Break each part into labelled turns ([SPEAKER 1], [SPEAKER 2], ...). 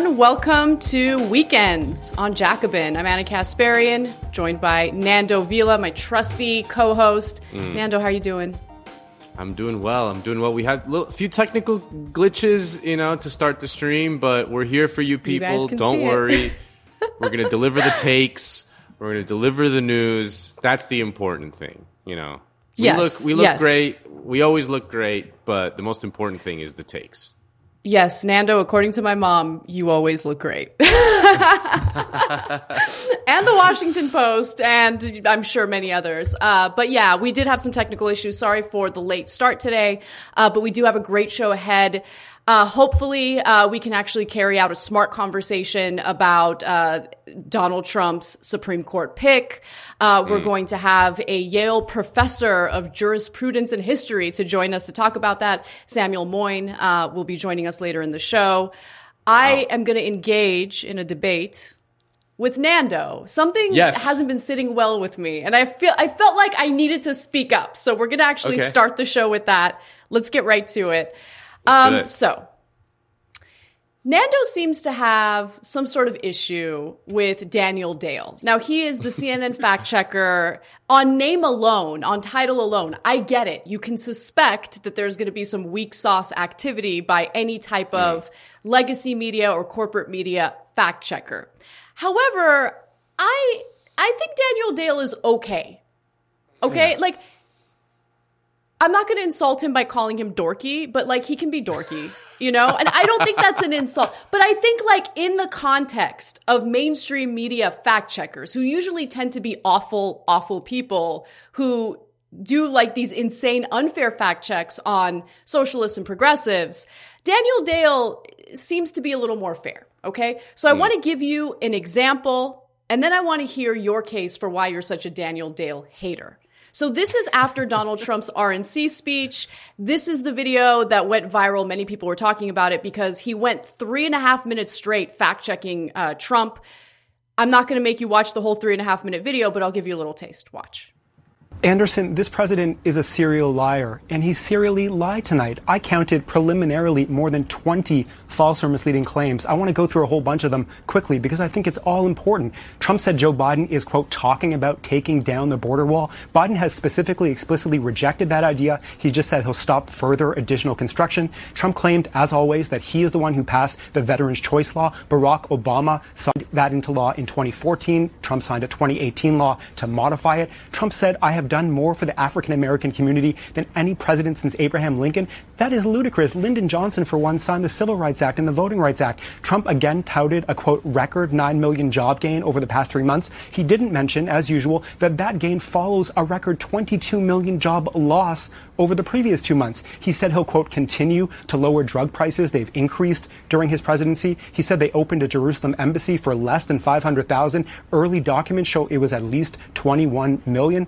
[SPEAKER 1] Everyone, welcome to Weekends on Jacobin. I'm Ana Kasparian, joined by Nando Vila, my trusty co-host.
[SPEAKER 2] Mm.
[SPEAKER 1] Nando, how are you doing?
[SPEAKER 2] I'm doing well. I'm doing well. We had a few technical glitches, you know, to start the stream, but we're here for you people.
[SPEAKER 1] can
[SPEAKER 2] Don't worry. we're going to deliver the takes. We're going to deliver the news. That's the important thing, you know. We
[SPEAKER 1] Yes,
[SPEAKER 2] look we look
[SPEAKER 1] yes.
[SPEAKER 2] great. We always look great, but the most important thing is the takes.
[SPEAKER 1] Yes, Nando, according to my mom, you always look great. and the Washington Post, and I'm sure many others. Uh, but yeah, we did have some technical issues. Sorry for the late start today, uh, but we do have a great show ahead. Uh, hopefully, uh, we can actually carry out a smart conversation about uh, Donald Trump's Supreme Court pick. Uh, we're going to have a Yale professor of jurisprudence and history to join us to talk about that. Samuel Moyn uh, will be joining us later in the show. I am going to engage in a debate with Nando. Something
[SPEAKER 2] Yes.
[SPEAKER 1] hasn't been sitting well with me, and I feel I felt like I needed to speak up. So we're going to actually
[SPEAKER 2] Okay.
[SPEAKER 1] start the show with that. Let's get right to it. Um, so, Nando seems to have some sort of issue with Daniel Dale. Now, he is the CNN fact checker on name alone, on title alone. I get it. You can suspect that there's going to be some weak sauce activity by any type of legacy media or corporate media fact checker. However, I I think Daniel Dale is okay. Okay? Like I'm not going to insult him by calling him dorky, but like he can be dorky, you know? And I don't think that's an insult. But I think like in the context of mainstream media fact checkers who usually tend to be awful, awful people who do like these insane, unfair fact checks on socialists and progressives, Daniel Dale seems to be a little more fair. Okay. So I hmm. want to give you an example and then I want to hear your case for why you're such a Daniel Dale hater. So this is after Donald Trump's RNC speech. This is the video that went viral. Many people were talking about it because he went three and a half minutes straight fact checking uh, Trump. I'm not going to make you watch the whole three and a half minute video, but I'll give you a little taste. Watch.
[SPEAKER 3] Anderson, this president is a serial liar, and he serially lied tonight. I counted preliminarily more than 20 false or misleading claims. I want to go through a whole bunch of them quickly because I think it's all important. Trump said Joe Biden is, quote, talking about taking down the border wall. Biden has specifically, explicitly rejected that idea. He just said he'll stop further additional construction. Trump claimed, as always, that he is the one who passed the Veterans Choice Law. Barack Obama signed that into law in 2014. Trump signed a 2018 law to modify it. Trump said, I have done more for the African American community than any president since Abraham Lincoln. That is ludicrous. Lyndon Johnson, for one, signed the Civil Rights Act and the Voting Rights Act. Trump again touted a quote record 9 million job gain over the past three months. He didn't mention, as usual, that that gain follows a record 22 million job loss over the previous two months. He said he'll quote continue to lower drug prices. They've increased during his presidency. He said they opened a Jerusalem embassy for less than 500,000. Early documents show it was at least 21 million.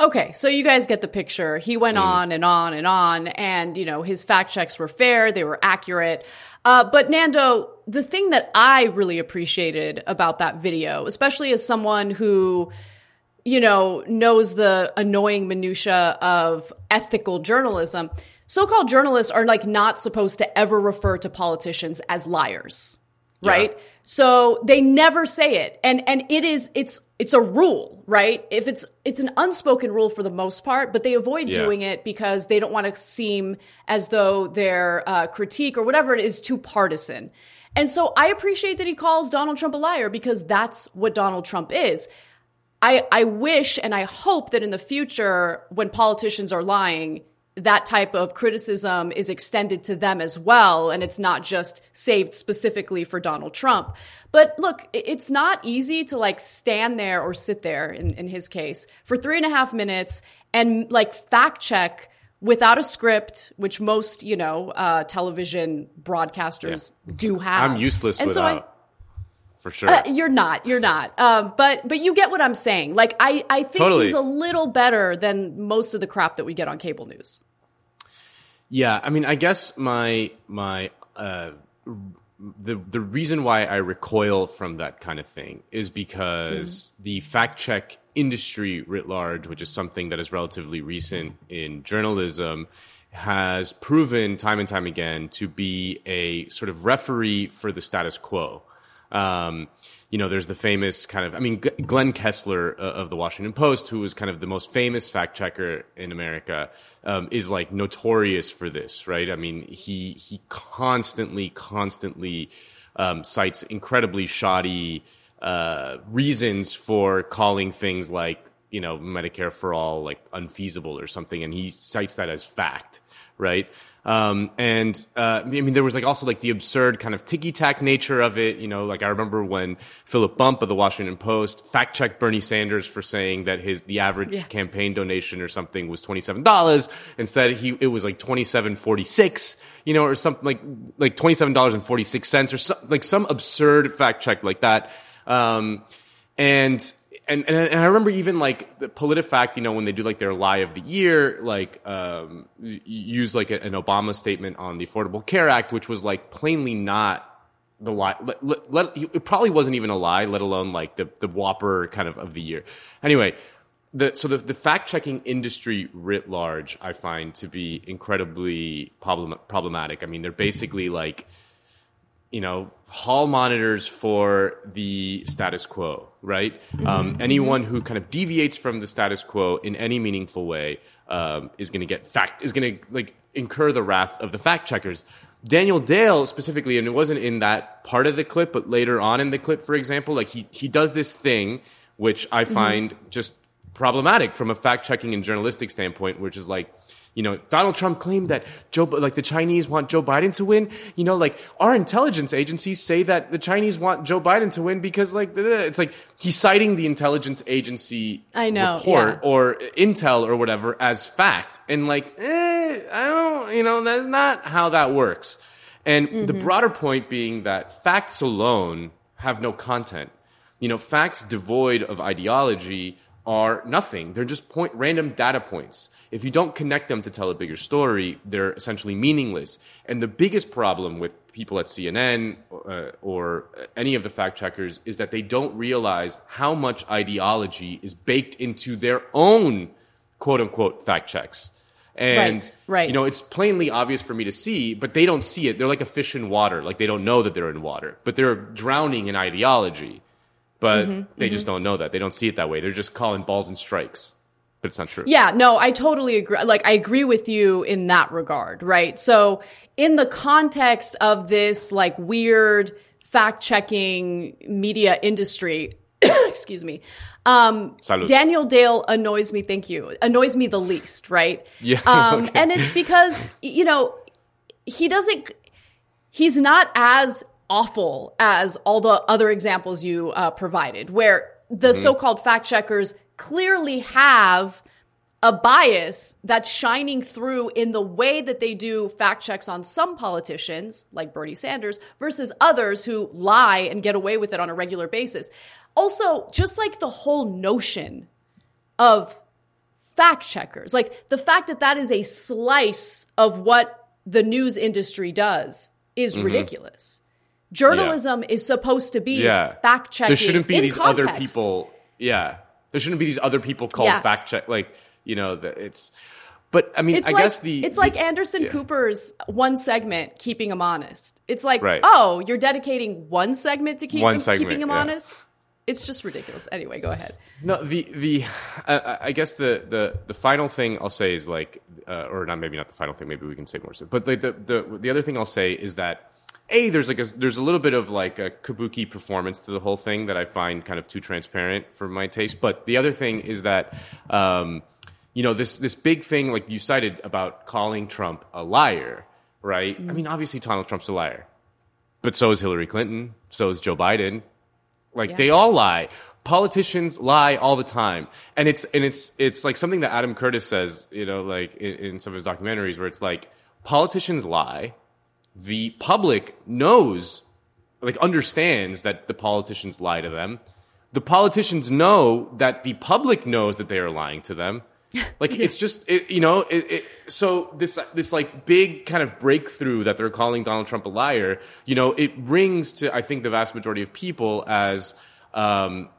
[SPEAKER 1] Okay, so you guys get the picture. He went on and on and on, and you know his fact checks were fair, they were accurate. Uh, but Nando, the thing that I really appreciated about that video, especially as someone who, you know, knows the annoying minutia of ethical journalism, so-called journalists are like not supposed to ever refer to politicians as liars, right? So they never say it. And and it is it's it's a rule, right? If it's it's an unspoken rule for the most part, but they avoid
[SPEAKER 2] Yeah.
[SPEAKER 1] doing it because they don't want to seem as though their uh, critique or whatever it is too partisan. And so I appreciate that he calls Donald Trump a liar because that's what Donald Trump is. I, I wish and I hope that in the future, when politicians are lying, that type of criticism is extended to them as well. And it's not just saved specifically for Donald Trump. But look, it's not easy to like stand there or sit there in, in his case for three and a half minutes and like fact check without a script, which most, you know, uh, television broadcasters do have.
[SPEAKER 2] I'm useless
[SPEAKER 1] And so I-
[SPEAKER 2] without. for sure.
[SPEAKER 1] uh, you're not. You're not. Um, but but you get what I'm saying. Like I I think
[SPEAKER 2] Totally.
[SPEAKER 1] he's a little better than most of the crap that we get on cable news.
[SPEAKER 2] Yeah, I mean, I guess my my uh, the the reason why I recoil from that kind of thing is because the fact check industry writ large, which is something that is relatively recent in journalism, has proven time and time again to be a sort of referee for the status quo. Um, you know, there's the famous kind of, I mean, G- Glenn Kessler uh, of the Washington Post, who was kind of the most famous fact checker in America, um, is like notorious for this, right? I mean, he he constantly, constantly um, cites incredibly shoddy uh, reasons for calling things like you know Medicare for all like unfeasible or something, and he cites that as fact, right? Um, and uh, I mean, there was like also like the absurd kind of ticky tack nature of it. You know, like I remember when Philip Bump of the Washington Post fact checked Bernie Sanders for saying that his the average
[SPEAKER 1] Yeah.
[SPEAKER 2] campaign donation or something was twenty seven dollars. Instead, he it was like twenty seven forty six. You know, or something like like twenty seven dollars and forty six cents, or some, like some absurd fact check like that. Um, and and, and and I remember even like the PolitiFact, you know, when they do like their lie of the year, like um, use like a, an Obama statement on the Affordable Care Act, which was like plainly not the lie. Let, let, it probably wasn't even a lie, let alone like the the whopper kind of of the year. Anyway, the so the, the fact checking industry writ large, I find to be incredibly problem, problematic. I mean, they're basically like you know, hall monitors for the status quo, right? Um, anyone who kind of deviates from the status quo in any meaningful way um, is going to get fact is going to like incur the wrath of the fact checkers. Daniel Dale specifically, and it wasn't in that part of the clip, but later on in the clip, for example, like he he does this thing which I find just problematic from a fact checking and journalistic standpoint, which is like you know, Donald Trump claimed that Joe, like the Chinese want Joe Biden to win. You know, like our intelligence agencies say that the Chinese want Joe Biden to win because, like, it's like he's citing the intelligence agency
[SPEAKER 1] I know,
[SPEAKER 2] report
[SPEAKER 1] yeah.
[SPEAKER 2] or intel or whatever as fact, and like, eh, I don't, you know, that's not how that works. And the broader point being that facts alone have no content. You know, facts devoid of ideology are nothing. They're just point random data points. If you don't connect them to tell a bigger story, they're essentially meaningless. And the biggest problem with people at CNN uh, or any of the fact checkers is that they don't realize how much ideology is baked into their own quote unquote fact checks. And
[SPEAKER 1] Right, right.
[SPEAKER 2] you know, it's plainly obvious for me to see, but they don't see it. They're like a fish in water. Like they don't know that they're in water, but they're drowning in ideology. But
[SPEAKER 1] Mm-hmm,
[SPEAKER 2] they just don't know that. They don't see it that way. They're just calling balls and strikes. But it's not true.
[SPEAKER 1] Yeah, no, I totally agree. Like, I agree with you in that regard, right? So, in the context of this, like, weird fact checking media industry, excuse me, um,
[SPEAKER 2] Salud.
[SPEAKER 1] Daniel Dale annoys me, thank you, annoys me the least, right?
[SPEAKER 2] Yeah,
[SPEAKER 1] Um,
[SPEAKER 2] okay.
[SPEAKER 1] And it's because, you know, he doesn't, he's not as awful as all the other examples you uh, provided, where the so-called fact checkers clearly have a bias that's shining through in the way that they do fact checks on some politicians, like Bernie Sanders, versus others who lie and get away with it on a regular basis. Also, just like the whole notion of fact checkers, like the fact that that is a slice of what the news industry does is ridiculous. Journalism is supposed to be
[SPEAKER 2] Yeah.
[SPEAKER 1] fact checking.
[SPEAKER 2] There shouldn't be these other people. Yeah. There shouldn't be these other people called
[SPEAKER 1] Yeah.
[SPEAKER 2] fact check. Like, you know, the, it's. But I mean,
[SPEAKER 1] It's
[SPEAKER 2] I
[SPEAKER 1] like
[SPEAKER 2] guess the.
[SPEAKER 1] it's
[SPEAKER 2] the-
[SPEAKER 1] like Anderson
[SPEAKER 2] yeah.
[SPEAKER 1] Cooper's one segment keeping him honest. It's like,
[SPEAKER 2] Right.
[SPEAKER 1] oh, you're dedicating one segment to keep
[SPEAKER 2] One
[SPEAKER 1] him,
[SPEAKER 2] segment,
[SPEAKER 1] keeping him
[SPEAKER 2] yeah.
[SPEAKER 1] honest. It's just ridiculous. Anyway, go ahead.
[SPEAKER 2] No, the the I, I guess the, the the final thing I'll say is like, uh, or not maybe not the final thing. Maybe we can say more. But the the the, the other thing I'll say is that a there's like a, there's a little bit of like a kabuki performance to the whole thing that I find kind of too transparent for my taste. But the other thing is that. Um, you know this this big thing like you cited about calling Trump a liar, right? I mean, obviously Donald Trump's a liar, but so is Hillary Clinton, so is Joe Biden. Like
[SPEAKER 1] Yeah.
[SPEAKER 2] they all lie. Politicians lie all the time, and it's and it's it's like something that Adam Curtis says, you know, like in, in some of his documentaries, where it's like politicians lie, the public knows, like understands that the politicians lie to them. The politicians know that the public knows that they are lying to them. Like it's just it, you know it, it, so this this like big kind of breakthrough that they're calling Donald Trump a liar. You know it rings to I think the vast majority of people as um,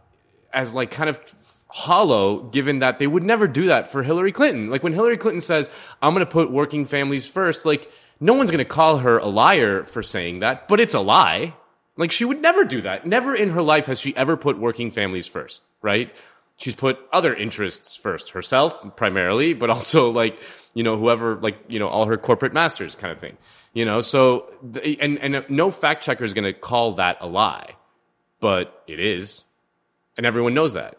[SPEAKER 2] as like kind of hollow given that they would never do that for Hillary Clinton. Like when Hillary Clinton says, I'm going to put working families first, like no one's going to call her a liar for saying that, but it's a lie. Like she would never do that. Never in her life has she ever put working families first, right? She's put other interests first, herself primarily, but also like, you know, whoever, like, you know, all her corporate masters kind of thing, you know? So, and, and no fact checker is going to call that a lie, but it is. And everyone knows that.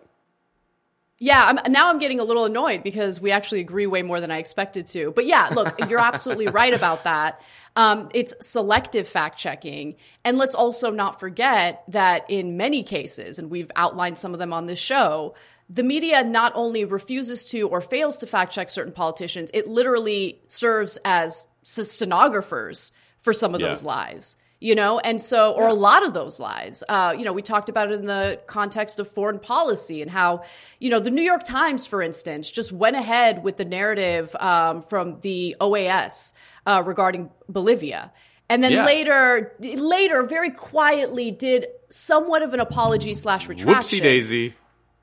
[SPEAKER 1] Yeah, I'm, now I'm getting a little annoyed because we actually agree way more than I expected to. But yeah, look, you're absolutely right about that. Um, it's selective fact checking. And let's also not forget that in many cases, and we've outlined some of them on this show, the media not only refuses to or fails to fact check certain politicians, it literally serves as stenographers for some of yeah. those lies you know and so or yeah. a lot of those lies uh, you know we talked about it in the context of foreign policy and how you know the new york times for instance just went ahead with the narrative um, from the oas uh, regarding bolivia and then yeah. later later very quietly did somewhat of an apology slash retraction
[SPEAKER 2] whoopsie daisy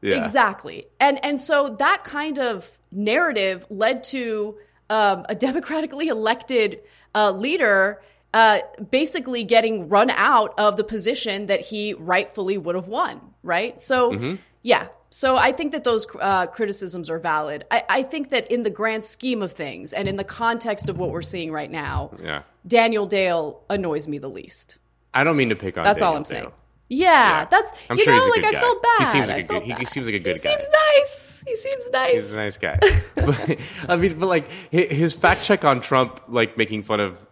[SPEAKER 1] yeah. exactly and and so that kind of narrative led to um, a democratically elected uh, leader uh, basically getting run out of the position that he rightfully would have won, right? So, mm-hmm. yeah. So I think that those uh, criticisms are valid. I, I, think that in the grand scheme of things and in the context of what we're seeing right now,
[SPEAKER 2] yeah.
[SPEAKER 1] Daniel Dale annoys me the least.
[SPEAKER 2] I don't mean to pick on.
[SPEAKER 1] That's
[SPEAKER 2] Daniel
[SPEAKER 1] all I'm
[SPEAKER 2] Dale.
[SPEAKER 1] saying. Yeah, yeah, that's I'm you sure know, like I guy. felt bad.
[SPEAKER 2] He seems like
[SPEAKER 1] a
[SPEAKER 2] good. He seems like a good
[SPEAKER 1] he
[SPEAKER 2] guy.
[SPEAKER 1] He seems nice. He seems nice.
[SPEAKER 2] He's a nice guy. but, I mean, but like his fact check on Trump, like making fun of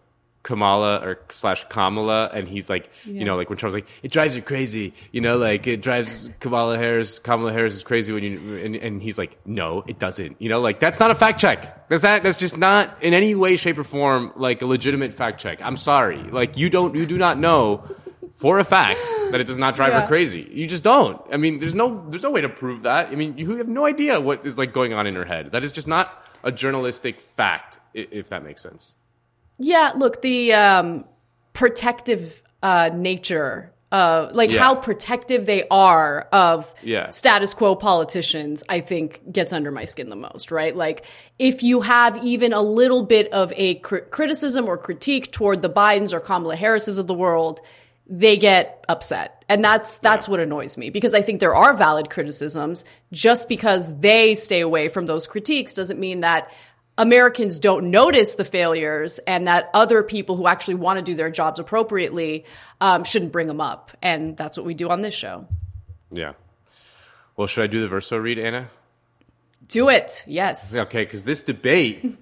[SPEAKER 2] Kamala or slash Kamala, and he's like, yeah. you know, like when Trump's like, it drives you crazy, you know, like it drives Kamala Harris. Kamala Harris is crazy when you, and, and he's like, no, it doesn't, you know, like that's not a fact check. That's that. That's just not in any way, shape, or form like a legitimate fact check. I'm sorry, like you don't, you do not know for a fact that it does not drive yeah. her crazy. You just don't. I mean, there's no, there's no way to prove that. I mean, you have no idea what is like going on in her head. That is just not a journalistic fact, if that makes sense.
[SPEAKER 1] Yeah, look, the um, protective uh, nature uh, like yeah. how protective they are of
[SPEAKER 2] yeah.
[SPEAKER 1] status quo politicians, I think gets under my skin the most, right? Like if you have even a little bit of a cr- criticism or critique toward the Bidens or Kamala Harris's of the world, they get upset. And that's that's yeah. what annoys me because I think there are valid criticisms. Just because they stay away from those critiques doesn't mean that Americans don't notice the failures and that other people who actually want to do their jobs appropriately um, shouldn't bring them up. And that's what we do on this show.
[SPEAKER 2] Yeah. Well, should I do the verso read, Ana?
[SPEAKER 1] Do it. Yes.
[SPEAKER 2] Okay, because this debate,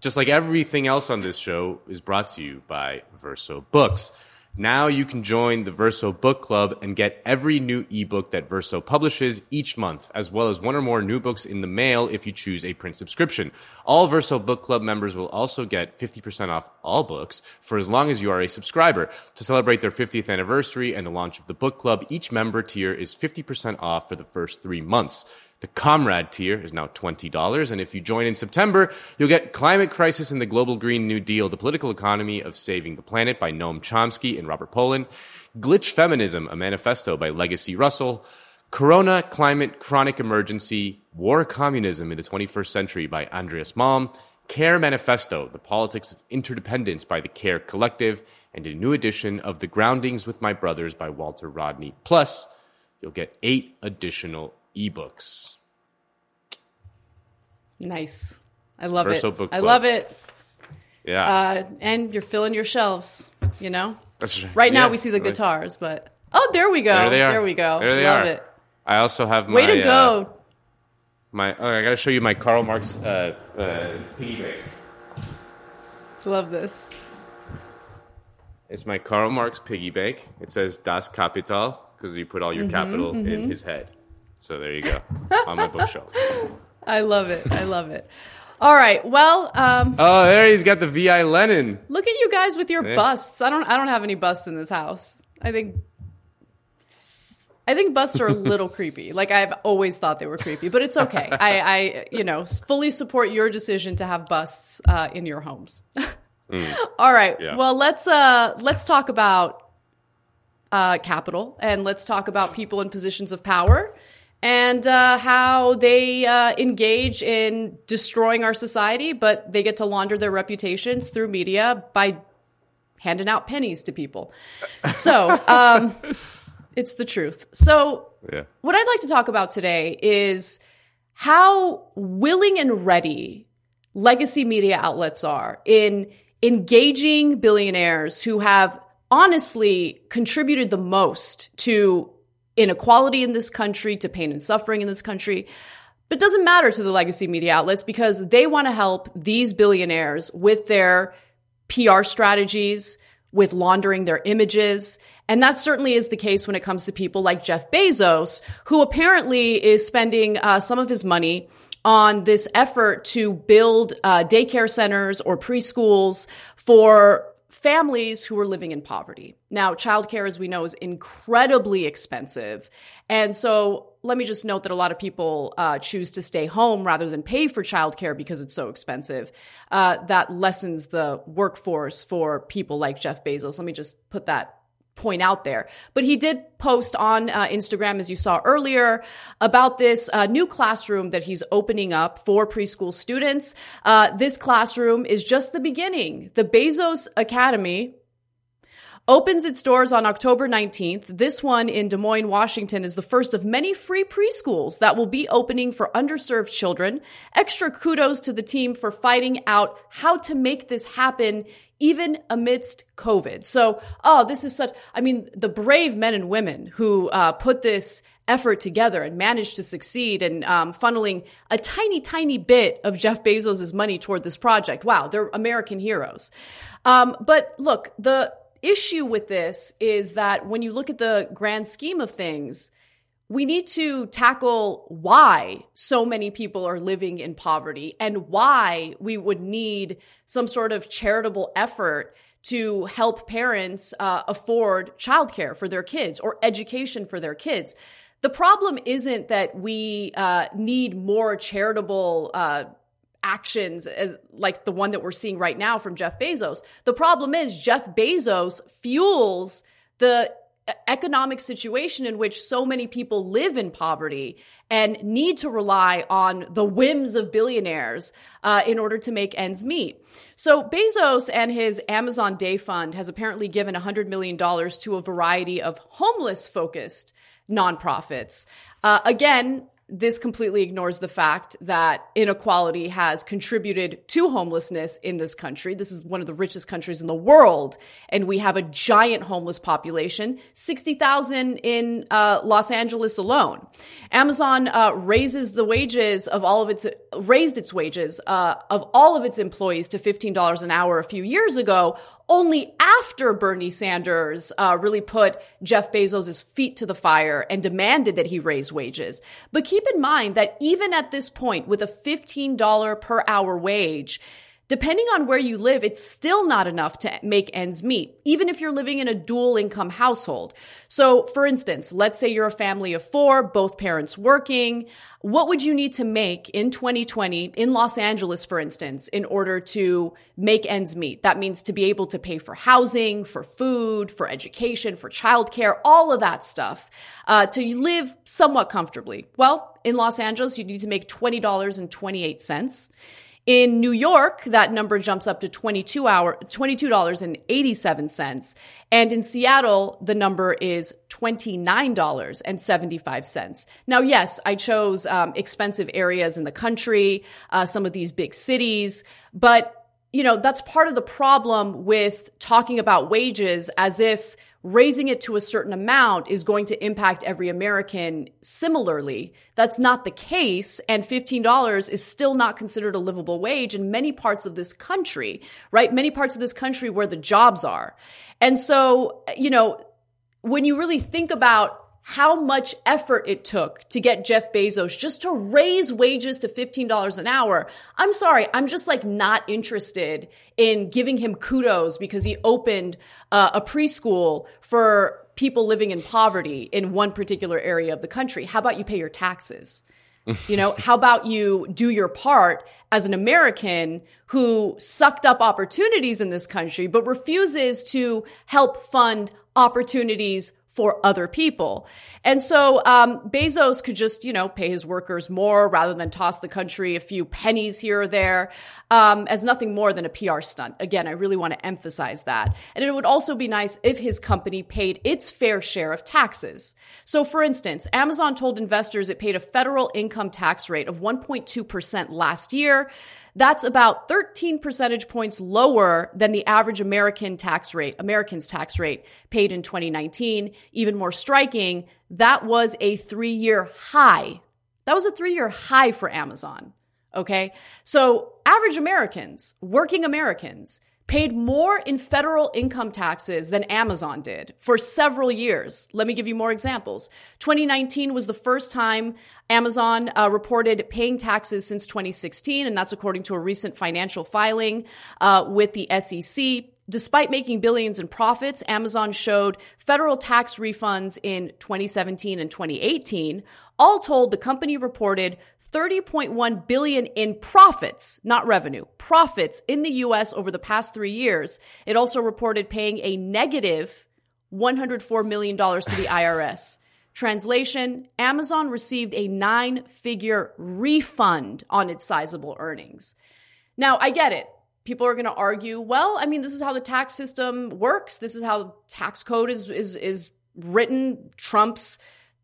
[SPEAKER 2] just like everything else on this show, is brought to you by Verso Books. Now you can join the Verso Book Club and get every new ebook that Verso publishes each month, as well as one or more new books in the mail if you choose a print subscription. All Verso Book Club members will also get 50% off all books for as long as you are a subscriber. To celebrate their 50th anniversary and the launch of the book club, each member tier is 50% off for the first three months. The Comrade tier is now $20. And if you join in September, you'll get Climate Crisis and the Global Green New Deal, The Political Economy of Saving the Planet by Noam Chomsky and Robert Pollin, Glitch Feminism, a manifesto by Legacy Russell, Corona, Climate, Chronic Emergency, War Communism in the 21st Century by Andreas Malm, Care Manifesto, The Politics of Interdependence by the Care Collective, and a new edition of The Groundings with My Brothers by Walter Rodney. Plus, you'll get eight additional ebooks.
[SPEAKER 1] Nice. I love Verso it. I love it.
[SPEAKER 2] Yeah.
[SPEAKER 1] Uh, and you're filling your shelves, you know?
[SPEAKER 2] That's
[SPEAKER 1] right. Right now we see the guitars, but oh, there we go.
[SPEAKER 2] There they are.
[SPEAKER 1] There we go.
[SPEAKER 2] There they
[SPEAKER 1] love
[SPEAKER 2] are.
[SPEAKER 1] it.
[SPEAKER 2] I also have my.
[SPEAKER 1] Way to go.
[SPEAKER 2] Uh, my, oh, I got to show you my Karl Marx uh, uh, piggy bank.
[SPEAKER 1] Love this.
[SPEAKER 2] It's my Karl Marx piggy bank. It says Das Kapital because you put all your mm-hmm, capital mm-hmm. in his head. So there you go on my bookshelf.
[SPEAKER 1] I love it. I love it. All right. Well, um,
[SPEAKER 2] oh, there he's got the VI Lenin.
[SPEAKER 1] Look at you guys with your yeah. busts. I don't. I don't have any busts in this house. I think. I think busts are a little creepy. Like I've always thought they were creepy, but it's okay. I, I you know, fully support your decision to have busts uh, in your homes. mm. All right. Yeah. Well, let's uh, let's talk about uh, capital and let's talk about people in positions of power and uh, how they uh, engage in destroying our society, but they get to launder their reputations through media by handing out pennies to people. So um, it's the truth. So,
[SPEAKER 2] Yeah.
[SPEAKER 1] what I'd like to talk about today is how willing and ready legacy media outlets are in engaging billionaires who have honestly contributed the most to inequality in this country, to pain and suffering in this country. But it doesn't matter to the legacy media outlets because they want to help these billionaires with their PR strategies, with laundering their images. And that certainly is the case when it comes to people like Jeff Bezos, who apparently is spending uh, some of his money on this effort to build uh, daycare centers or preschools for families who are living in poverty. Now, childcare, as we know, is incredibly expensive. And so let me just note that a lot of people uh, choose to stay home rather than pay for childcare because it's so expensive. Uh, that lessens the workforce for people like Jeff Bezos. Let me just put that point out there. But he did post on uh, Instagram, as you saw earlier, about this uh, new classroom that he's opening up for preschool students. Uh, this classroom is just the beginning. The Bezos Academy opens its doors on October 19th. This one in Des Moines, Washington is the first of many free preschools that will be opening for underserved children. Extra kudos to the team for fighting out how to make this happen even amidst COVID. So, oh, this is such, I mean, the brave men and women who uh, put this effort together and managed to succeed and um, funneling a tiny, tiny bit of Jeff Bezos' money toward this project. Wow, they're American heroes. Um, but look, the issue with this is that when you look at the grand scheme of things, we need to tackle why so many people are living in poverty and why we would need some sort of charitable effort to help parents uh, afford childcare for their kids or education for their kids. The problem isn't that we uh, need more charitable uh, actions as like the one that we're seeing right now from Jeff Bezos. The problem is Jeff Bezos fuels the economic situation in which so many people live in poverty and need to rely on the whims of billionaires uh, in order to make ends meet. So Bezos and his Amazon Day Fund has apparently given $100 million to a variety of homeless focused nonprofits. Uh, again, this completely ignores the fact that inequality has contributed to homelessness in this country. This is one of the richest countries in the world, and we have a giant homeless population 60,000 in uh, Los Angeles alone. Amazon uh, raises the wages of all of its, raised its wages uh, of all of its employees to $15 an hour a few years ago, only after Bernie Sanders uh, really put Jeff Bezos' feet to the fire and demanded that he raise wages. But keep in mind that even at this point, with a $15 per hour wage, depending on where you live, it's still not enough to make ends meet, even if you're living in a dual income household. So, for instance, let's say you're a family of four, both parents working. What would you need to make in 2020 in Los Angeles, for instance, in order to make ends meet? That means to be able to pay for housing, for food, for education, for childcare, all of that stuff, uh, to live somewhat comfortably. Well, in Los Angeles, you need to make $20.28. In New York, that number jumps up to 22 hour, $22.87. And in Seattle, the number is $29.75. Now, yes, I chose um, expensive areas in the country, uh, some of these big cities, but you know, that's part of the problem with talking about wages as if raising it to a certain amount is going to impact every American similarly. That's not the case. And $15 is still not considered a livable wage in many parts of this country, right? Many parts of this country where the jobs are. And so, you know, when you really think about how much effort it took to get Jeff Bezos just to raise wages to $15 an hour. I'm sorry, I'm just like not interested in giving him kudos because he opened uh, a preschool for people living in poverty in one particular area of the country. How about you pay your taxes? you know, how about you do your part as an American who sucked up opportunities in this country, but refuses to help fund opportunities for other people. And so um, Bezos could just, you know, pay his workers more rather than toss the country a few pennies here or there um, as nothing more than a PR stunt. Again, I really want to emphasize that. And it would also be nice if his company paid its fair share of taxes. So, for instance, Amazon told investors it paid a federal income tax rate of 1.2% last year. That's about 13 percentage points lower than the average American tax rate, Americans tax rate paid in 2019. Even more striking, that was a three year high. That was a three year high for Amazon. Okay. So average Americans, working Americans, paid more in federal income taxes than Amazon did for several years. Let me give you more examples. 2019 was the first time Amazon uh, reported paying taxes since 2016, and that's according to a recent financial filing uh, with the SEC. Despite making billions in profits, Amazon showed federal tax refunds in 2017 and 2018, all told, the company reported 30.1 billion in profits, not revenue, profits in the US over the past 3 years. It also reported paying a negative 104 million dollars to the IRS. Translation Amazon received a nine figure refund on its sizable earnings. Now, I get it. People are going to argue, well, I mean, this is how the tax system works. This is how the tax code is, is, is written. Trump's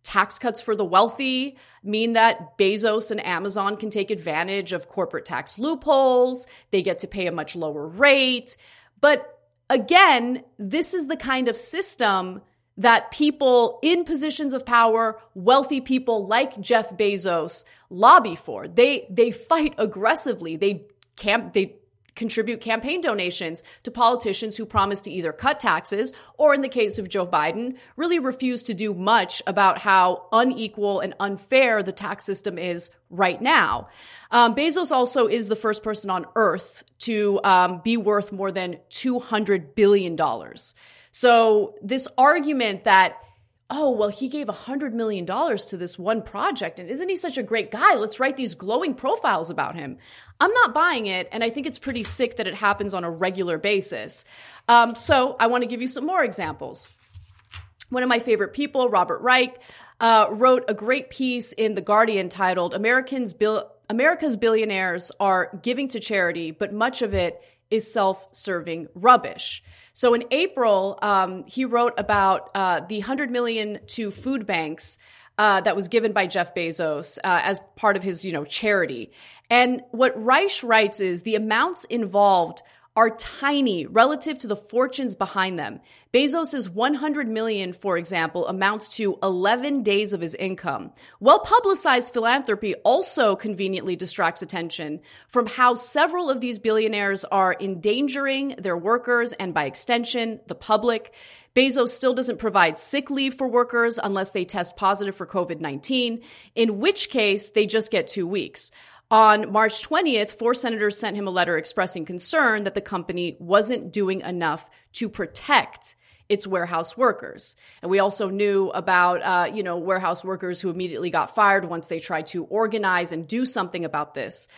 [SPEAKER 1] tax cuts for the wealthy mean that Bezos and Amazon can take advantage of corporate tax loopholes. They get to pay a much lower rate. But again, this is the kind of system that people in positions of power, wealthy people like Jeff Bezos lobby for. They they fight aggressively. They camp they contribute campaign donations to politicians who promise to either cut taxes or, in the case of Joe Biden, really refuse to do much about how unequal and unfair the tax system is right now. Um, Bezos also is the first person on earth to um, be worth more than $200 billion. So, this argument that oh, well, he gave $100 million to this one project. And isn't he such a great guy? Let's write these glowing profiles about him. I'm not buying it. And I think it's pretty sick that it happens on a regular basis. Um, so I want to give you some more examples. One of my favorite people, Robert Reich, uh, wrote a great piece in The Guardian titled Americans America's Billionaires Are Giving to Charity, but much of it is self serving rubbish. So in April, um, he wrote about uh, the 100 million to food banks uh, that was given by Jeff Bezos uh, as part of his, you know, charity. And what Reich writes is the amounts involved are tiny relative to the fortunes behind them. Bezos's 100 million, for example, amounts to 11 days of his income. Well publicized philanthropy also conveniently distracts attention from how several of these billionaires are endangering their workers and by extension, the public. Bezos still doesn't provide sick leave for workers unless they test positive for COVID-19, in which case they just get two weeks. On March 20th, four senators sent him a letter expressing concern that the company wasn't doing enough to protect its warehouse workers. And we also knew about, uh, you know, warehouse workers who immediately got fired once they tried to organize and do something about this.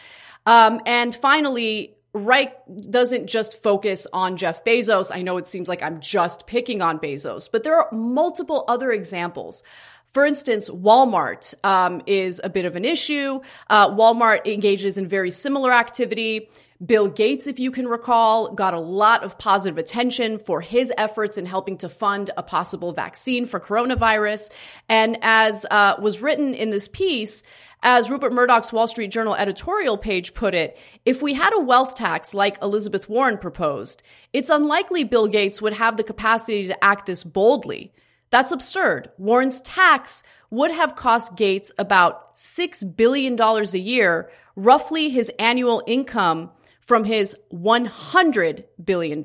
[SPEAKER 1] Um, and finally, Reich doesn't just focus on Jeff Bezos. I know it seems like I'm just picking on Bezos, but there are multiple other examples for instance, Walmart um, is a bit of an issue. Uh, Walmart engages in very similar activity. Bill Gates, if you can recall, got a lot of positive attention for his efforts in helping to fund a possible vaccine for coronavirus. And as uh, was written in this piece, as Rupert Murdoch's Wall Street Journal editorial page put it, if we had a wealth tax like Elizabeth Warren proposed, it's unlikely Bill Gates would have the capacity to act this boldly. That's absurd. Warren's tax would have cost Gates about $6 billion a year, roughly his annual income from his $100 billion.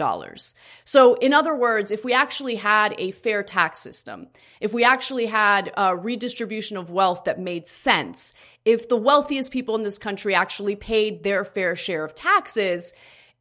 [SPEAKER 1] So, in other words, if we actually had a fair tax system, if we actually had a redistribution of wealth that made sense, if the wealthiest people in this country actually paid their fair share of taxes,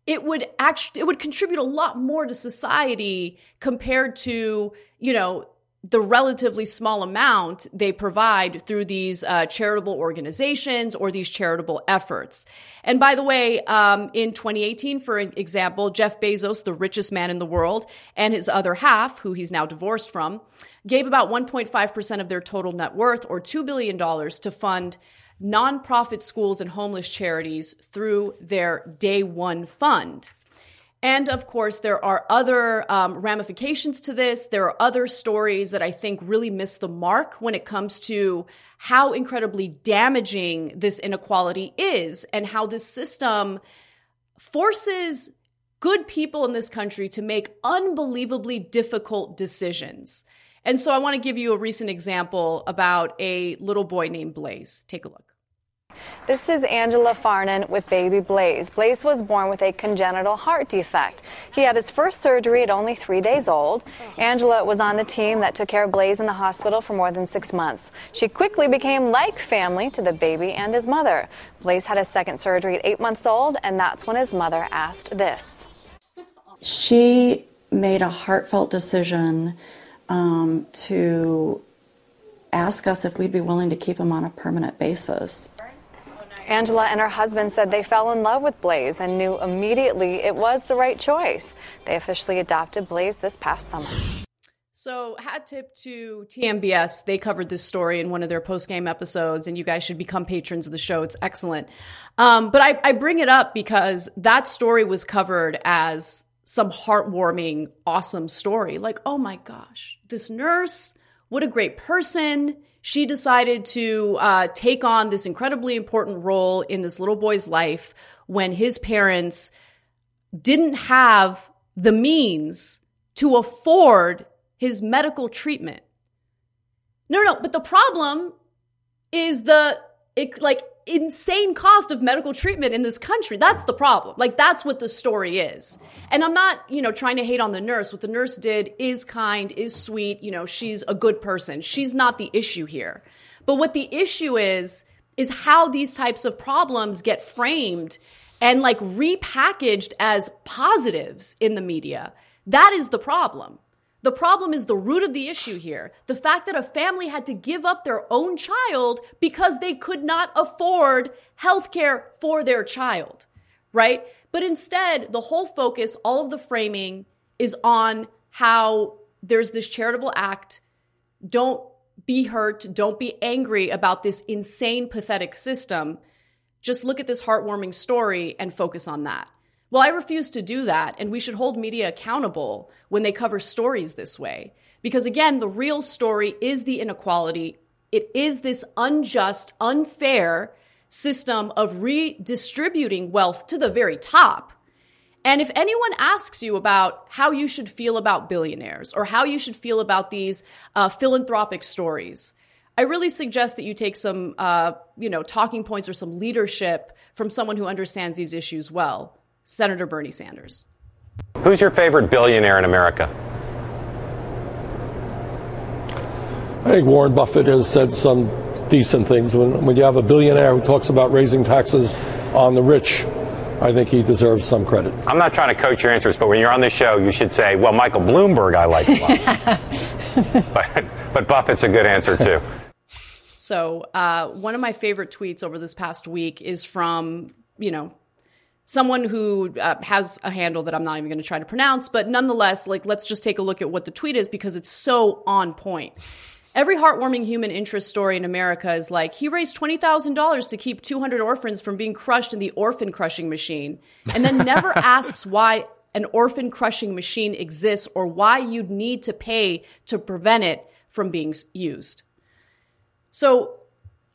[SPEAKER 1] it would actually it would contribute a lot more to society compared to you know the relatively small amount they provide through these uh, charitable organizations or these charitable efforts. And by the way, um, in 2018, for example, Jeff Bezos, the richest man in the world, and his other half, who he's now divorced from, gave about 1.5% of their total net worth, or $2 billion, to fund nonprofit schools and homeless charities through their Day One Fund. And of course, there are other um, ramifications to this. There are other stories that I think really miss the mark when it comes to how incredibly damaging this inequality is and how this system forces good people in this country to make unbelievably difficult decisions. And so I want to give you a recent example about a little boy named Blaze. Take a look.
[SPEAKER 4] This is Angela Farnan with baby Blaze. Blaze was born with a congenital heart defect. He had his first surgery at only three days old. Angela was on the team that took care of Blaze in the hospital for more than six months. She quickly became like family to the baby and his mother. Blaze had his second surgery at eight months old, and that's when his mother asked this.
[SPEAKER 5] She made a heartfelt decision um, to ask us if we'd be willing to keep him on a permanent basis.
[SPEAKER 4] Angela and her husband said they fell in love with Blaze and knew immediately it was the right choice. They officially adopted Blaze this past summer.
[SPEAKER 1] So, hat tip to TMBS. They covered this story in one of their post game episodes, and you guys should become patrons of the show. It's excellent. Um, but I, I bring it up because that story was covered as some heartwarming, awesome story. Like, oh my gosh, this nurse, what a great person she decided to uh, take on this incredibly important role in this little boy's life when his parents didn't have the means to afford his medical treatment. No, no, but the problem is the it, like insane cost of medical treatment in this country. That's the problem. Like that's what the story is. And I'm not, you know, trying to hate on the nurse. What the nurse did is kind, is sweet, you know, she's a good person. She's not the issue here. But what the issue is is how these types of problems get framed and like repackaged as positives in the media. That is the problem. The problem is the root of the issue here. The fact that a family had to give up their own child because they could not afford health care for their child, right? But instead, the whole focus, all of the framing is on how there's this charitable act. Don't be hurt. Don't be angry about this insane, pathetic system. Just look at this heartwarming story and focus on that. Well, I refuse to do that, and we should hold media accountable when they cover stories this way. Because again, the real story is the inequality. It is this unjust, unfair system of redistributing wealth to the very top. And if anyone asks you about how you should feel about billionaires or how you should feel about these uh, philanthropic stories, I really suggest that you take some, uh, you know, talking points or some leadership from someone who understands these issues well. Senator Bernie Sanders.
[SPEAKER 6] Who's your favorite billionaire in America?
[SPEAKER 7] I think Warren Buffett has said some decent things. When, when you have a billionaire who talks about raising taxes on the rich, I think he deserves some credit.
[SPEAKER 6] I'm not trying to coach your answers, but when you're on the show, you should say, well, Michael Bloomberg, I like a lot. but, but Buffett's a good answer, too.
[SPEAKER 1] So, uh, one of my favorite tweets over this past week is from, you know, someone who uh, has a handle that I'm not even going to try to pronounce, but nonetheless, like let's just take a look at what the tweet is because it's so on point. Every heartwarming human interest story in America is like he raised $20,000 to keep 200 orphans from being crushed in the orphan crushing machine and then never asks why an orphan crushing machine exists or why you'd need to pay to prevent it from being used. So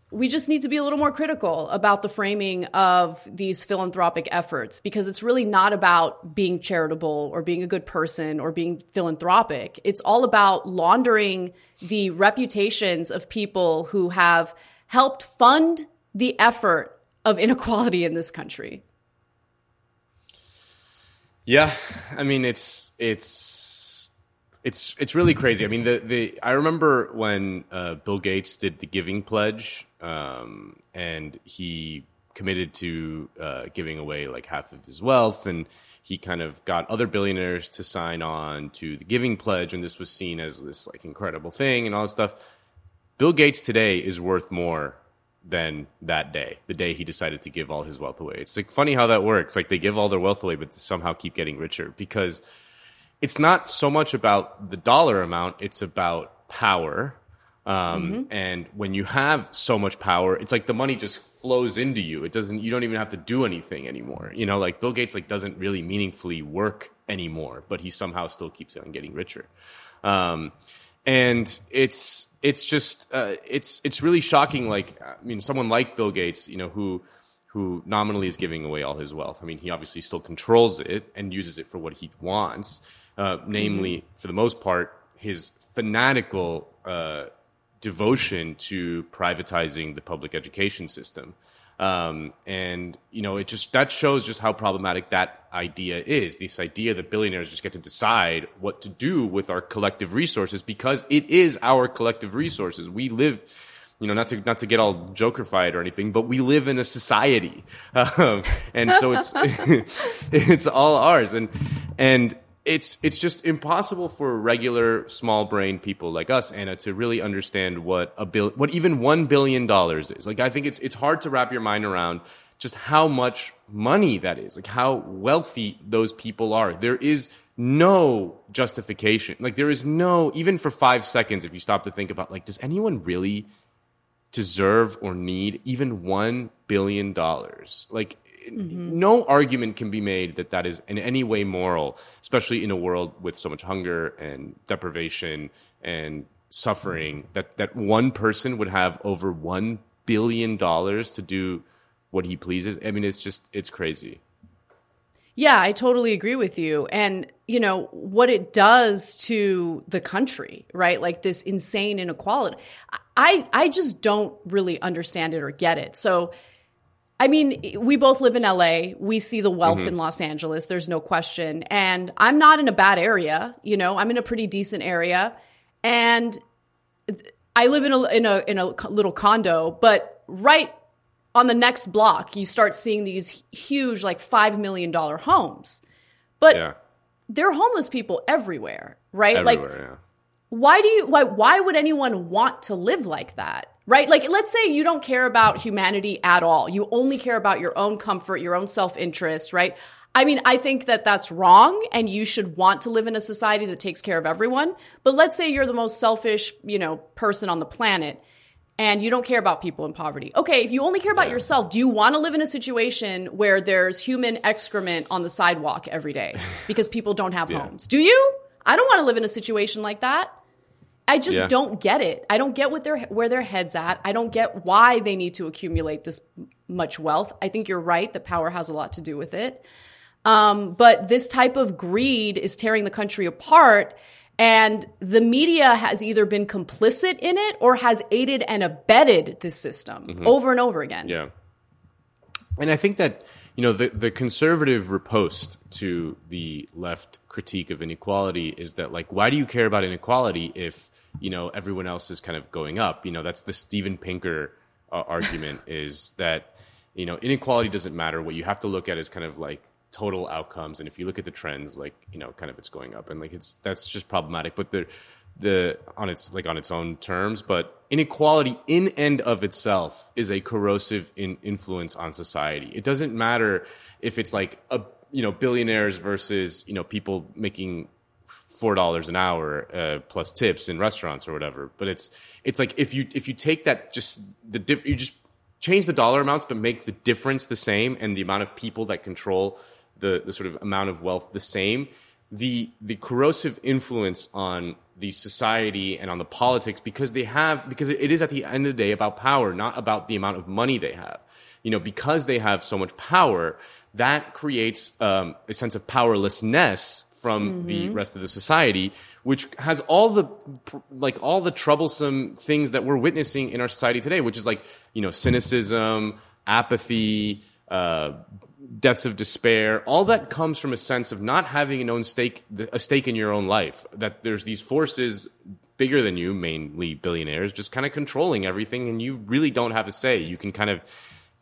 [SPEAKER 1] we just need to be a little more critical about the framing of these philanthropic efforts because it's really not about being charitable or being a good person or being philanthropic. It's all about laundering the reputations of people who have helped fund the effort of inequality in this country.
[SPEAKER 2] Yeah, I mean it's it's it's it's really crazy. I mean, the the I remember when uh, Bill Gates did the Giving Pledge, um, and he committed to uh, giving away like half of his wealth, and he kind of got other billionaires to sign on to the Giving Pledge, and this was seen as this like incredible thing and all this stuff. Bill Gates today is worth more than that day, the day he decided to give all his wealth away. It's like funny how that works. Like they give all their wealth away, but somehow keep getting richer because it's not so much about the dollar amount; it's about power. Um,
[SPEAKER 1] Mm-hmm.
[SPEAKER 2] And when you have so much power, it's like the money just flows into you. It doesn't. You don't even have to do anything anymore. You know, like Bill Gates like doesn't really meaningfully work anymore, but he somehow still keeps on getting richer. Um, and it's it's just uh, it's it's really shocking. Like I mean, someone like Bill Gates, you know, who who nominally is giving away all his wealth. I mean, he obviously still controls it and uses it for what he wants. Uh, namely, for the most part, his fanatical uh, devotion to privatizing the public education system. Um, and you know, it just that shows just how problematic that idea is. This idea that billionaires just get to decide what to do with our collective resources because it is our collective resources. We live, you know, not to not to get all jokerfied or anything, but we live in a society, um, and so it's it's all ours. And and it's it's just impossible for regular small brain people like us, Ana, to really understand what a bill, what even one billion dollars is. Like, I think it's it's hard to wrap your mind around just how much money that is, like how wealthy those people are. There is no justification. Like, there is no even for five seconds if you stop to think about like, does anyone really deserve or need even one billion dollars. Like, Mm-hmm. no argument can be made that that is in any way moral, especially in a world with so much hunger and deprivation and suffering. Mm-hmm. That that one person would have over one billion dollars to do what he pleases. I mean, it's just it's crazy.
[SPEAKER 1] Yeah, I totally agree with you. And, you know, what it does to the country, right? Like this insane inequality. I I just don't really understand it or get it. So I mean, we both live in LA. We see the wealth mm-hmm. in Los Angeles. There's no question. And I'm not in a bad area, you know. I'm in a pretty decent area. And I live in a in a in a little condo, but right on the next block, you start seeing these huge, like $5 million homes. But
[SPEAKER 2] Yeah,
[SPEAKER 1] there are homeless people everywhere, right? Like,
[SPEAKER 2] everywhere.
[SPEAKER 1] why do you, why, why would anyone want to live like that? Right? Like, let's say you don't care about humanity at all. You only care about your own comfort, your own self interest, right? I mean, I think that that's wrong and you should want to live in a society that takes care of everyone. But let's say you're the most selfish, you know, person on the planet and you don't care about people in poverty. Okay, if you only care about yourself, do you want to live in a situation where there's human excrement on the sidewalk every day because people don't have
[SPEAKER 2] Yeah.
[SPEAKER 1] homes? Do you? I don't want to live in a situation like that. I just
[SPEAKER 2] Yeah.
[SPEAKER 1] don't get it. I don't get what their where their heads at. I don't get why they need to accumulate this much wealth. I think you're right that power has a lot to do with it. Um, but this type of greed is tearing the country apart. And the media has either been complicit in it or has aided and abetted this system over and over again.
[SPEAKER 2] Yeah. And I think that, you know, the, the conservative riposte to the left critique of inequality is that, like, why do you care about inequality if, you know, everyone else is kind of going up? You know, that's the Steven Pinker uh, argument is that, you know, inequality doesn't matter. What you have to look at is kind of like total outcomes. And if you look at the trends, like, you know, kind of it's going up. And like, it's, that's just problematic. But the, the on its like on its own terms but inequality in and of itself is a corrosive in influence on society. It doesn't matter if it's like a you know billionaires versus you know people making four dollars an hour uh, plus tips in restaurants or whatever. But it's it's like if you if you take that just the diff, you just change the dollar amounts but make the difference the same and the amount of people that control the, the sort of amount of wealth the same the the corrosive influence on the society and on the politics because they have because it is at the end of the day about power not about the amount of money they have. You know because they have so much power that creates um, a sense of powerlessness from the rest of the society which has all the like all the troublesome things that we're witnessing in our society today which is like you know cynicism apathy uh, deaths of despair all that comes from a sense of not having an own stake a stake in your own life that there's these forces bigger than you mainly billionaires just kind of controlling everything and you really don't have a say you can kind of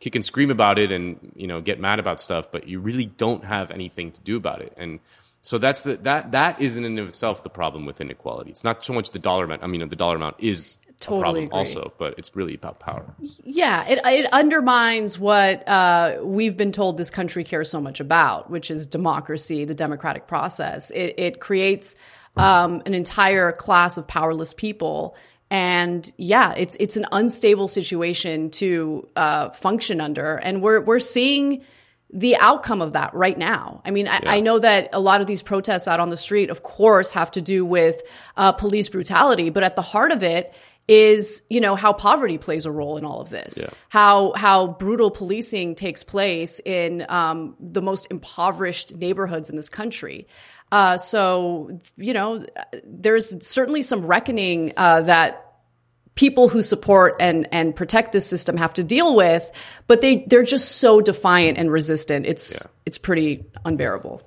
[SPEAKER 2] kick and scream about it and you know get mad about stuff, but you really don't have anything to do about it. And so that's the that that is in and of itself the problem with inequality. It's not so much the dollar amount. I mean, the dollar amount is
[SPEAKER 1] Totally agree.
[SPEAKER 2] also, but it's really about power.
[SPEAKER 1] Yeah, it, it undermines what uh, we've been told this country cares so much about, which is democracy, the democratic process. It, it creates um, an entire class of powerless people. And yeah, it's it's an unstable situation to uh, function under, and we're we're seeing the outcome of that right now. I mean, I, I know that a lot of these protests out on the street, of course, have to do with uh, police brutality, but at the heart of it is you know how poverty plays a role in all of this.
[SPEAKER 2] Yeah.
[SPEAKER 1] how how brutal policing takes place in um, the most impoverished neighborhoods in this country. Uh, so you know there's certainly some reckoning uh, that people who support and and protect this system have to deal with but they they're just so defiant and resistant. It's it's pretty unbearable.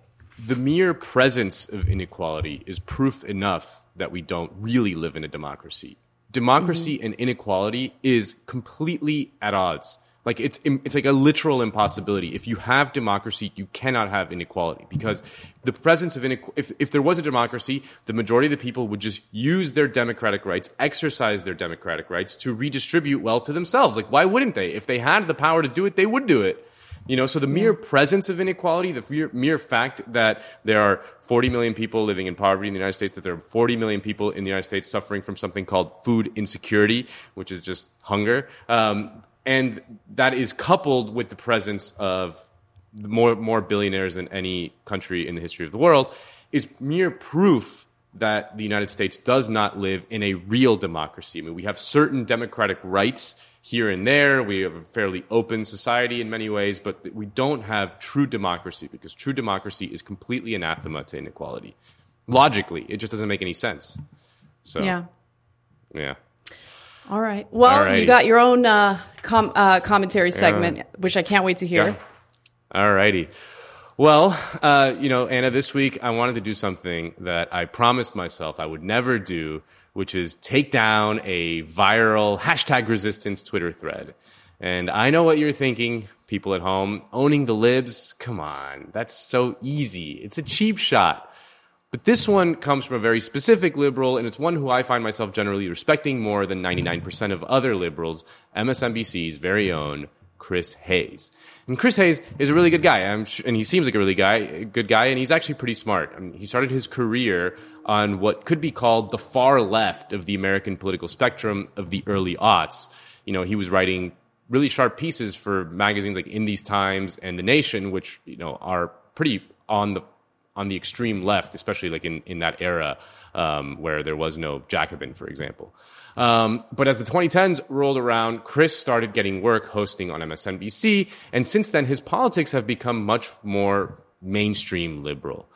[SPEAKER 2] The mere presence of inequality is proof enough that we don't really live in a democracy. Democracy mm-hmm. and inequality is completely at odds. Like it's it's like a literal impossibility. If you have democracy, you cannot have inequality because the presence of inequality. If, if there was a democracy, the majority of the people would just use their democratic rights, exercise their democratic rights to redistribute wealth to themselves. Like why wouldn't they? If they had the power to do it, they would do it. You know, so the mere presence of inequality, the mere, mere fact that there are 40 million people living in poverty in the United States, that there are 40 million people in the United States suffering from something called food insecurity, which is just hunger, um, and that is coupled with the presence of more more billionaires than any country in the history of the world, is mere proof that the United States does not live in a real democracy. I mean, we have certain democratic rights here and there. We have a fairly open society in many ways, but we don't have true democracy because true democracy is completely anathema to inequality. Logically, it just doesn't make any sense. So,
[SPEAKER 1] yeah
[SPEAKER 2] yeah.
[SPEAKER 1] all right well
[SPEAKER 2] All right.
[SPEAKER 1] you got your own uh, com- uh, commentary segment which i can't wait to hear
[SPEAKER 2] All righty. Well, uh, you know, Ana, this week I wanted to do something that I promised myself I would never do, which is take down a viral hashtag resistance Twitter thread. And I know what you're thinking, people at home. Owning the libs? Come on. That's so easy. It's a cheap shot. But this one comes from a very specific liberal, and it's one who I find myself generally respecting more than 99% of other liberals, MSNBC's very own Chris Hayes. And Chris Hayes is a really good guy, and he seems like a really guy, good guy, and he's actually pretty smart. I mean, he started his career on what could be called the far left of the American political spectrum of the early aughts. You know, he was writing really sharp pieces for magazines like In These Times and The Nation, which you know are pretty on the on the extreme left, especially like in, in that era um, where there was no Jacobin, for example. Um, but as the 2010s rolled around, Chris started getting work hosting on MSNBC, and since then his politics have become much more mainstream liberal.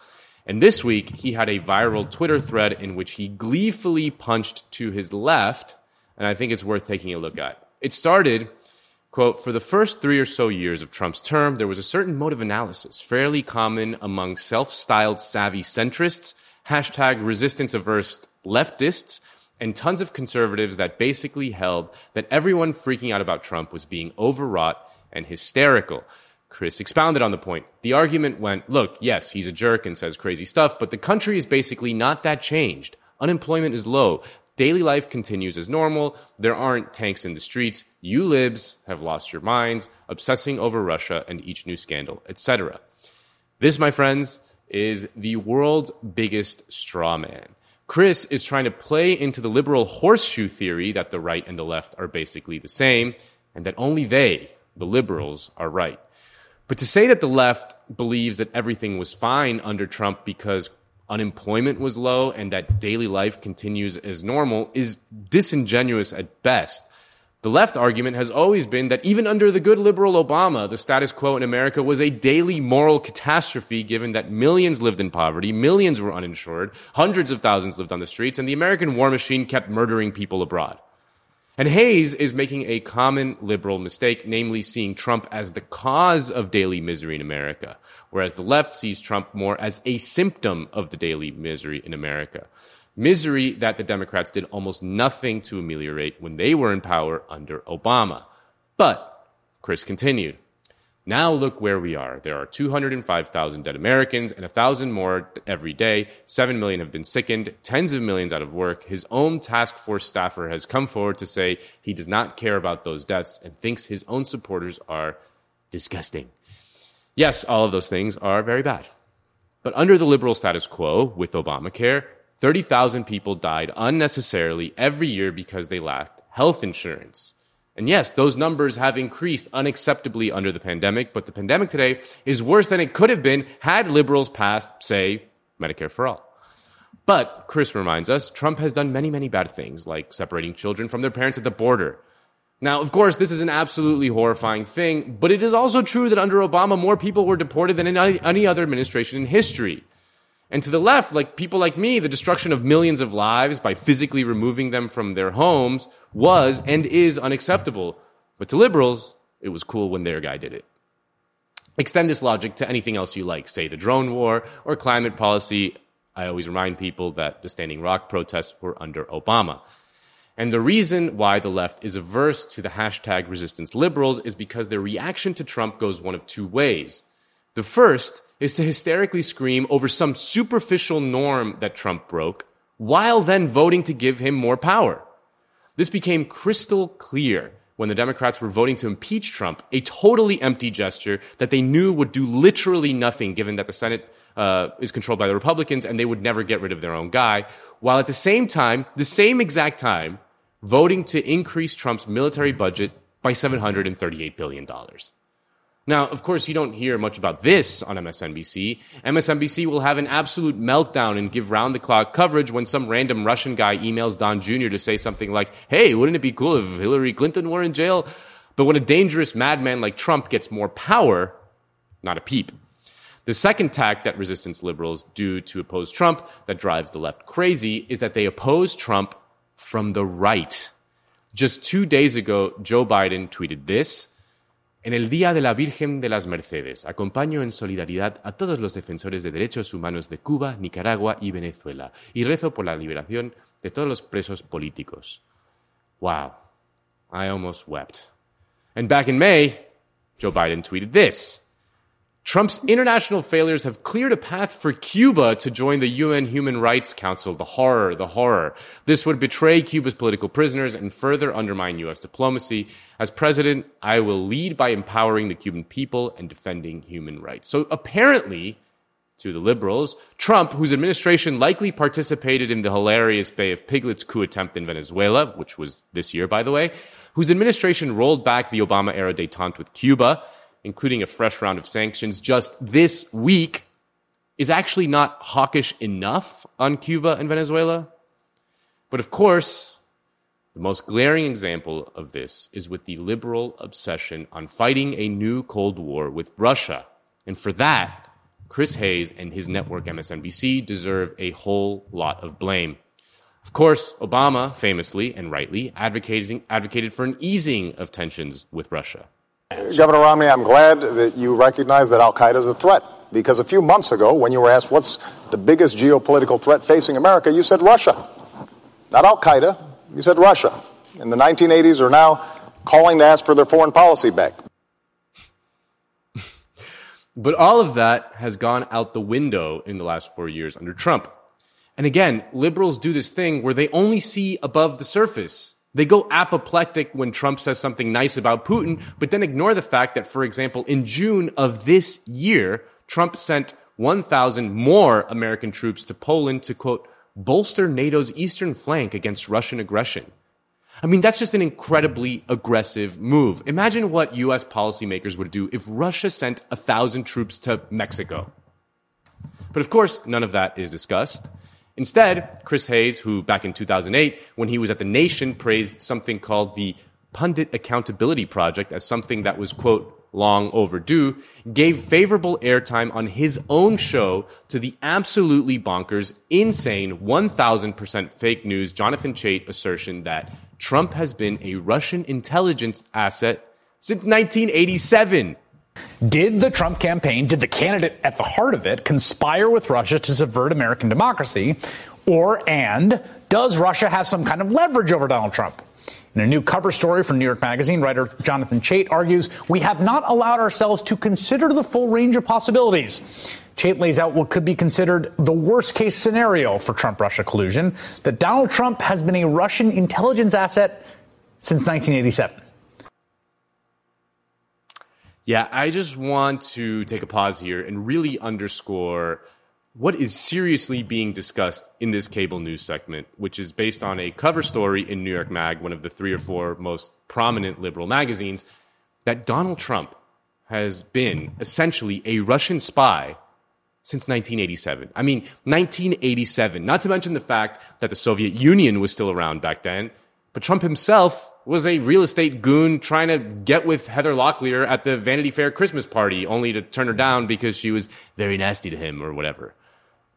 [SPEAKER 2] And this week, he had a viral Twitter thread in which he gleefully punched to his left, and I think it's worth taking a look at. It started Quote, for the first three or so years of Trump's term, there was a certain mode of analysis fairly common among self styled savvy centrists, hashtag resistance averse leftists, and tons of conservatives that basically held that everyone freaking out about Trump was being overwrought and hysterical. Chris expounded on the point. The argument went, look, yes, he's a jerk and says crazy stuff, but the country is basically not that changed. Unemployment is low. Daily life continues as normal. There aren't tanks in the streets. You libs have lost your minds, obsessing over Russia and each new scandal, etc. This, my friends, is the world's biggest straw man. Chris is trying to play into the liberal horseshoe theory that the right and the left are basically the same, and that only they, the liberals, are right. But to say that the left believes that everything was fine under Trump because unemployment was low and that daily life continues as normal is disingenuous at best. The left argument has always been that even under the good liberal Obama, the status quo in America was a daily moral catastrophe given that millions lived in poverty, millions were uninsured, hundreds of thousands lived on the streets, and the American war machine kept murdering people abroad. And Hayes is making a common liberal mistake, namely seeing Trump as the cause of daily misery in America, whereas the left sees Trump more as a symptom of the daily misery in America. Misery that the Democrats did almost nothing to ameliorate when they were in power under Obama. But Chris continued. Now look where we are. There are 205,000 dead Americans and 1,000 more every day. 7 million have been sickened, tens of millions out of work. His own task force staffer has come forward to say he does not care about those deaths and thinks his own supporters are disgusting. Yes, all of those things are very bad. But under the liberal status quo with Obamacare, 30,000 people died unnecessarily every year because they lacked health insurance. And yes, those numbers have increased unacceptably under the pandemic, but the pandemic today is worse than it could have been had liberals passed, say, Medicare for all. But Chris reminds us Trump has done many, many bad things, like separating children from their parents at the border. Now, of course, this is an absolutely horrifying thing, but it is also true that under Obama, more people were deported than in any other administration in history. And to the left, like people like me, the destruction of millions of lives by physically removing them from their homes was and is unacceptable. But to liberals, it was cool when their guy did it. Extend this logic to anything else you like, say the drone war or climate policy. I always remind people that the Standing Rock protests were under Obama. And the reason why the left is averse to the hashtag resistance liberals is because their reaction to Trump goes one of two ways. The first is to hysterically scream over some superficial norm that Trump broke, while then voting to give him more power. This became crystal clear when the Democrats were voting to impeach Trump, a totally empty gesture that they knew would do literally nothing given that the Senate uh, is controlled by the Republicans and they would never get rid of their own guy, while at the same time, the same exact time, voting to increase Trump's military budget by $738 billion. Now, of course, you don't hear much about this on MSNBC. MSNBC will have an absolute meltdown and give round the clock coverage when some random Russian guy emails Don Jr. to say something like, hey, wouldn't it be cool if Hillary Clinton were in jail? But when a dangerous madman like Trump gets more power, not a peep. The second tack that resistance liberals do to oppose Trump that drives the left crazy is that they oppose Trump from the right. Just two days ago, Joe Biden tweeted this En el Día de la Virgen de las Mercedes, acompaño en solidaridad a todos los defensores de derechos humanos de Cuba, Nicaragua y Venezuela y rezo por la liberación de todos los presos políticos. Wow, I almost wept. And back in May, Joe Biden tweeted this. Trump's international failures have cleared a path for Cuba to join the UN Human Rights Council. The horror, the horror. This would betray Cuba's political prisoners and further undermine U.S. diplomacy. As president, I will lead by empowering the Cuban people and defending human rights. So apparently, to the liberals, Trump, whose administration likely participated in the hilarious Bay of Piglets coup attempt in Venezuela, which was this year, by the way, whose administration rolled back the Obama era detente with Cuba, including a fresh round of sanctions just this week, is actually not hawkish enough on Cuba and Venezuela. But of course, the most glaring example of this is with the liberal obsession on fighting a new Cold War with Russia. And for that, Chris Hayes and his network MSNBC deserve a whole lot of blame. Of course, Obama famously and rightly advocated for an easing of tensions with Russia.
[SPEAKER 8] Governor Romney, I'm glad that you recognize that Al Qaeda is a threat. Because a few months ago, when you were asked what's the biggest geopolitical threat facing America, you said Russia. Not Al Qaeda, you said Russia. In the 1980s are now calling to ask for their foreign policy back.
[SPEAKER 2] but all of that has gone out the window in the last four years under Trump. And again, liberals do this thing where they only see above the surface. They go apoplectic when Trump says something nice about Putin, but then ignore the fact that, for example, in June of this year, Trump sent 1,000 more American troops to Poland to, quote, bolster NATO's eastern flank against Russian aggression. I mean, that's just an incredibly aggressive move. Imagine what US policymakers would do if Russia sent a thousand troops to Mexico. But of course, none of that is discussed. Instead, Chris Hayes, who back in 2008, when he was at The Nation, praised something called the Pundit Accountability Project as something that was, quote, long overdue, gave favorable airtime on his own show to the absolutely bonkers, insane, 1000% fake news Jonathan Chait assertion that Trump has been a Russian intelligence asset since 1987.
[SPEAKER 9] Did the Trump campaign, did the candidate at the heart of it conspire with Russia to subvert American democracy? Or, and does Russia have some kind of leverage over Donald Trump? In a new cover story from New York Magazine, writer Jonathan Chait argues we have not allowed ourselves to consider the full range of possibilities. Chait lays out what could be considered the worst case scenario for Trump Russia collusion that Donald Trump has been a Russian intelligence asset since 1987.
[SPEAKER 2] Yeah, I just want to take a pause here and really underscore what is seriously being discussed in this cable news segment, which is based on a cover story in New York Mag, one of the three or four most prominent liberal magazines, that Donald Trump has been essentially a Russian spy since 1987. I mean, 1987, not to mention the fact that the Soviet Union was still around back then, but Trump himself was a real estate goon trying to get with Heather Locklear at the Vanity Fair Christmas party, only to turn her down because she was very nasty to him or whatever.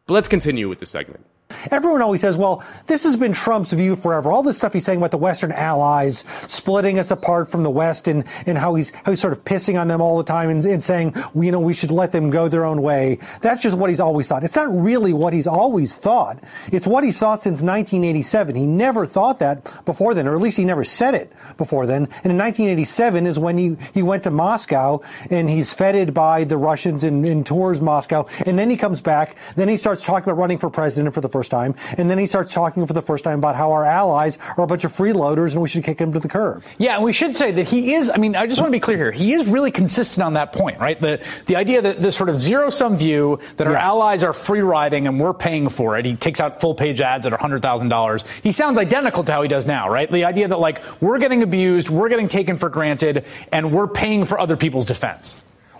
[SPEAKER 2] But let's continue with the segment.
[SPEAKER 10] Everyone always says, well, this has been Trump's view forever. All this stuff he's saying about the Western allies splitting us apart from the West and, and how he's, how he's sort of pissing on them all the time and, and saying, you know, we should let them go their own way. That's just what he's always thought. It's not really what he's always thought. It's what he's thought since 1987. He never thought that before then, or at least he never said it before then. And in 1987 is when he, he went to Moscow and he's feted by the Russians and, and tours Moscow. And then he comes back. Then he starts talking about running for president for the first time. And then he starts talking for the first time about how our allies are a bunch of freeloaders and we should kick them to the curb.
[SPEAKER 9] Yeah, and we should say that he is, I mean, I just want to be clear here. He is really consistent on that point, right? The, the idea that this sort of zero sum view that our
[SPEAKER 10] Yeah.
[SPEAKER 9] allies are free riding and we're paying for it. He takes out full page ads at $100,000. He sounds identical to how he does now, right? The idea that like we're getting abused, we're getting taken for granted, and we're paying for other people's defense.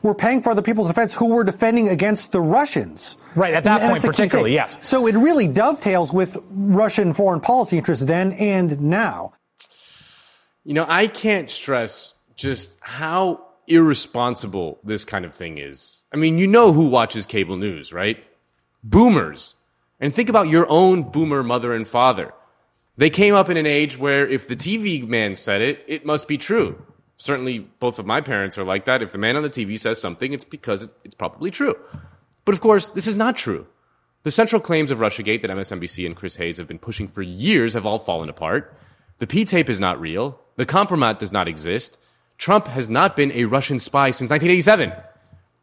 [SPEAKER 10] We're paying for other people's defense who were defending against the Russians.
[SPEAKER 9] Right, at that
[SPEAKER 10] And
[SPEAKER 9] point
[SPEAKER 10] that's
[SPEAKER 9] particularly,
[SPEAKER 10] thing.
[SPEAKER 9] yes.
[SPEAKER 10] So it really dovetails with Russian foreign policy interests then and now.
[SPEAKER 2] You know, I can't stress just how irresponsible this kind of thing is. I mean, you know who watches cable news, right? Boomers. And think about your own boomer mother and father. They came up in an age where if the TV man said it, it must be true. Certainly, both of my parents are like that. If the man on the TV says something, it's because it's probably true. But of course, this is not true. The central claims of Russiagate that MSNBC and Chris Hayes have been pushing for years have all fallen apart. The P tape is not real. The compromat does not exist. Trump has not been a Russian spy since 1987.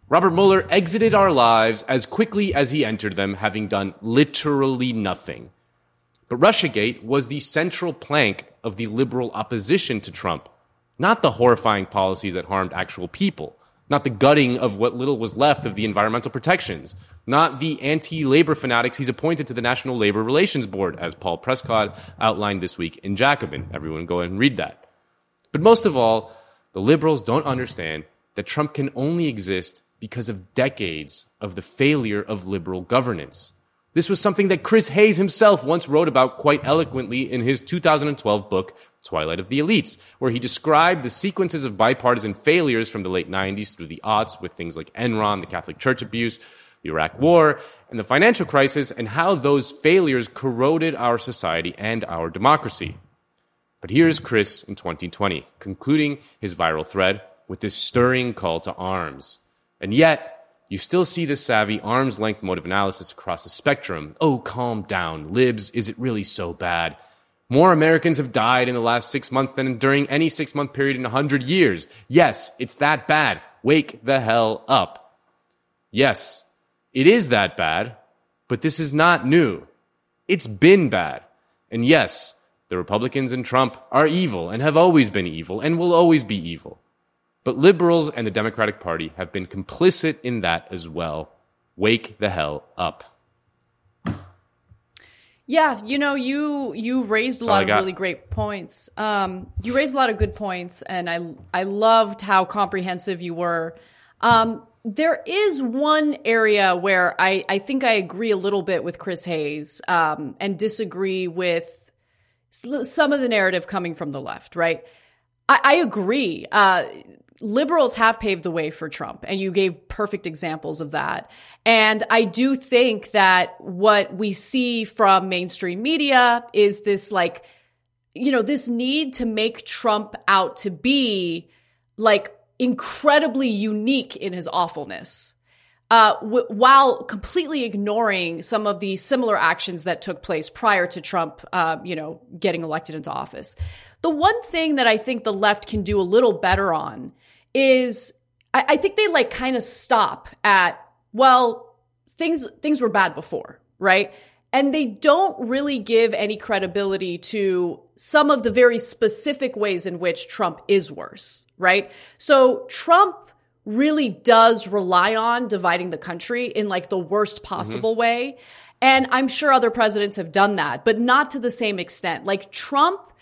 [SPEAKER 2] Robert Mueller exited our lives as quickly as he entered them, having done literally nothing. But Russiagate was the central plank of the liberal opposition to Trump, not the horrifying policies that harmed actual people, not the gutting of what little was left of the environmental protections, not the anti labor fanatics he's appointed to the National Labor Relations Board, as Paul Prescod outlined this week in Jacobin. Everyone go and read that. But most of all, the liberals don't understand that Trump can only exist because of decades of the failure of liberal governance. This was something that Chris Hayes himself once wrote about quite eloquently in his 2012 book, Twilight of the Elites, where he described the sequences of bipartisan failures from the late 90s through the aughts with things like Enron, the Catholic Church abuse, the Iraq War, and the financial crisis, and how those failures corroded our society and our democracy. But here's Chris in 2020, concluding his viral thread with this stirring call to arms. And yet, you still see this savvy arm's length mode of analysis across the spectrum. Oh, calm down, libs. Is it really so bad? More Americans have died in the last six months than during any six month period in a hundred years. Yes, it's that bad. Wake the hell up. Yes, it is that bad, but this is not new. It's been bad. And yes, the Republicans and Trump are evil and have always been evil and will always be evil. But liberals and the Democratic Party have been complicit in that as well. Wake the hell up.
[SPEAKER 1] Yeah, you know, you you raised a lot of really great points. Um, you raised a lot of good points, and I I loved how comprehensive you were. Um, there is one area where I I think I agree a little bit with Chris Hayes um, and disagree with some of the narrative coming from the left. Right, I, I agree. Uh, liberals have paved the way for Trump, and you gave perfect examples of that. And I do think that what we see from mainstream media is this like, you know, this need to make Trump out to be like incredibly unique in his awfulness. uh, w- while completely ignoring some of the similar actions that took place prior to Trump, uh, you know, getting elected into office. The one thing that I think the left can do a little better on is I, I think they like kind of stop at well, things things were bad before, right? And they don't really give any credibility to some of the very specific ways in which Trump is worse, right? So Trump really does rely on dividing the country in like the worst possible mm-hmm. way. And I'm sure other presidents have done that, but not to the same extent. Like Trump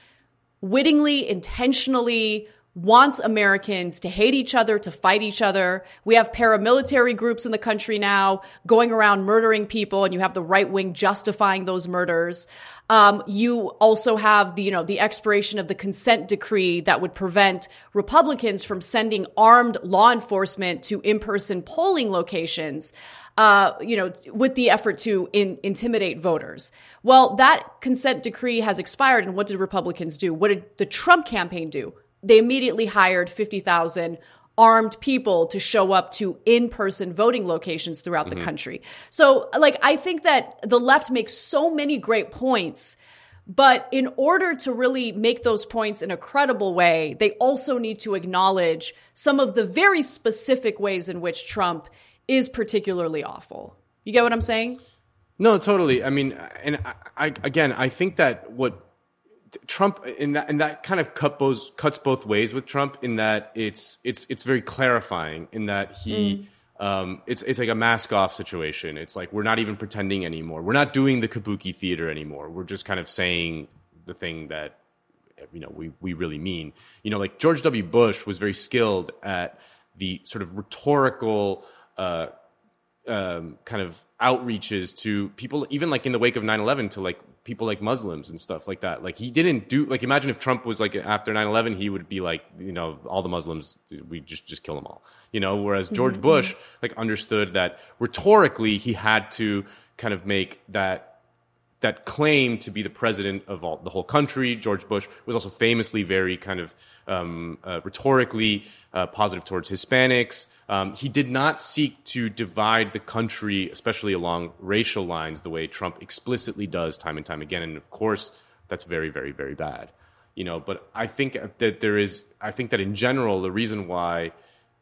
[SPEAKER 1] wittingly, intentionally wants Americans to hate each other, to fight each other. We have paramilitary groups in the country now going around murdering people, and you have the right wing justifying those murders. Um, you also have the, you know, the expiration of the consent decree that would prevent Republicans from sending armed law enforcement to in-person polling locations. Uh, you know, with the effort to in, intimidate voters. Well, that consent decree has expired, and what did Republicans do? What did the Trump campaign do? They immediately hired 50,000 armed people to show up to in-person voting locations throughout mm-hmm. the country. So like I think that the left makes so many great points but in order to really make those points in a credible way, they also need to acknowledge some of the very specific ways in which Trump is particularly awful. You get what I'm saying?
[SPEAKER 2] No, totally. I mean, and I, I again, I think that what Trump in that and that kind of cut both, cuts both ways with Trump in that it's it's it's very clarifying in that he mm. um, it's it's like a mask off situation. It's like we're not even pretending anymore. We're not doing the kabuki theater anymore. We're just kind of saying the thing that you know we we really mean. You know, like George W. Bush was very skilled at the sort of rhetorical. Uh, um, kind of outreaches to people, even like in the wake of 9 11, to like people like Muslims and stuff like that. Like he didn't do like imagine if Trump was like after 9/11 he would be like you know all the Muslims we just just kill them all. You know, whereas George mm-hmm. Bush like understood that rhetorically he had to kind of make that that claim to be the president of all, the whole country. George Bush was also famously very kind of um, uh, rhetorically uh, positive towards Hispanics. Um, he did not seek to divide the country, especially along racial lines, the way Trump explicitly does time and time again. And of course, that's very, very, very bad. You know, but I think that there is. I think that in general, the reason why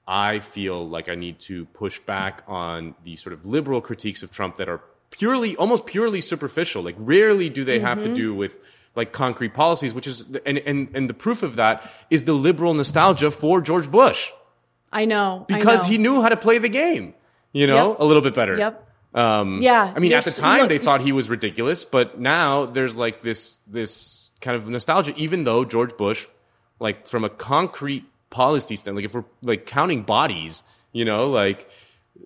[SPEAKER 2] I feel like I need to push back on the sort of liberal critiques of Trump that are purely, almost purely superficial. Like rarely do they mm-hmm. have to mm-hmm. do with like concrete policies, which is, and, and, and the proof of that is the liberal nostalgia for George Bush.
[SPEAKER 1] I know.
[SPEAKER 2] Because
[SPEAKER 1] I know.
[SPEAKER 2] he knew how to play the game, you know, yep. a little bit better.
[SPEAKER 1] Yep.
[SPEAKER 2] Um,
[SPEAKER 1] yeah.
[SPEAKER 2] I mean, at the time look, they thought he was ridiculous, but now there's like this, this kind of nostalgia, even though George Bush, like from a concrete policy stand, like if we're like counting bodies, you know, like,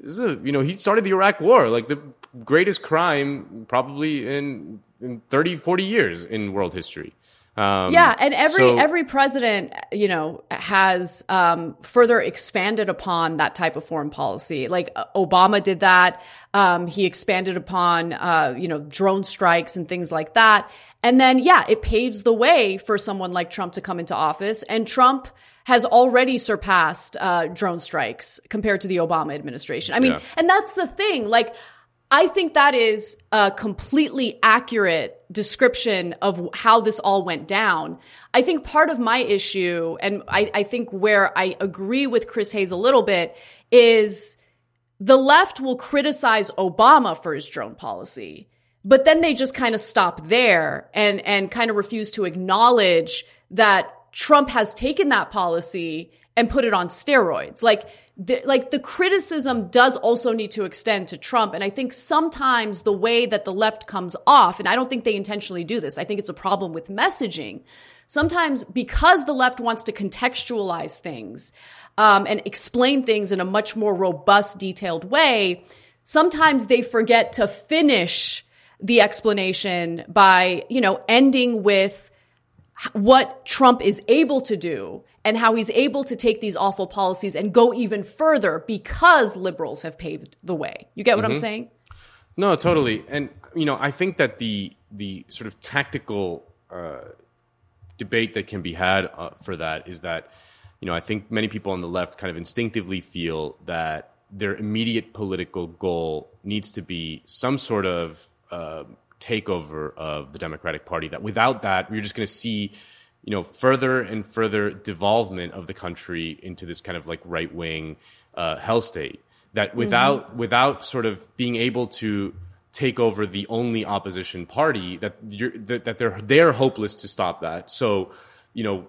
[SPEAKER 2] a, you know, he started the Iraq war. Like the greatest crime probably in, in 30, 40 years in world history.
[SPEAKER 1] Um, yeah, and every so, every president, you know, has um, further expanded upon that type of foreign policy. Like uh, Obama did that. Um, he expanded upon, uh, you know, drone strikes and things like that. And then, yeah, it paves the way for someone like Trump to come into office. And Trump has already surpassed uh, drone strikes compared to the Obama administration. I mean, yeah. and that's the thing. Like, I think that is a completely accurate description of how this all went down. I think part of my issue, and I, I, think where I agree with Chris Hayes a little bit, is the left will criticize Obama for his drone policy, but then they just kind of stop there and, and kind of refuse to acknowledge that Trump has taken that policy and put it on steroids. Like, the, like the criticism does also need to extend to Trump. And I think sometimes the way that the left comes off, and I don't think they intentionally do this, I think it's a problem with messaging. Sometimes because the left wants to contextualize things um, and explain things in a much more robust, detailed way, sometimes they forget to finish the explanation by, you know, ending with what Trump is able to do and how he's able to take these awful policies and go even further because liberals have paved the way. You get what mm-hmm. I'm saying?
[SPEAKER 2] No, totally. And you know, I think that the the sort of tactical uh, debate that can be had uh, for that is that you know I think many people on the left kind of instinctively feel that their immediate political goal needs to be some sort of uh, takeover of the Democratic Party. That without that, you're just going to see, you know, further and further devolvement of the country into this kind of like right wing uh, hell state. That without mm-hmm. without sort of being able to take over the only opposition party, that you're, that, that they're they're hopeless to stop that. So, you know,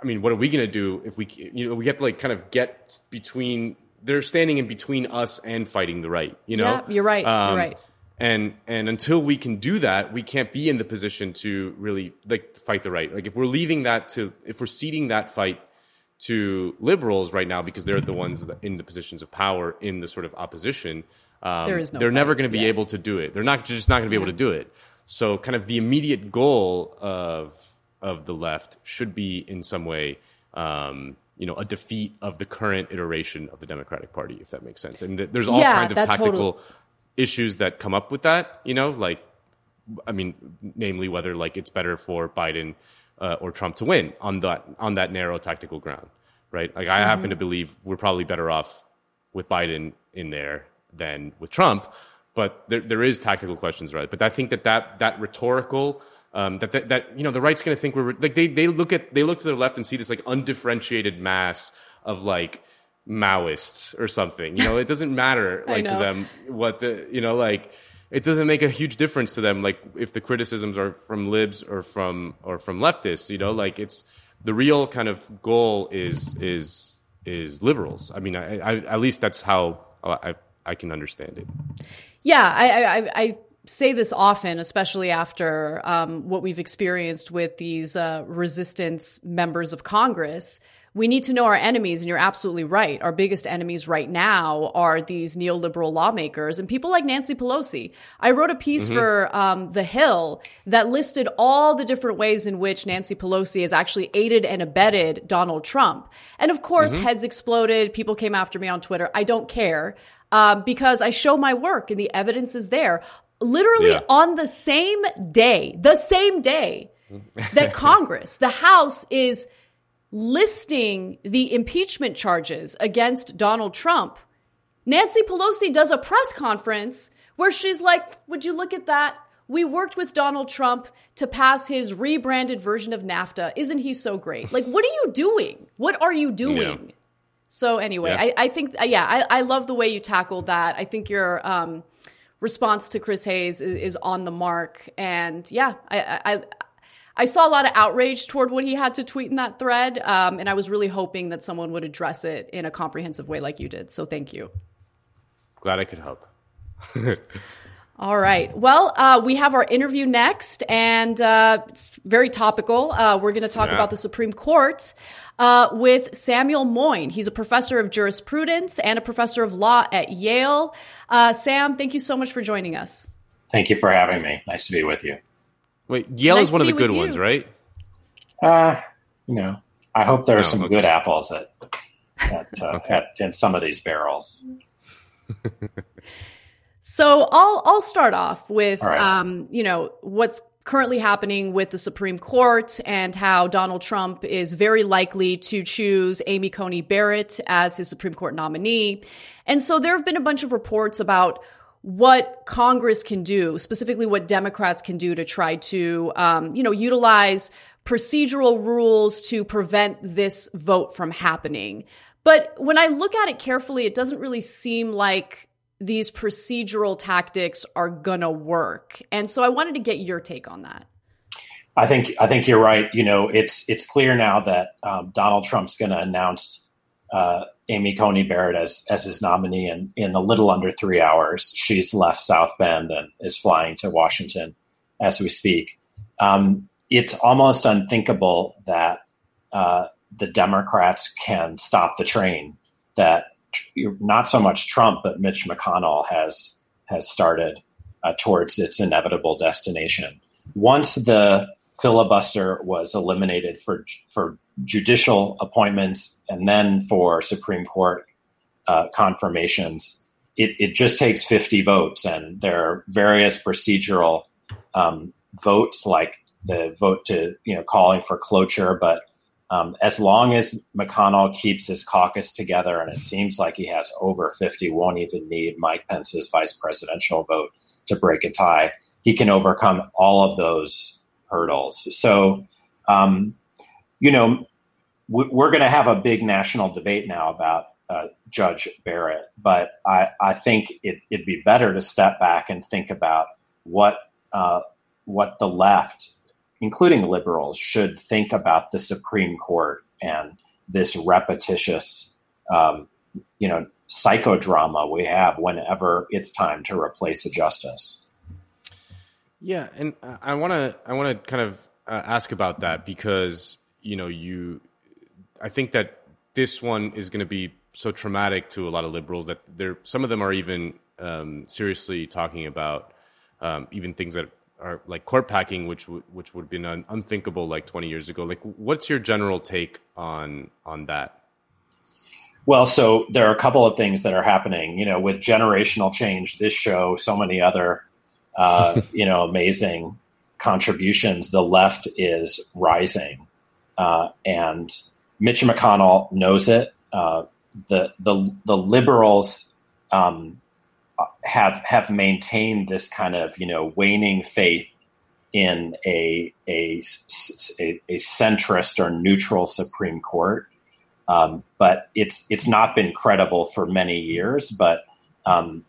[SPEAKER 2] I mean, what are we going to do if we you know we have to like kind of get between they're standing in between us and fighting the right. You know,
[SPEAKER 1] yeah, you're right. Um, you're right
[SPEAKER 2] and and until we can do that we can't be in the position to really like fight the right like if we're leaving that to if we're ceding that fight to liberals right now because they're the ones in the positions of power in the sort of opposition um, there is no they're fight. never going to be yeah. able to do it they're not just not going to be yeah. able to do it so kind of the immediate goal of of the left should be in some way um, you know a defeat of the current iteration of the Democratic Party, if that makes sense. And th- there's all yeah, kinds of tactical issues that come up with that. You know, like I mean, namely whether like it's better for Biden uh, or Trump to win on that on that narrow tactical ground, right? Like I mm-hmm. happen to believe we're probably better off with Biden in there than with Trump, but there there is tactical questions, right? But I think that that that rhetorical. Um, that, that that you know the right's going to think we're like they they look at they look to their left and see this like undifferentiated mass of like Maoists or something. You know, it doesn't matter like to them what the you know like it doesn't make a huge difference to them like if the criticisms are from libs or from or from leftists. You know, like it's the real kind of goal is is is liberals. I mean, I, I at least that's how I I can understand it.
[SPEAKER 1] Yeah, I I, I say this often, especially after um, what we've experienced with these uh, resistance members of Congress we need to know our enemies, and you're absolutely right. Our biggest enemies right now are these neoliberal lawmakers and people like Nancy Pelosi. I wrote a piece mm-hmm. for um, The Hill that listed all the different ways in which Nancy Pelosi has actually aided and abetted Donald Trump. And of course, mm-hmm. heads exploded. People came after me on Twitter. I don't care um, because I show my work and the evidence is there. Literally yeah. on the same day, the same day that Congress, the House is listing the impeachment charges against Donald Trump, Nancy Pelosi does a press conference where she's like, Would you look at that? We worked with Donald Trump to pass his rebranded version of NAFTA. Isn't he so great? Like, what are you doing? What are you doing? Yeah. So, anyway, yeah. I, I, think, yeah, I, I, love the way you tackled that. I think your um, response to Chris Hayes is, is, on the mark. And yeah, I, I, I saw a lot of outrage toward what he had to tweet in that thread, um, and I was really hoping that someone would address it in a comprehensive way like you did. So thank you.
[SPEAKER 2] Glad I could help.
[SPEAKER 1] All right. Well, uh, we have our interview next, and uh, it's very topical. Uh, we're going to talk yeah. about the Supreme Court uh, with Samuel Moyn. He's a professor of jurisprudence and a professor of law at Yale. Uh, Sam, thank you so much for joining us.
[SPEAKER 11] Thank you for having me. Nice to be with you.
[SPEAKER 2] Wait, Yale nice is one of the good ones, right?
[SPEAKER 11] Uh, you know, I hope there are some okay. good apples at, at, uh, okay. at in some of these barrels.
[SPEAKER 1] so I'll I'll start off with right. um, you know what's currently happening with the Supreme Court and how Donald Trump is very likely to choose Amy Coney Barrett as his Supreme Court nominee. And so there have been a bunch of reports about what Congress can do, specifically what Democrats can do to try to, um, you know, utilize procedural rules to prevent this vote from happening. But when I look at it carefully, it doesn't really seem like these procedural tactics are gonna work. And so I wanted to get your take on that.
[SPEAKER 11] I think I think you're right. You know, it's it's clear now that um, Donald Trump's going to announce uh, Amy Coney Barrett as as his nominee in in a little under three hours. She's left South Bend and is flying to Washington as we speak. Um, it's almost unthinkable that uh, the Democrats can stop the train that not so much Trump but Mitch McConnell has has started uh, towards its inevitable destination. Once the filibuster was eliminated for for judicial appointments and then for Supreme Court uh, confirmations, it, it just takes 50 votes. And there are various procedural um, votes, like the vote to, you know, calling for cloture, but um, as long as McConnell keeps his caucus together, and it seems like he has over 50, won't even need Mike Pence's vice presidential vote to break a tie. He can overcome all of those hurdles. So, um, you know, we're going to have a big national debate now about uh, Judge Barrett, but I, I think it, would be better to step back and think about what uh, what the left including liberals, should think about the Supreme Court and this repetitious, um, you know, psychodrama we have whenever it's time to replace a justice.
[SPEAKER 2] Yeah, and I want to I want to kind of uh, ask about that because you know you, I think that this one is going to be so traumatic to a lot of liberals that there some of them are even um, seriously talking about um, even things that are like court packing, which w- which would have been un- unthinkable like 20 years ago. Like, what's your general take on on that?
[SPEAKER 11] Well, so there are a couple of things that are happening. You know, with generational change, this show, so many other, uh, you know, amazing contributions. The left is rising, uh, and Mitch McConnell knows it. Uh, the the the liberals um, have have maintained this kind of you know waning faith in a a, a, a centrist or neutral Supreme Court, um, but it's it's not been credible for many years. But um,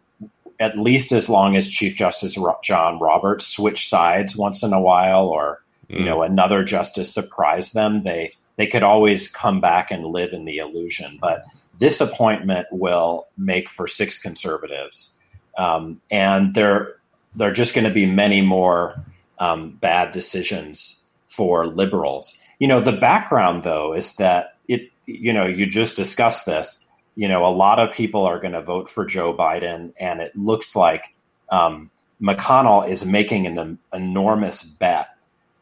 [SPEAKER 11] at least as long as Chief Justice John Roberts switched sides once in a while, or mm. you know another justice surprised them, they they could always come back and live in the illusion. But this appointment will make for six conservatives um, and there, there are just going to be many more um, bad decisions for liberals. You know, the background though is that it, you know, you just discussed this. You know, a lot of people are going to vote for Joe Biden, and it looks like um, McConnell is making an enormous bet.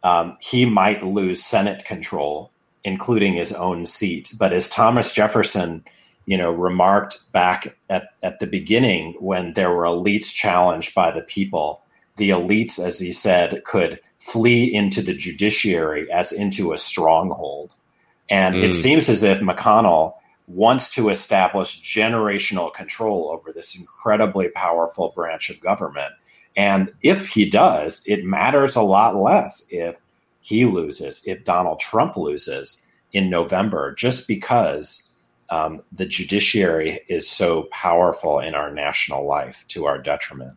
[SPEAKER 11] Um, he might lose Senate control, including his own seat. But as Thomas Jefferson you know, remarked back at, at the beginning when there were elites challenged by the people. The elites, as he said, could flee into the judiciary as into a stronghold. And mm. it seems as if McConnell wants to establish generational control over this incredibly powerful branch of government. And if he does, it matters a lot less if he loses, if Donald Trump loses in November, just because um, the judiciary is so powerful in our national life to our detriment.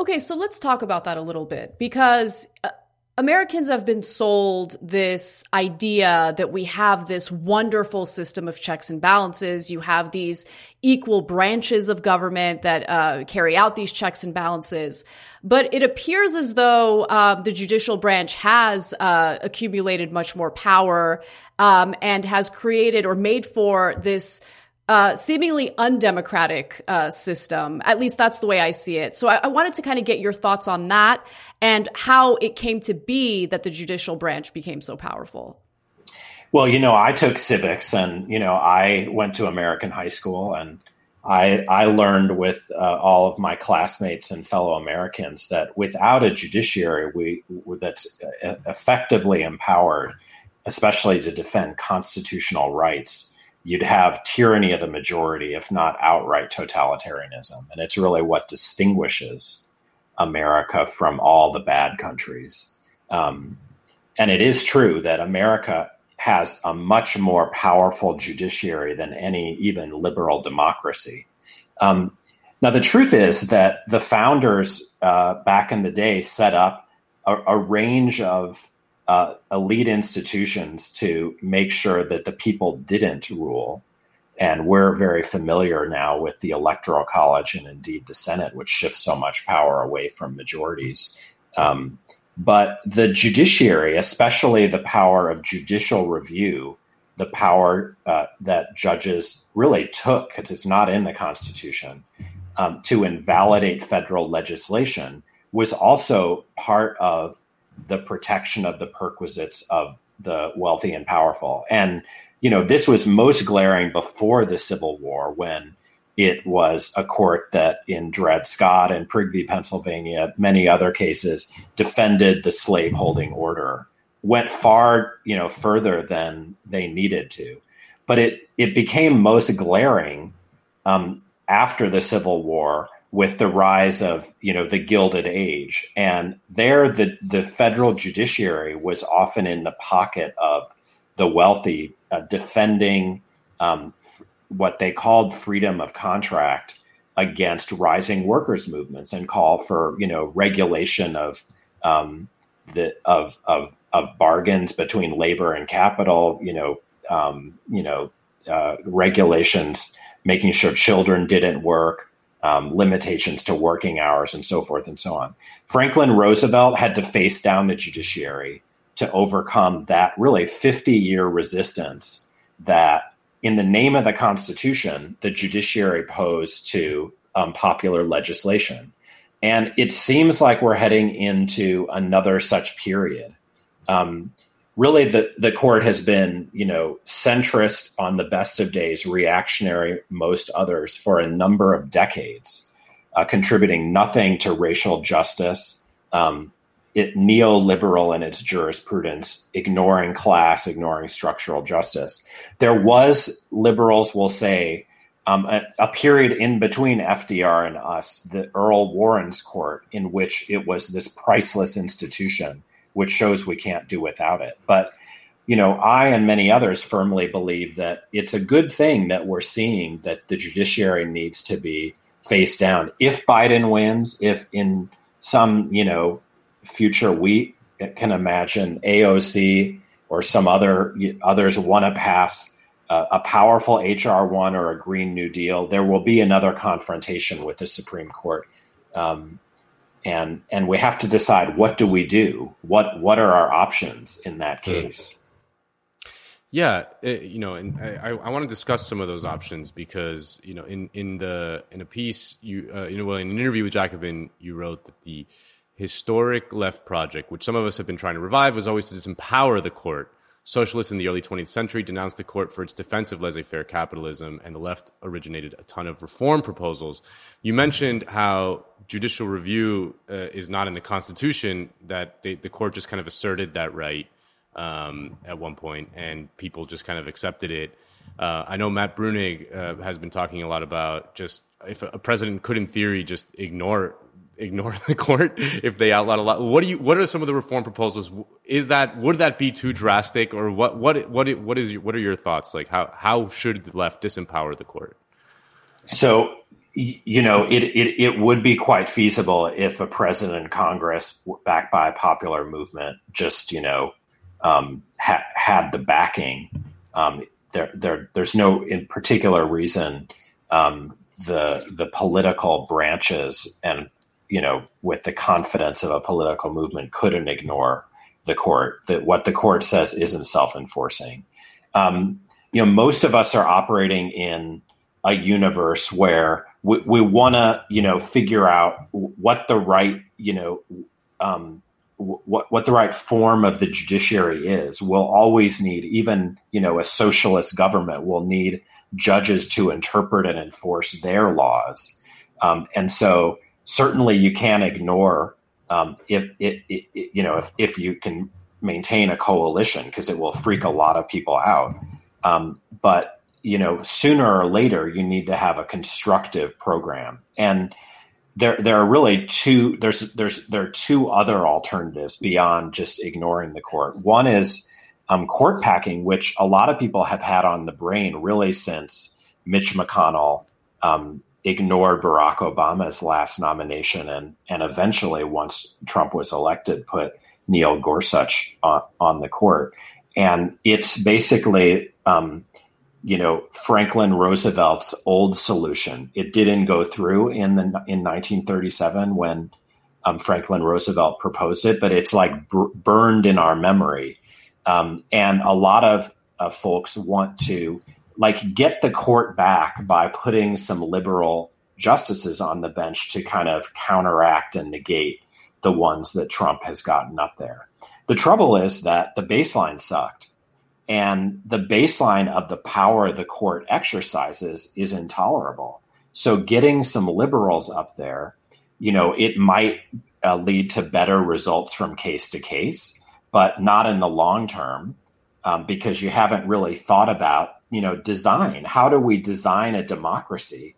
[SPEAKER 1] Okay, so let's talk about that a little bit because uh, Americans have been sold this idea that we have this wonderful system of checks and balances. You have these equal branches of government that uh, carry out these checks and balances. But it appears as though uh, the judicial branch has uh, accumulated much more power um, and has created or made for this uh, seemingly undemocratic uh, system. At least that's the way I see it. So I, I wanted to kind of get your thoughts on that and how it came to be that the judicial branch became so powerful.
[SPEAKER 11] Well, you know, I took civics, and you know, I went to American high school, and I I learned with uh, all of my classmates and fellow Americans that without a judiciary, we that's uh, effectively empowered, especially to defend constitutional rights you'd have tyranny of the majority, if not outright totalitarianism. And it's really what distinguishes America from all the bad countries. Um, and it is true that America has a much more powerful judiciary than any even liberal democracy. Um, now, the truth is that the founders uh, back in the day set up a, a range of uh, elite institutions to make sure that the people didn't rule. And we're very familiar now with the Electoral College and indeed the Senate, which shifts so much power away from majorities. Um, but the judiciary, especially the power of judicial review, the power uh, that judges really took, because it's not in the Constitution, um, to invalidate federal legislation, was also part of the protection of the perquisites of the wealthy and powerful. And, you know, this was most glaring before the Civil War when it was a court that in Dred Scott and Prigg v., Pennsylvania, many other cases, defended the slaveholding order went far, you know, further than they needed to. But it it became most glaring um, after the Civil War with the rise of you know the Gilded Age, and there the the federal judiciary was often in the pocket of the wealthy, uh, defending um, what they called freedom of contract against rising workers movements and call for you know regulation of um, the of of of bargains between labor and capital. You know, um, you know, uh, regulations making sure children didn't work, um, limitations to working hours, and so forth and so on. Franklin Roosevelt had to face down the judiciary to overcome that really 50 year resistance that, in the name of the Constitution, the judiciary posed to um, popular legislation. And it seems like we're heading into another such period. Um, really, the, the court has been, you know, centrist on the best of days, reactionary most others for a number of decades, uh, contributing nothing to racial justice, um, it neoliberal in its jurisprudence, ignoring class, ignoring structural justice. There was liberals will say um, a, a, period in between FDR and us, the Earl Warren's court, in which it was this priceless institution, which shows we can't do without it. But you know, I and many others firmly believe that it's a good thing that we're seeing that the judiciary needs to be faced down. If Biden wins, if in some you know future we can imagine AOC or some other others want to pass a powerful HR one or a Green New Deal, there will be another confrontation with the Supreme Court, um, and and we have to decide what do we do? What what are our options in that hmm. case?
[SPEAKER 2] Yeah, it, you know, and I, I want to discuss some of those options because you know, in in the in a piece you uh, you know, well, in an interview with Jacobin, you wrote that the historic left project, which some of us have been trying to revive, was always to disempower the court Socialists in the early 20th century denounced the court for its defense of laissez faire capitalism, and the left originated a ton of reform proposals. You mentioned how judicial review uh, is not in the Constitution, that they, the court just kind of asserted that right um, at one point, and people just kind of accepted it. Uh, I know Matt Bruenig uh, has been talking a lot about just if a president could, in theory, just ignore ignore the court if they outlawed a lot. What do you? What are some of the reform proposals? Is that would that be too drastic, or what? What? What? What is? What are your thoughts? Like how how should the left disempower the court?
[SPEAKER 11] So you know, it, it, it would be quite feasible if a president and Congress, backed by a popular movement, just you know, um, ha- had the backing. Um, there, there, there's no in particular reason um, the the political branches and you know, with the confidence of a political movement, couldn't ignore the court. That what the court says isn't self-enforcing. Um, you know, most of us are operating in a universe where we, we want to, you know, figure out what the right, you know, um, what what the right form of the judiciary is. We'll always need, even you know, a socialist government will need judges to interpret and enforce their laws, um, and so certainly you can't ignore um, if it, it, it, you know if, if you can maintain a coalition because it will freak a lot of people out. Um, but you know sooner or later you need to have a constructive program and there there are really two there's there's there are two other alternatives beyond just ignoring the court one is um, court packing which a lot of people have had on the brain really since mitch mcconnell um, ignored Barack Obama's last nomination and and eventually once Trump was elected put Neil Gorsuch on, on the court. And it's basically um, you know Franklin Roosevelt's old solution. It didn't go through in the in 1937 when um, Franklin Roosevelt proposed it but it's like br- burned in our memory. Um, and a lot of uh, folks want to like get the court back by putting some liberal justices on the bench to kind of counteract and negate the ones that Trump has gotten up there. The trouble is that the baseline sucked. And the baseline of the power the court exercises is intolerable. So getting some liberals up there, you know, it might uh, lead to better results from case to case, but not in the long term um, because you haven't really thought about you know design. How do we design a democracy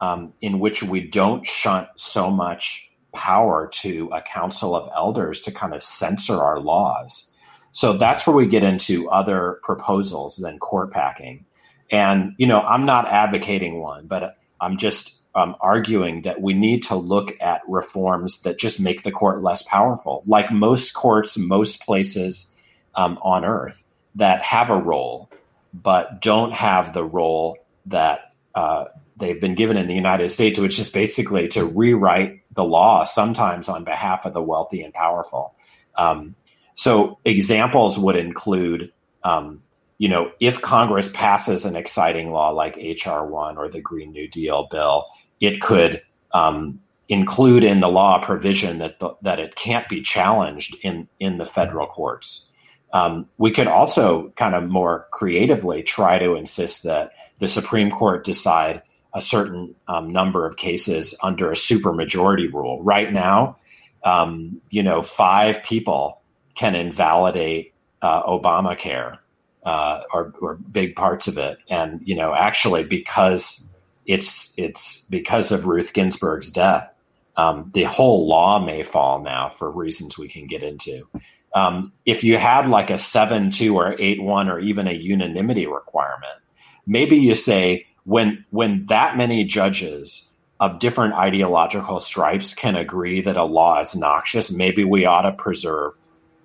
[SPEAKER 11] um, in which we don't shunt so much power to a council of elders to kind of censor our laws? So that's where we get into other proposals than court packing. And you know, I'm not advocating one, but I'm just um, arguing that we need to look at reforms that just make the court less powerful, like most courts, most places um, on earth that have a role, but don't have the role that uh, they've been given in the United States, which is basically to rewrite the law, sometimes on behalf of the wealthy and powerful. Um, so examples would include, um, you know, if Congress passes an exciting law like HR one or the Green New Deal bill, it could um, include in the law a provision that the, that it can't be challenged in in the federal courts. Um, we could also kind of more creatively try to insist that the Supreme Court decide a certain um, number of cases under a supermajority rule. Right now, um, you know, five people can invalidate uh, Obamacare uh, or, or big parts of it, and you know, actually, because it's it's because of Ruth Ginsburg's death, um, the whole law may fall now for reasons we can get into. Um, if you had like a seven two or eight one or even a unanimity requirement, maybe you say when when that many judges of different ideological stripes can agree that a law is noxious, maybe we ought to preserve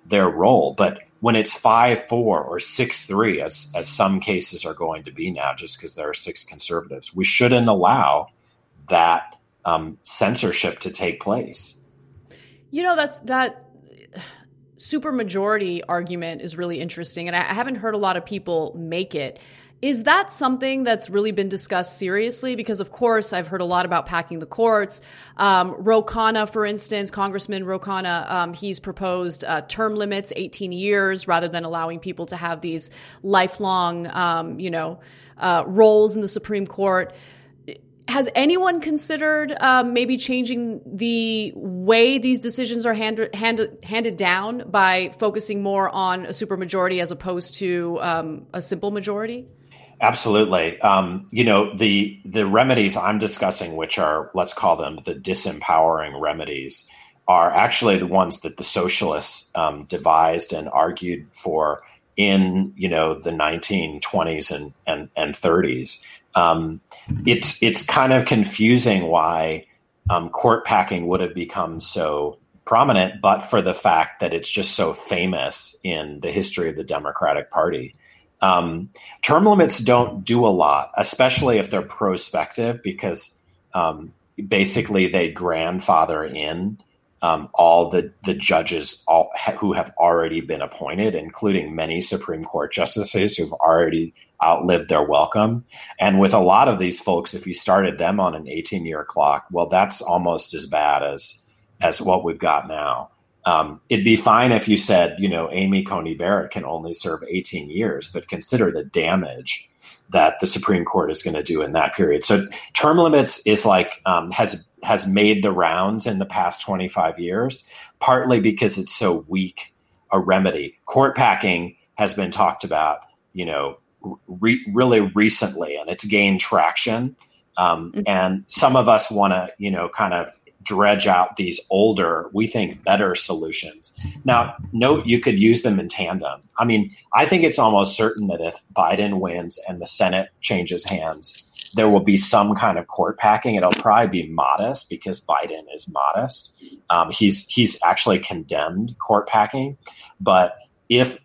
[SPEAKER 11] their role. But when it's five four or six three, as as some cases are going to be now, just because there are six conservatives, we shouldn't allow that um, censorship to take place.
[SPEAKER 1] You know, that's that supermajority argument is really interesting, and I haven't heard a lot of people make it. Is that something that's really been discussed seriously? Because, of course, I've heard a lot about packing the courts. Um, Ro Khanna, for instance, Congressman Ro Khanna, um, he's proposed uh, term limits, 18 years, rather than allowing people to have these lifelong, um, you know, uh, roles in the Supreme Court has anyone considered um, maybe changing the way these decisions are hand, hand, handed down by focusing more on a supermajority as opposed to um, a simple majority?
[SPEAKER 11] Absolutely. Um, you know, the the remedies I'm discussing, which are let's call them the disempowering remedies, are actually the ones that the socialists um, devised and argued for in you know the 1920s and and, and 30s. Um, it's it's kind of confusing why um, court packing would have become so prominent, but for the fact that it's just so famous in the history of the Democratic Party. Um, term limits don't do a lot, especially if they're prospective, because um, basically they grandfather in um, all the the judges all, who have already been appointed, including many Supreme Court justices who've already outlived their welcome. And with a lot of these folks, if you started them on an 18 year clock, well, that's almost as bad as as what we've got now. Um, it'd be fine if you said, you know, Amy Coney Barrett can only serve 18 years, but consider the damage that the Supreme Court is going to do in that period. So term limits is like um, has has made the rounds in the past 25 years, partly because it's so weak a remedy. Court packing has been talked about, you know, re- really recently, and it's gained traction. Um, mm-hmm. and some of us want to, you know, kind of dredge out these older, we think better solutions. Now, note you could use them in tandem. I mean, I think it's almost certain that if Biden wins and the Senate changes hands, there will be some kind of court packing. It'll probably be modest because Biden is modest. Um, he's he's actually condemned court packing, but if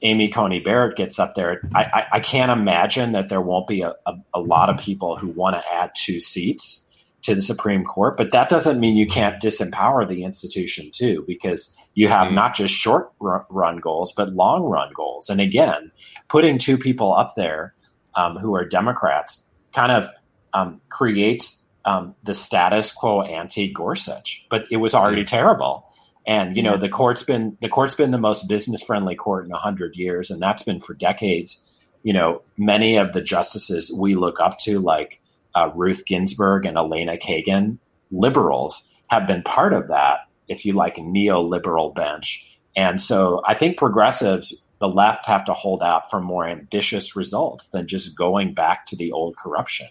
[SPEAKER 11] Amy Coney Barrett gets up there, I, I, I can't imagine that there won't be a, a, a lot of people who want to add two seats to the Supreme Court, but that doesn't mean you can't disempower the institution too, because you have mm-hmm. not just short run goals, but long run goals. And again, putting two people up there um, who are Democrats kind of um, creates um, the status quo ante Gorsuch, but it was already terrible. And you know the court's been the court's been the most business friendly court in a hundred years, and that's been for decades. You know, many of the justices we look up to, like uh, Ruth Ginsburg and Elena Kagan, liberals have been part of that, if you like, neoliberal bench. And so I think progressives, the left, have to hold out for more ambitious results than just going back to the old corruption.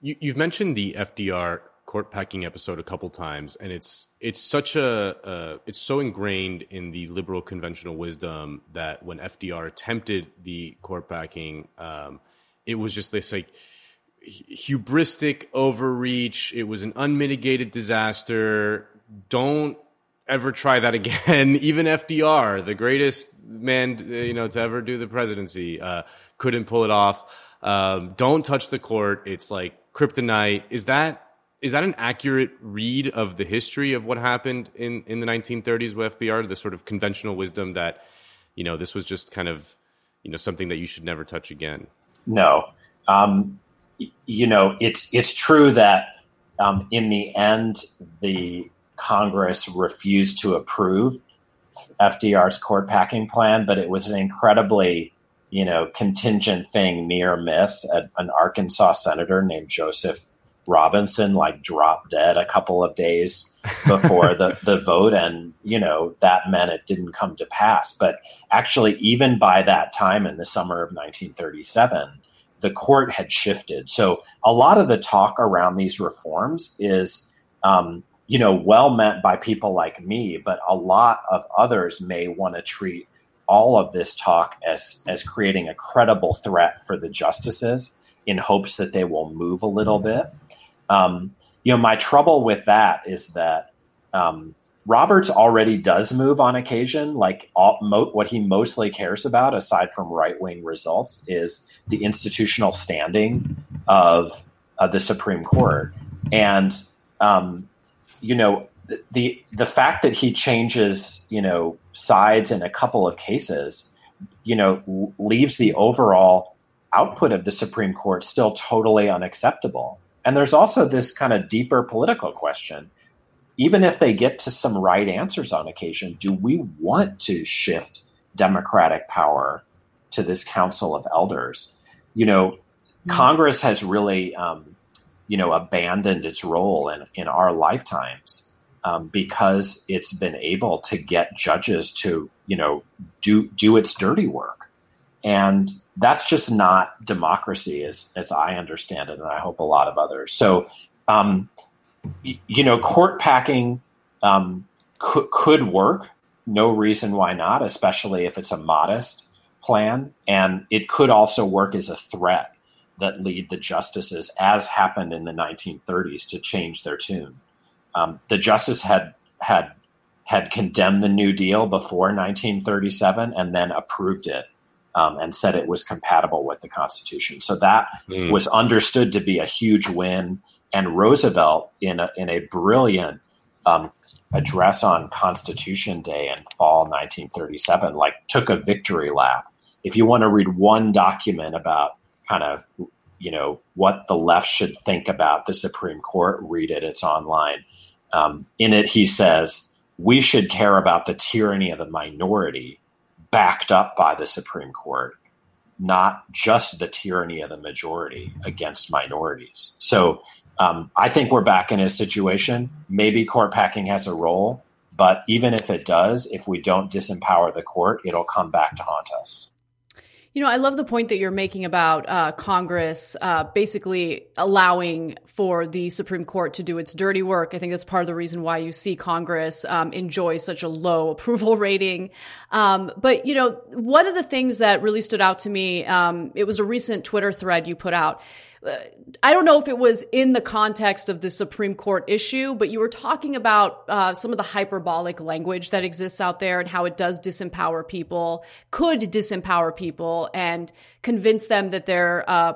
[SPEAKER 2] You, you've mentioned the FDR court packing episode a couple times, and it's it's such a uh, it's so ingrained in the liberal conventional wisdom that when FDR attempted the court packing, um, it was just this like hubristic overreach. It was an unmitigated disaster. Don't ever try that again. Even FDR, the greatest man, you know, to ever do the presidency, uh, couldn't pull it off. Um, don't touch the court. It's like kryptonite. Is that is that an accurate read of the history of what happened in in the 1930s with FDR? The sort of conventional wisdom that you know this was just kind of you know something that you should never touch again.
[SPEAKER 11] No, um, you know it's it's true that um, in the end the Congress refused to approve FDR's court packing plan, but it was an incredibly, you know, contingent thing, near miss. an Arkansas senator named Joseph Robinson like dropped dead a couple of days before the, the vote, and you know that meant it didn't come to pass. But actually, even by that time in the summer of 1937, the court had shifted. So a lot of the talk around these reforms is um, you know, well meant by people like me, but a lot of others may want to treat all of this talk as as creating a credible threat for the justices in hopes that they will move a little bit. Um, you know, my trouble with that is that um, Roberts already does move on occasion. Like all, mo- what he mostly cares about, aside from right wing results, is the institutional standing of uh, the Supreme Court. And um, you know, the the fact that he changes, you know, sides in a couple of cases, you know, leaves the overall output of the Supreme Court still totally unacceptable. And there's also this kind of deeper political question. Even if they get to some right answers on occasion, do we want to shift democratic power to this Council of Elders? You know, mm-hmm. Congress has really um, you know, abandoned its role in, in our lifetimes um, because it's been able to get judges to, you know, do do its dirty work. And that's just not democracy as, as I understand it, and I hope a lot of others. So, um, you know, court packing um, could, could work. No reason why not, especially if it's a modest plan. And it could also work as a threat that lead the justices, as happened in the 1930s, to change their tune. Um, the justice had had had condemned the New Deal before 1937 and then approved it um, and said it was compatible with the Constitution. So that mm. was understood to be a huge win. And Roosevelt, in a, in a brilliant um, address on Constitution Day in fall 1937, like took a victory lap. If you want to read one document about kind of you know what the left should think about the Supreme Court. Read it; it's online. Um, in it, he says we should care about the tyranny of the minority, backed up by the Supreme Court, not just the tyranny of the majority against minorities. So um, I think we're back in a situation. Maybe court packing has a role, but even if it does, if we don't disempower the court, it'll come back to haunt us.
[SPEAKER 1] You know, I love the point that you're making about uh, Congress uh, basically allowing for the Supreme Court to do its dirty work. I think that's part of the reason why you see Congress um, enjoy such a low approval rating. Um, but, you know, one of the things that really stood out to me, um, it was a recent Twitter thread you put out. I don't know if it was in the context of the Supreme Court issue, but you were talking about uh, some of the hyperbolic language that exists out there and how it does disempower people, could disempower people, and convince them that their uh,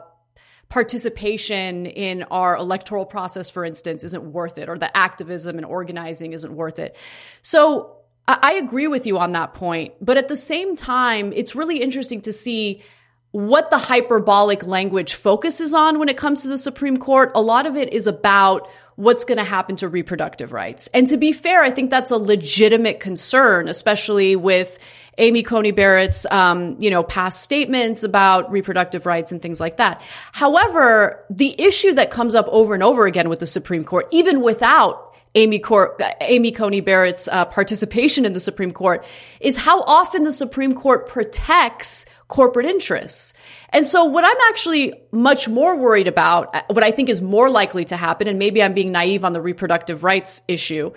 [SPEAKER 1] participation in our electoral process, for instance, isn't worth it, or the activism and organizing isn't worth it. So I agree with you on that point. But at the same time, it's really interesting to see what the hyperbolic language focuses on when it comes to the Supreme Court, a lot of it is about what's going to happen to reproductive rights. And to be fair, I think that's a legitimate concern, especially with Amy Coney Barrett's, um, you know, past statements about reproductive rights and things like that. However, the issue that comes up over and over again with the Supreme Court, even without Amy, Cor- Amy Coney Barrett's uh, participation in the Supreme Court is how often the Supreme Court protects corporate interests. And so what I'm actually much more worried about, uh, what I think is more likely to happen, and maybe I'm being naive on the reproductive rights issue,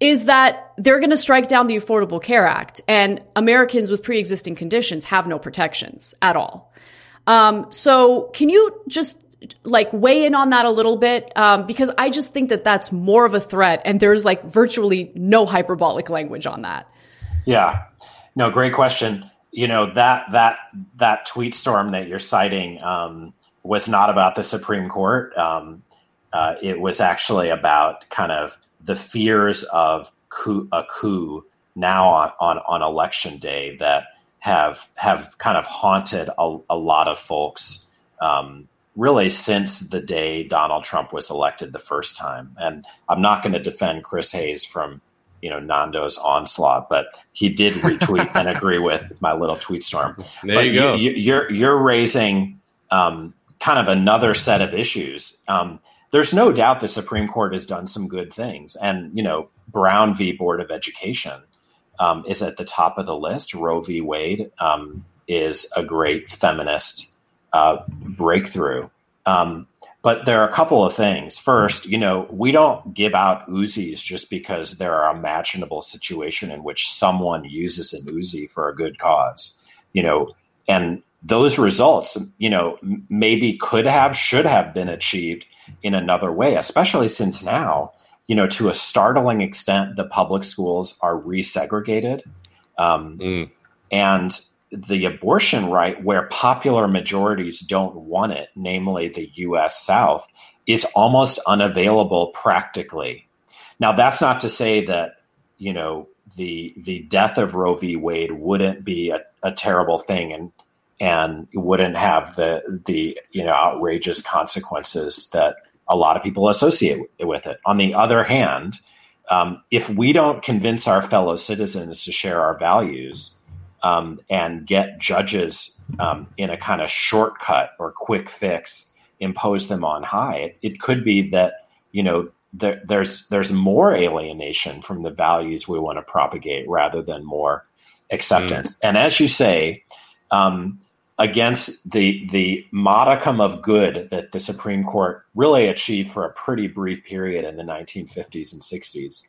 [SPEAKER 1] is that they're going to strike down the Affordable Care Act and Americans with pre-existing conditions have no protections at all. Um, so can you just like weigh in on that a little bit? Um, because I just think that that's more of a threat and there's like virtually no hyperbolic language on that.
[SPEAKER 11] Yeah, no, great question. You know, that, that, that tweet storm that you're citing, um, was not about the Supreme Court. Um, uh, it was actually about kind of the fears of coup, a coup now on, on, on election day that have have kind of haunted a, a lot of folks um, really since the day Donald Trump was elected the first time. And I'm not going to defend Chris Hayes from you know Nando's onslaught, but he did retweet and agree with my little tweet storm.
[SPEAKER 2] There
[SPEAKER 11] but
[SPEAKER 2] you go.
[SPEAKER 11] You, are you're, you're raising um, kind of another set of issues. Um, there's no doubt the Supreme Court has done some good things, and you know Brown v. Board of Education um, is at the top of the list. Roe v. Wade um, is a great feminist uh, breakthrough. Um, but there are a couple of things. First, you know, we don't give out Uzis just because there are imaginable situation in which someone uses an Uzi for a good cause. You know, and those results, you know, maybe could have, should have been achieved in another way, especially since now you know, to a startling extent, the public schools are resegregated. Um, mm. And the abortion right, where popular majorities don't want it, namely the US South, is almost unavailable practically. Now, that's not to say that, you know, the the death of Roe v. Wade wouldn't be a, a terrible thing and and wouldn't have the the you know outrageous consequences that a lot of people associate with it. On the other hand, um, if we don't convince our fellow citizens to share our values um, and get judges um, in a kind of shortcut or quick fix, impose them on high, it, it could be that you know there, there's there's more alienation from the values we want to propagate rather than more acceptance. Mm. And as you say, um, against the the modicum of good that the Supreme Court really achieved for a pretty brief period in the 1950s and 60s.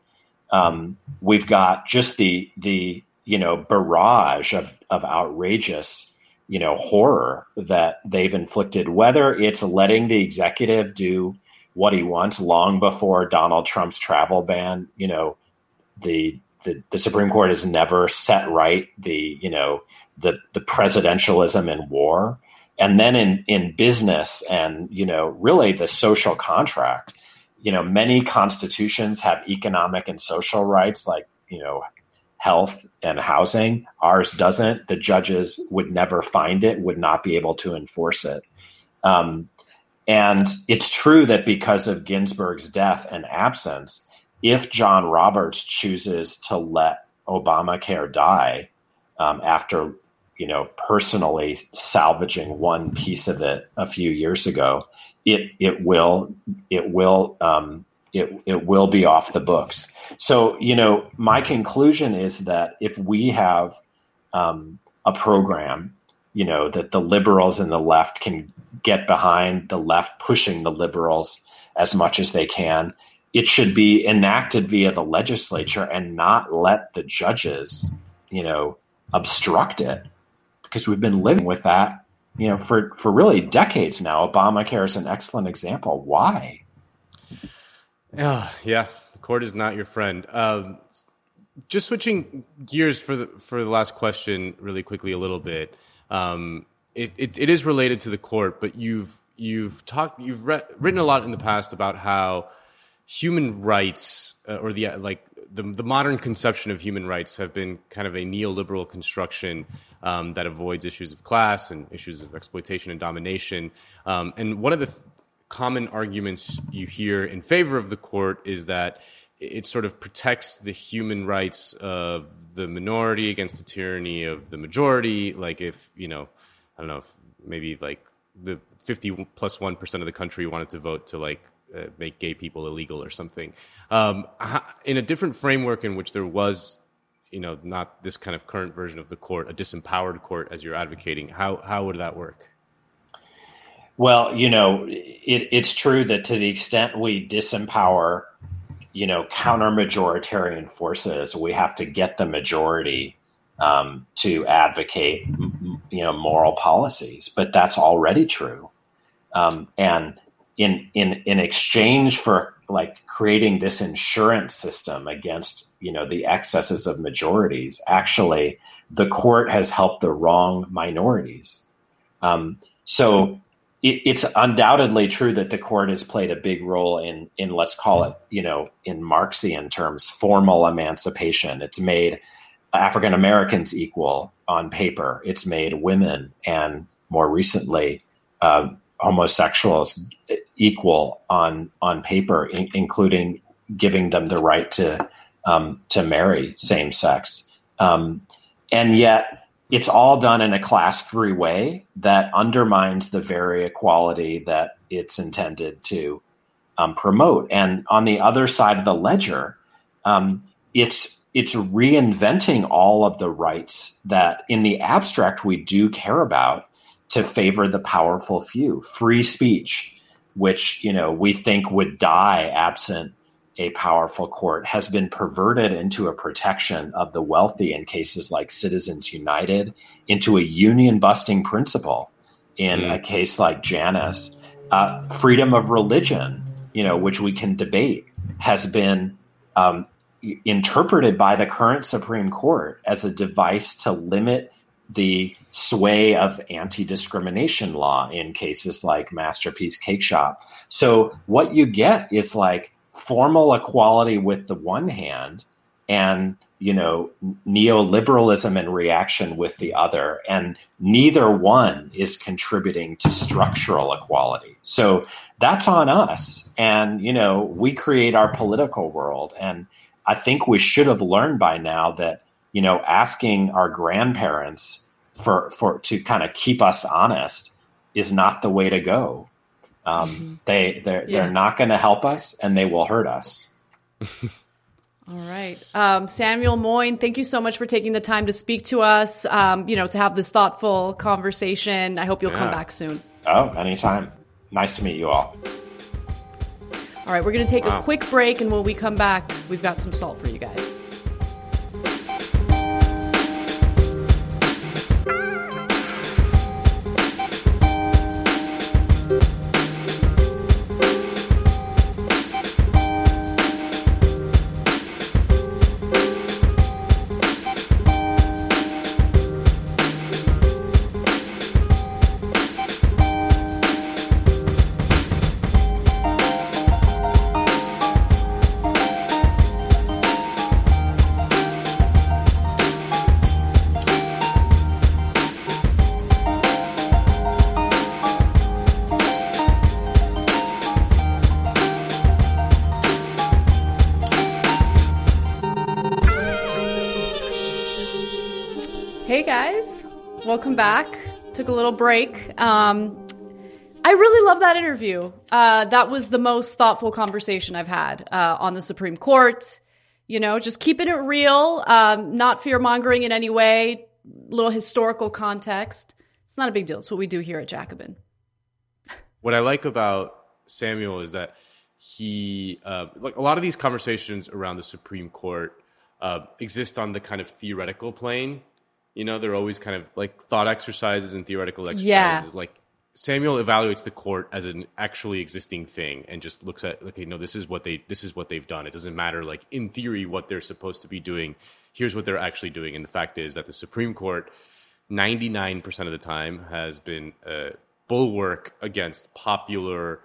[SPEAKER 11] Um, we've got just the the you know barrage of of outrageous you know horror that they've inflicted. Whether it's letting the executive do what he wants long before Donald Trump's travel ban, you know, the the, the Supreme Court has never set right the you know the the presidentialism in war, and then in in business and you know really the social contract. You know, many constitutions have economic and social rights, like you know health and housing. Ours doesn't. The judges would never find it, would not be able to enforce it. Um, and it's true that because of Ginsburg's death and absence, if John Roberts chooses to let Obamacare die um, after you know personally salvaging one piece of it a few years ago, it it will it will um, it it will be off the books. So you know my conclusion is that if we have um, a program, you know that the liberals and the left can get behind the left pushing the liberals as much as they can it should be enacted via the legislature and not let the judges, you know, obstruct it. Because we've been living with that, you know, for, for really decades now. Obamacare is an excellent example. Why?
[SPEAKER 2] Yeah, yeah. The court is not your friend. Um, just switching gears for the for the last question, really quickly, a little bit. Um, it, it, it is related to the court, but you've you've talked you've re- written a lot in the past about how human rights uh, or the like the, the modern conception of human rights have been kind of a neoliberal construction um, that avoids issues of class and issues of exploitation and domination. Um, and one of the th- common arguments you hear in favor of the court is that it sort of protects the human rights of the minority against the tyranny of the majority. Like if you know, I don't know, if maybe like the fifty plus one percent of the country wanted to vote to like uh, make gay people illegal or something. Um, in a different framework in which there was, you know, not this kind of current version of the court, a disempowered court as you're advocating, how, how would that work?
[SPEAKER 11] Well, you know, it, it's true that to the extent we disempower, you know, counter majoritarian forces, we have to get the majority um, to advocate, you know, moral policies. But that's already true, um, and in in in exchange for like creating this insurance system against you know the excesses of majorities, actually, the court has helped the wrong minorities. Um, so it, it's undoubtedly true that the court has played a big role in in let's call it you know in Marxian terms formal emancipation. It's made African Americans equal on paper. It's made women and more recently uh, homosexuals equal on on paper, in, including giving them the right to um, to marry same sex. Um, and yet, it's all done in a class free way that undermines the very equality that it's intended to um, promote. And on the other side of the ledger, um, it's it's reinventing all of the rights that in the abstract we do care about to favor the powerful few free speech which you know we think would die absent a powerful court has been perverted into a protection of the wealthy in cases like citizens united into a union busting principle in mm. a case like janus uh, freedom of religion you know which we can debate has been um, interpreted by the current Supreme Court as a device to limit the sway of anti discrimination law in cases like Masterpiece Cake Shop. So, what you get is like formal equality with the one hand and you know neoliberalism and reaction with the other. And neither one is contributing to structural equality. So that's on us. And you know we create our political world. And I think we should have learned by now that you know asking our grandparents for for to kind of keep us honest is not the way to go. Um, mm-hmm. They they're yeah. they're not going to help us, and they will hurt us.
[SPEAKER 1] All right, um, Samuel Moyn, thank you so much for taking the time to speak to us. Um, you know, to have this thoughtful conversation. I hope you'll yeah. come back soon.
[SPEAKER 11] Oh, anytime. Nice to meet you all.
[SPEAKER 1] All right, we're going to take wow. a quick break, and when we come back, we've got some salt for you guys. Welcome back. Took a little break. Um, I really love that interview. Uh, that was the most thoughtful conversation I've had uh, on the Supreme Court. You know, just keeping it real, um, not fear mongering in any way, little historical context. It's not a big deal. It's what we do here at Jacobin.
[SPEAKER 2] What I like about Samuel is that he, uh, like a lot of these conversations around the Supreme Court uh, exist on the kind of theoretical plane you know, they're always kind of like thought exercises and theoretical exercises. Yeah. Like Samuel evaluates the court as an actually existing thing and just looks at okay, no, this is what they this is what they've done. It doesn't matter like in theory what they're supposed to be doing. Here's what they're actually doing. And the fact is that the Supreme Court 99% of the time has been a bulwark against popular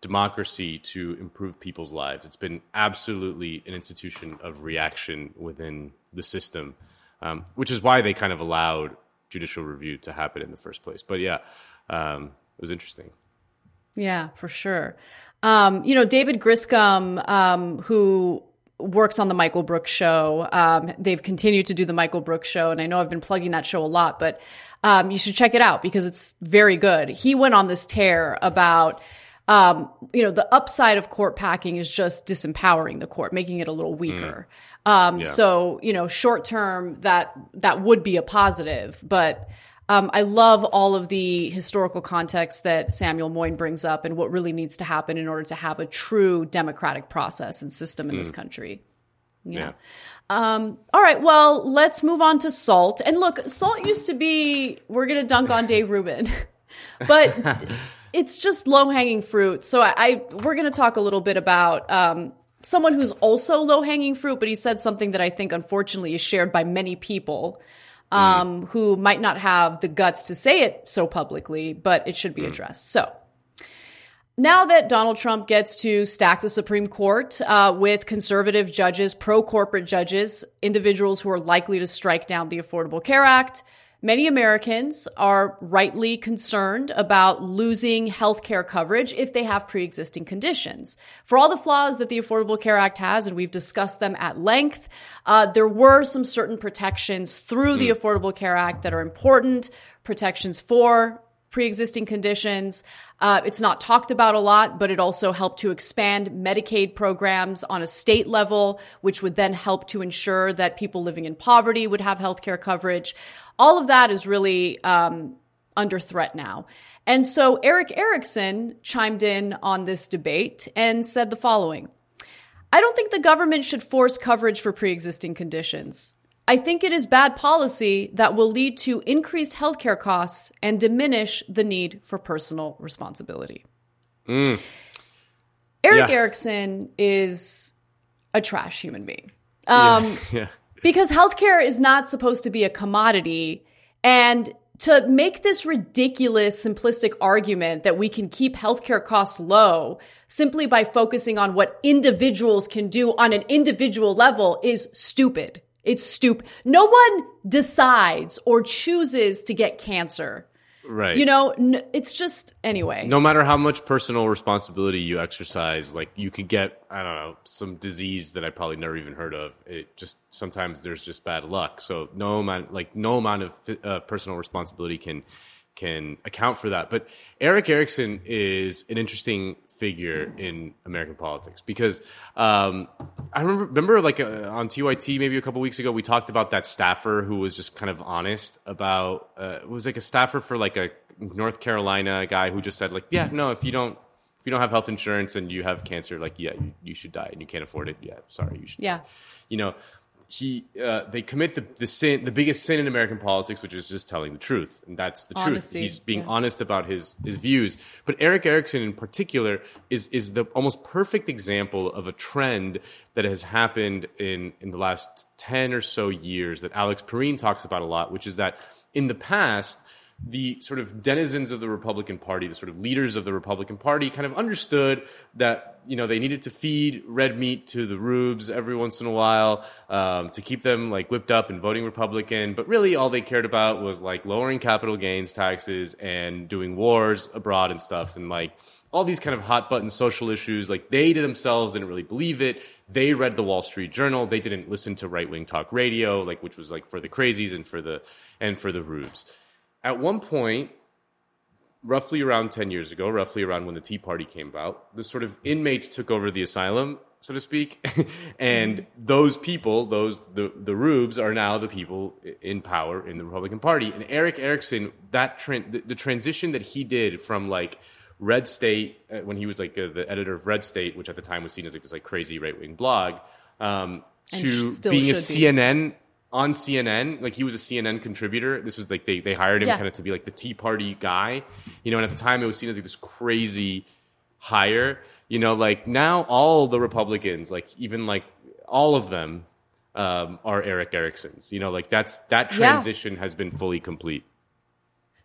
[SPEAKER 2] democracy to improve people's lives. It's been absolutely an institution of reaction within the system um, which is why they kind of allowed judicial review to happen in the first place. But yeah, um, it was interesting.
[SPEAKER 1] Yeah, for sure. Um, you know, David Griscom, um, who works on the Michael Brooks show, um, they've continued to do the Michael Brooks show, and I know I've been plugging that show a lot, but um, you should check it out because it's very good. He went on this tear about um, you know, the upside of court packing is just disempowering the court, making it a little weaker. Um,
[SPEAKER 2] Yeah.
[SPEAKER 1] So, you know, short term, that that would be a positive, but. Um, I love all of the historical context that Samuel Moyn brings up and what really needs to happen in order to have a true democratic process and system in this country.
[SPEAKER 2] Yeah.
[SPEAKER 1] Um, all right, well, let's move on to Salt. And look, Salt used to be, we're going to dunk on Dave Rubin, but it's just low hanging fruit. So I, I we're going to talk a little bit about um, someone who's also low hanging fruit, but he said something that I think unfortunately is shared by many people um, who might not have the guts to say it so publicly, but it should be addressed. So now that Donald Trump gets to stack the Supreme Court uh, with conservative judges, pro corporate judges, individuals who are likely to strike down the Affordable Care Act, many Americans are rightly concerned about losing health care coverage if they have pre existing conditions. For all the flaws that the Affordable Care Act has, and we've discussed them at length, uh, there were some certain protections through the Affordable Care Act that are important, protections for pre-existing conditions. Uh, it's not talked about a lot, but it also helped to expand Medicaid programs on a state level, which would then help to ensure that people living in poverty would have health care coverage. All of that is really um, under threat now. And so Erick Erickson chimed in on this debate and said the following. I don't think the government should force coverage for pre-existing conditions. I think it is bad policy that will lead to increased healthcare costs and diminish the need for personal responsibility. Erick
[SPEAKER 2] Yeah.
[SPEAKER 1] Erickson is a trash human being. Um,
[SPEAKER 2] Yeah.
[SPEAKER 1] Because healthcare is not supposed to be a commodity. And to make this ridiculous, simplistic argument that we can keep healthcare costs low simply by focusing on what individuals can do on an individual level is stupid. It's stupid. No one decides or chooses to get cancer.
[SPEAKER 2] Right.
[SPEAKER 1] You know, n- it's just, anyway.
[SPEAKER 2] no matter how much personal responsibility you exercise, like you could get, I don't know, some disease that I probably never even heard of. It just sometimes there's just bad luck. So no amount, like no amount of uh, personal responsibility can can account for that. But Erick Erickson is an interesting figure in American politics. Because um, I remember, remember like uh, on TYT maybe a couple weeks ago we talked about that staffer who was just kind of honest about uh, it was like a staffer for like a North Carolina guy who just said like yeah no if you don't if you don't have health insurance and you have cancer like yeah you, you should die and you can't afford it. Yeah sorry you should
[SPEAKER 1] Yeah.
[SPEAKER 2] you know he uh, they commit the, the sin the biggest sin in American politics, which is just telling the truth, and that's the
[SPEAKER 1] Honesty,
[SPEAKER 2] truth. He's being
[SPEAKER 1] yeah.
[SPEAKER 2] honest about his his views. But Erick Erickson, in particular, is is the almost perfect example of a trend that has happened in in the last ten or so years that Alex Pareene talks about a lot, which is that in the past the sort of denizens of the Republican Party, the sort of leaders of the Republican Party, kind of understood that you know they needed to feed red meat to the rubes every once in a while um, to keep them like whipped up and voting Republican. But really, all they cared about was like lowering capital gains taxes and doing wars abroad and stuff, and like all these kind of hot button social issues. Like they to themselves didn't really believe it. They read the Wall Street Journal. They didn't listen to right wing talk radio, like which was like for the crazies and for the and for the rubes at one point, roughly around 10 years ago, roughly around when the Tea Party came about, the sort of inmates took over the asylum, so to speak. and those people, those the, the rubes, are now the people in power in the Republican Party. And Erick Erickson, that tran the, the transition that he did from like Red State, uh, when he was like uh, the editor of Red State, which at the time was seen as like this like crazy right wing blog, um, to being a
[SPEAKER 1] be.
[SPEAKER 2] CNN on CNN. Like he was a CNN contributor. This was like they, they hired him
[SPEAKER 1] Yeah.
[SPEAKER 2] kind of to be like the Tea Party guy, you know. And at the time, it was seen as like this crazy hire. You know, like now all the Republicans, like even like all of them, um, are Erick Ericksons. You know, like that's that
[SPEAKER 1] Yeah.
[SPEAKER 2] transition has been fully complete.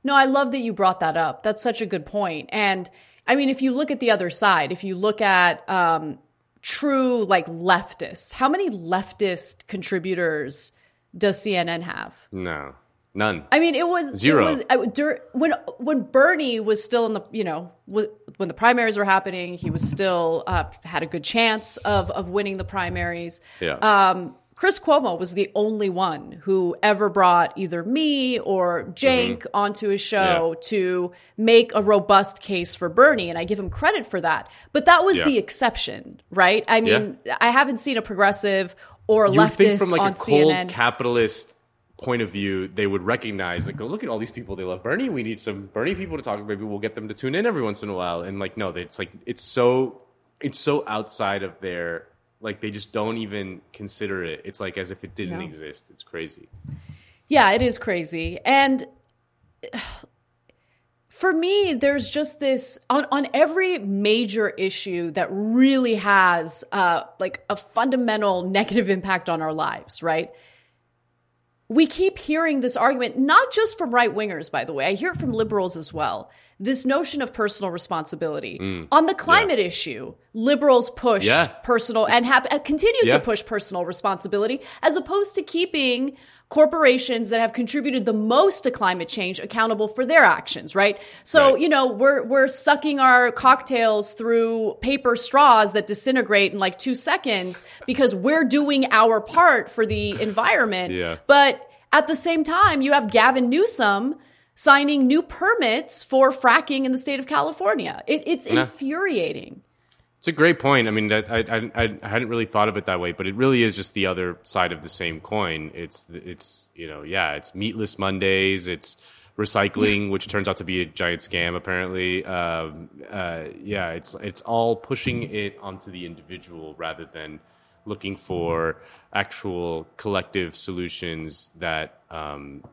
[SPEAKER 1] No, I love that you brought that up. That's such a good point. And I mean, if you look at the other side, if you look at um, true like leftists, how many leftist contributors does CNN have?
[SPEAKER 2] No, none.
[SPEAKER 1] I mean, it was
[SPEAKER 2] Zero.
[SPEAKER 1] It was I, dur- when when Bernie was still in the you know w- when the primaries were happening, he was still uh, had a good chance of of winning the primaries.
[SPEAKER 2] Yeah.
[SPEAKER 1] Um, Chris Cuomo was the only one who ever brought either me or Cenk
[SPEAKER 2] Mm-hmm.
[SPEAKER 1] onto his show to make a robust case for Bernie, and I give him credit for that. But that was
[SPEAKER 2] Yeah.
[SPEAKER 1] the exception, right? I mean, I haven't seen a progressive or
[SPEAKER 2] you
[SPEAKER 1] leftist
[SPEAKER 2] from like
[SPEAKER 1] on
[SPEAKER 2] a cold
[SPEAKER 1] CNN.
[SPEAKER 2] capitalist point of view, they would recognize like, oh, look at all these people. They love Bernie. We need some Bernie people to talk. Maybe we'll get them to tune in every once in a while. And like, no, they- it's like it's so it's so outside of their like they just don't even consider it. It's like as if it didn't
[SPEAKER 1] No.
[SPEAKER 2] exist. It's crazy.
[SPEAKER 1] Yeah, it is crazy. And for me, there's just this on, on every major issue that really has uh, like a fundamental negative impact on our lives, right? We keep hearing this argument, not just from right wingers, by the way. I hear it from liberals as well. This notion of personal responsibility. on the climate issue, liberals pushed
[SPEAKER 2] Yeah.
[SPEAKER 1] personal and have uh, continue
[SPEAKER 2] Yeah.
[SPEAKER 1] to push personal responsibility as opposed to keeping corporations that have contributed the most to climate change accountable for their actions, right? So,
[SPEAKER 2] Right.
[SPEAKER 1] you know, we're we're sucking our cocktails through paper straws that disintegrate in like 2 seconds because we're doing our part for the environment.
[SPEAKER 2] Yeah.
[SPEAKER 1] But at the same time, you have Gavin Newsom signing new permits for fracking in the state of California. It, it's infuriating.
[SPEAKER 2] It's a great point. I mean, that I, I I I hadn't really thought of it that way, but it really is just the other side of the same coin. It's it's you know yeah, it's meatless Mondays. It's recycling, which turns out to be a giant scam. Apparently, um, uh, yeah, it's it's all pushing it onto the individual rather than looking for actual collective solutions that um,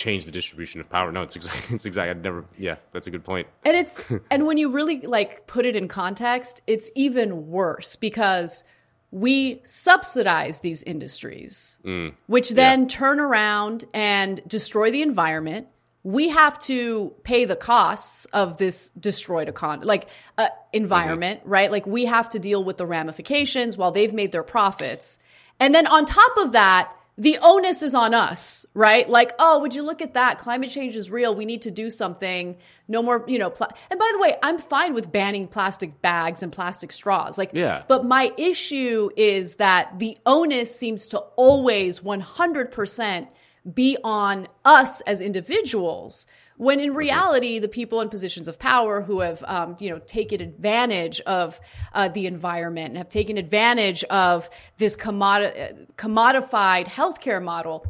[SPEAKER 2] change the distribution of power. No, it's exactly it's exactly. I'd never. Yeah, that's a good point.
[SPEAKER 1] And it's and when you really like put it in context, it's even worse because we subsidize these industries, which then turn around and destroy the environment. We have to pay the costs of this destroyed econ like uh, environment, right? Like we have to deal with the ramifications while they've made their profits. And then on top of that, the onus is on us, right? Like, oh, would you look at that? Climate change is real. We need to do something. No more, you know. Pla- and by the way, I'm fine with banning plastic bags and plastic straws. Like,
[SPEAKER 2] Yeah.
[SPEAKER 1] But my issue is that the onus seems to always 100% be on us as individuals. When in reality, the people in positions of power who have, um, you know, taken advantage of uh, the environment and have taken advantage of this commodi- commodified healthcare model,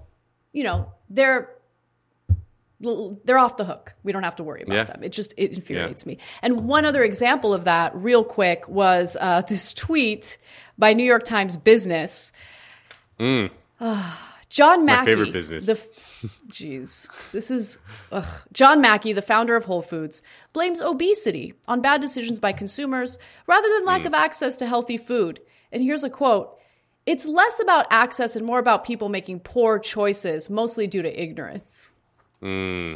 [SPEAKER 1] you know, they're they're off the hook. We don't have to worry about
[SPEAKER 2] Yeah.
[SPEAKER 1] them. It just it infuriates me. And one other example of that, real quick, was uh, this tweet by New York Times Business. John Mackey,
[SPEAKER 2] favorite business.
[SPEAKER 1] The, jeez, this is ugh. John Mackey, the founder of Whole Foods, blames obesity on bad decisions by consumers rather than lack of access to healthy food. And here's a quote: "It's less about access and more about people making poor choices, mostly due to ignorance." Hmm.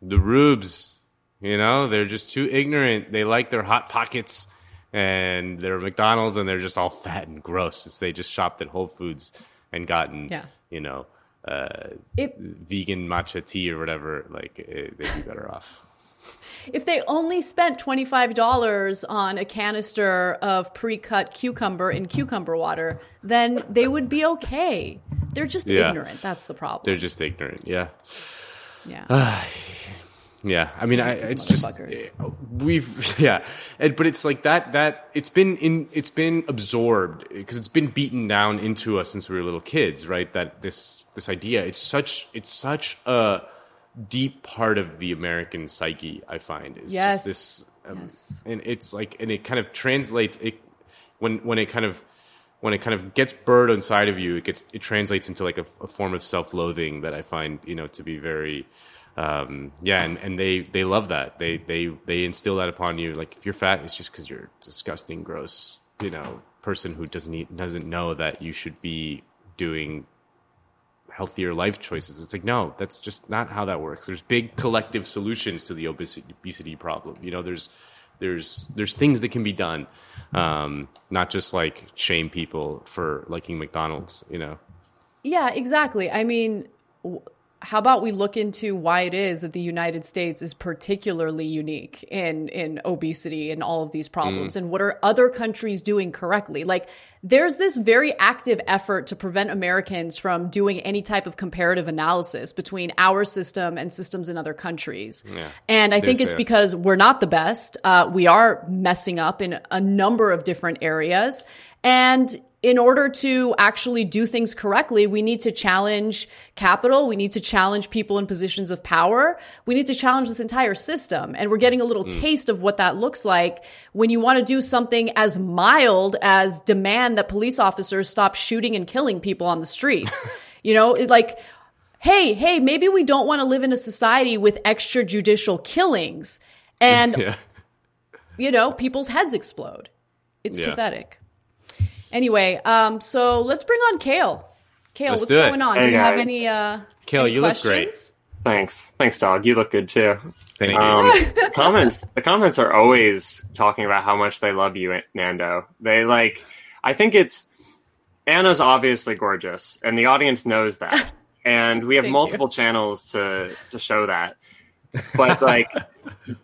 [SPEAKER 2] the rubes you know they're just too ignorant they like their hot pockets and their mcdonald's and they're just all fat and gross they just shopped at whole foods and gotten
[SPEAKER 1] Yeah.
[SPEAKER 2] you know uh,
[SPEAKER 1] If
[SPEAKER 2] vegan matcha tea or whatever like eh, they'd be better off
[SPEAKER 1] if they only spent twenty five dollars on a canister of pre cut cucumber in cucumber water, then they would be okay. They're just
[SPEAKER 2] Yeah.
[SPEAKER 1] ignorant. That's the problem.
[SPEAKER 2] they're just ignorant yeah
[SPEAKER 1] yeah.
[SPEAKER 2] Yeah, I mean, I, it's just eh, we've yeah, and, but it's like that that it's been in it's been absorbed because it's been beaten down into us since we were little kids, right? That this this idea it's such it's such a deep part of the American psyche. I find is
[SPEAKER 1] Yes.
[SPEAKER 2] just this, um,
[SPEAKER 1] Yes.
[SPEAKER 2] and it's like and it kind of translates it when when it kind of when it kind of gets burned inside of you, it gets it translates into like a, a form of self loathing that I find you know to be very um, yeah, and, and they they love that. They they they instill that upon you. Like if you're fat, it's just because you're disgusting, gross, you know, person who doesn't eat, doesn't know that you should be doing healthier life choices. It's like no, that's just not how that works. There's big collective solutions to the obesity, obesity problem. You know, there's there's there's things that can be done, um, not just like shame people for liking McDonald's. You know,
[SPEAKER 1] Yeah, exactly. I mean, w- how about we look into why it is that the United States is particularly unique in in obesity and all of these problems,
[SPEAKER 2] Mm.
[SPEAKER 1] and what are other countries doing correctly? Like, there's this very active effort to prevent Americans from doing any type of comparative analysis between our system and systems in other countries.
[SPEAKER 2] Yeah.
[SPEAKER 1] And I think it's because we're not the best. Uh, we are messing up in a number of different areas. And in order to actually do things correctly, we need to challenge capital. We need to challenge people in positions of power. We need to challenge this entire system. And we're getting a little
[SPEAKER 2] Mm.
[SPEAKER 1] taste of what that looks like when you want to do something as mild as demand that police officers stop shooting and killing people on the streets. you know, it like, hey, hey, maybe we don't want to live in a society with extrajudicial killings and,
[SPEAKER 2] yeah.
[SPEAKER 1] you know, people's heads explode. It's
[SPEAKER 2] Yeah.
[SPEAKER 1] pathetic. Anyway, um, so let's bring on Kale. Kale,
[SPEAKER 2] Let's
[SPEAKER 1] what's going on?
[SPEAKER 12] Hey,
[SPEAKER 1] do you have any uh
[SPEAKER 2] Kale,
[SPEAKER 1] any
[SPEAKER 2] you look great.
[SPEAKER 12] Thanks. Thanks, dog. You look good too.
[SPEAKER 2] Thank you.
[SPEAKER 12] Um, comments. The comments are always talking about how much they love you, Nando. They like. I think it's Anna's obviously gorgeous, and the audience knows that. And we have
[SPEAKER 1] Thank
[SPEAKER 12] multiple channels to to show that. But like,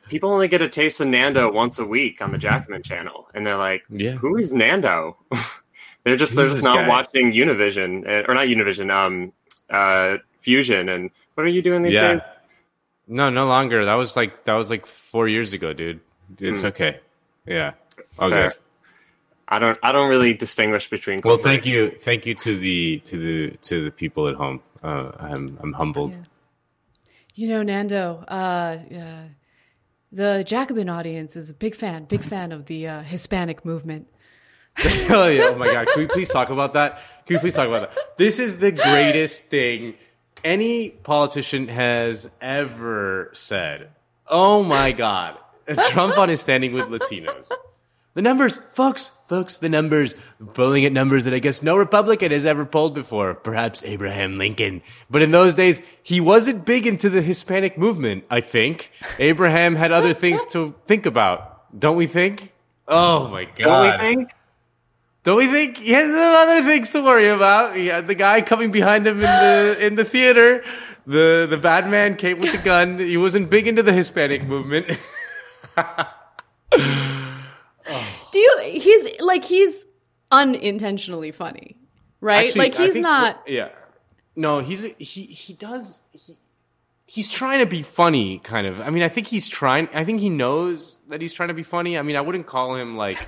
[SPEAKER 12] people only get a taste of Nando once a week on the Jacobin channel, and they're like,
[SPEAKER 2] Yeah.
[SPEAKER 12] "Who is Nando?" they're just they're just not
[SPEAKER 2] guy?
[SPEAKER 12] watching Univision uh, or not Univision, um, uh, Fusion. And what are you doing these
[SPEAKER 2] Yeah.
[SPEAKER 12] days?
[SPEAKER 2] No, no longer. That was like that was like four years ago, dude. It's
[SPEAKER 12] Hmm.
[SPEAKER 2] okay. Yeah. Okay.
[SPEAKER 12] Fair. I don't I don't really distinguish between.
[SPEAKER 2] Well, thank you, thank you to the to the to the people at home. Uh, I'm I'm humbled.
[SPEAKER 1] You know, Nando, uh, uh, the Jacobin audience is a big fan, big fan of the uh, Hispanic movement.
[SPEAKER 2] oh yeah! Oh my god! Can we please talk about that? Can we please talk about that? This is the greatest thing any politician has ever said. Oh my god! Trump on his standing with Latinos. The numbers, folks, folks, the numbers, polling at numbers that I guess no Republican has ever polled before. Perhaps Abraham Lincoln. But in those days, he wasn't big into the Hispanic movement, I think. Abraham had other things to think about. Don't we think? Oh my god.
[SPEAKER 12] Don't we think?
[SPEAKER 2] Don't we think he has some other things to worry about? He had the guy coming behind him in the in the theater. The the bad man came with the gun. He wasn't big into the Hispanic movement.
[SPEAKER 1] Do you? He's like he's unintentionally funny, right?
[SPEAKER 2] Actually,
[SPEAKER 1] like he's
[SPEAKER 2] think-
[SPEAKER 1] not.
[SPEAKER 2] Yeah. No, he's he he does he, he's trying to be funny, kind of. I mean, I think he's trying. I think he knows that he's trying to be funny. I mean, I wouldn't call him like.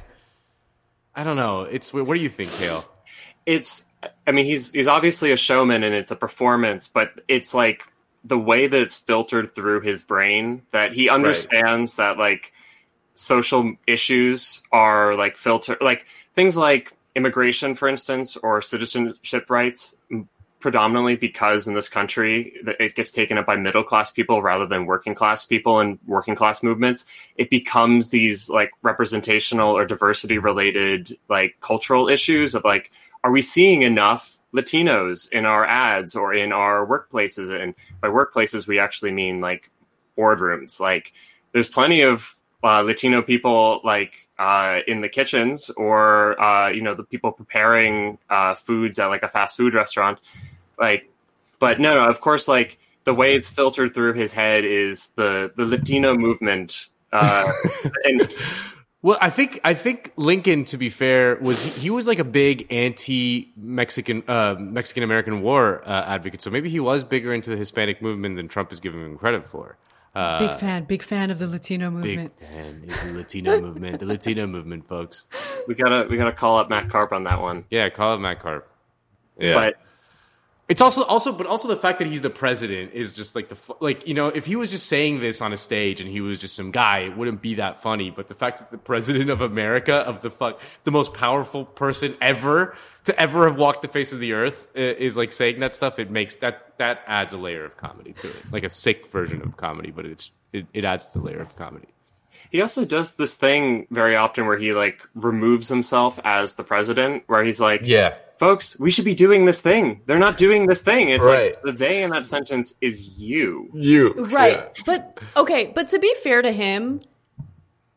[SPEAKER 2] I don't know. It's what do you think, Kale?
[SPEAKER 12] It's I mean he's he's obviously a showman and it's a performance, but it's like the way that it's filtered through his brain that he understands that like social issues are like filter like things like immigration for instance or citizenship rights predominantly because in this country it gets taken up by middle class people rather than working class people and working class movements. It becomes these like representational or diversity related like cultural issues of like are we seeing enough latinos in our ads or in our workplaces? And by workplaces we actually mean like boardrooms. Like there's plenty of uh, latino people like uh, in the kitchens or uh, you know the people preparing uh, foods at like a fast food restaurant like but no no of course like the way it's filtered through his head is the the latino movement uh and
[SPEAKER 2] Well, I think I think Lincoln, to be fair, was he, he was like a big anti-Mexican uh, Mexican American War uh, advocate. So maybe he was bigger into the Hispanic movement than Trump is giving him credit for. Uh,
[SPEAKER 1] Big fan, big fan of the Latino movement.
[SPEAKER 2] big
[SPEAKER 1] movement.
[SPEAKER 2] fan of the Latino movement, the Latino movement, folks.
[SPEAKER 12] we gotta we gotta call up Matt Karp on that one
[SPEAKER 2] Yeah, call up Matt Karp. Yeah,
[SPEAKER 12] but
[SPEAKER 2] it's also also, but also the fact that he's the president is just like the like you know if he was just saying this on a stage and he was just some guy, it wouldn't be that funny. But the fact that the president of America, of the fuck, the most powerful person ever to ever have walked the face of the earth, is like saying that stuff. It makes that that adds a layer of comedy to it, like a sick version of comedy, but it's it, it adds the layer of comedy.
[SPEAKER 12] he also does this thing very often where he like removes himself as the president where he's like
[SPEAKER 2] Yeah,
[SPEAKER 12] folks we should be doing this thing they're not doing this thing it's
[SPEAKER 2] Right.
[SPEAKER 12] like the they in that sentence is you
[SPEAKER 2] you
[SPEAKER 1] Right. But okay, but to be fair to him,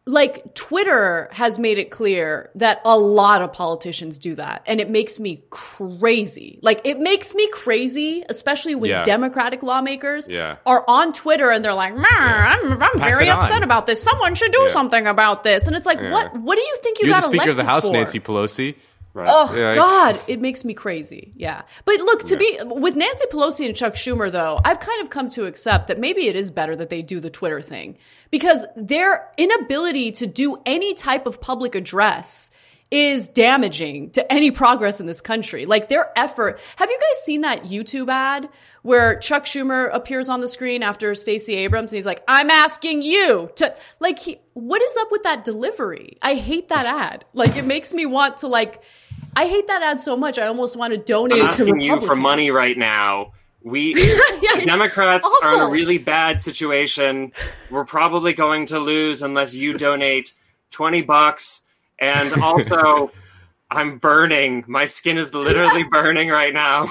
[SPEAKER 1] like Twitter has made it clear that a lot of politicians do that and it makes me crazy. Like it makes me crazy, especially when
[SPEAKER 2] Yeah.
[SPEAKER 1] Democratic lawmakers
[SPEAKER 2] Yeah.
[SPEAKER 1] are on Twitter and they're like, "Meh, I'm, I'm
[SPEAKER 2] Pass
[SPEAKER 1] very
[SPEAKER 2] it on."
[SPEAKER 1] upset about this. Someone should do
[SPEAKER 2] Yeah.
[SPEAKER 1] something about this." And it's like,
[SPEAKER 2] Yeah.
[SPEAKER 1] "What what do you think you
[SPEAKER 2] You're the Speaker of the House,
[SPEAKER 1] for?
[SPEAKER 2] Nancy Pelosi. Right.
[SPEAKER 1] Oh
[SPEAKER 2] Yeah,
[SPEAKER 1] God, it makes me crazy. Yeah, but look, to
[SPEAKER 2] Yeah.
[SPEAKER 1] be with Nancy Pelosi and Chuck Schumer, though, I've kind of come to accept that maybe it is better that they do the Twitter thing because their inability to do any type of public address is damaging to any progress in this country. Like their effort. Have you guys seen that YouTube ad where Chuck Schumer appears on the screen after Stacey Abrams and he's like, "I'm asking you to like he, what is up with that delivery? I hate that ad. Like it makes me want to like I hate that ad so much. I almost want to donate
[SPEAKER 12] I'm
[SPEAKER 1] to
[SPEAKER 12] asking you for money right now. We
[SPEAKER 1] it's
[SPEAKER 12] Democrats are in a really bad situation. We're probably going to lose unless you donate twenty bucks. And also, I'm burning. My skin is literally burning right now.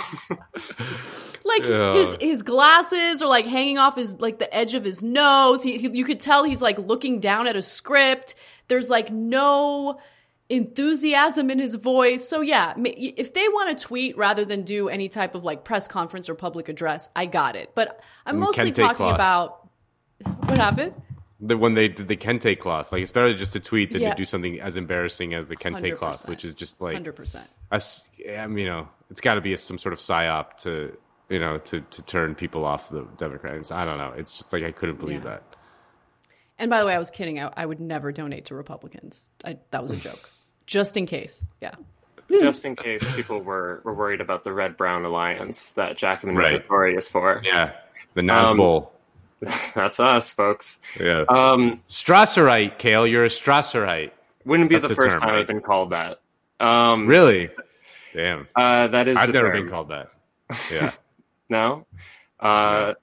[SPEAKER 1] like
[SPEAKER 12] Yeah.
[SPEAKER 1] his his glasses are like hanging off his like the edge of his nose. He, he you could tell he's like looking down at a script. There's like no enthusiasm in his voice. So yeah, if they want to tweet rather than do any type of like press conference or public address, I got it. But I'm mostly talking
[SPEAKER 2] cloth.
[SPEAKER 1] about what happened.
[SPEAKER 2] The, when they did the kente cloth, like it's better just to tweet than
[SPEAKER 1] Yeah.
[SPEAKER 2] to do something as embarrassing as the kente cloth,
[SPEAKER 1] 100%.
[SPEAKER 2] which is just like
[SPEAKER 1] 100%.
[SPEAKER 2] I mean, you know, it's got to be a, some sort of psyop to you know to to turn people off the Democrats. I don't know. It's just like I couldn't believe
[SPEAKER 1] Yeah.
[SPEAKER 2] that.
[SPEAKER 1] And by the way, I was kidding. I, I would never donate to Republicans. I, that was a joke, just in case. Yeah.
[SPEAKER 12] Just in case people were, were worried about the red brown alliance that Jacobin is
[SPEAKER 2] Right.
[SPEAKER 12] notorious for.
[SPEAKER 2] Yeah, the Nas
[SPEAKER 12] Um, That's us, folks.
[SPEAKER 2] Yeah.
[SPEAKER 12] Um,
[SPEAKER 2] Strasserite, Kale. You're a Strasserite.
[SPEAKER 12] Wouldn't be the
[SPEAKER 2] the
[SPEAKER 12] first
[SPEAKER 2] term,
[SPEAKER 12] time
[SPEAKER 2] right?
[SPEAKER 12] I've been called that. Um,
[SPEAKER 2] Really? Damn.
[SPEAKER 12] Uh, that is.
[SPEAKER 2] I've
[SPEAKER 12] the
[SPEAKER 2] never
[SPEAKER 12] term.
[SPEAKER 2] been called that. Yeah.
[SPEAKER 12] No. Uh,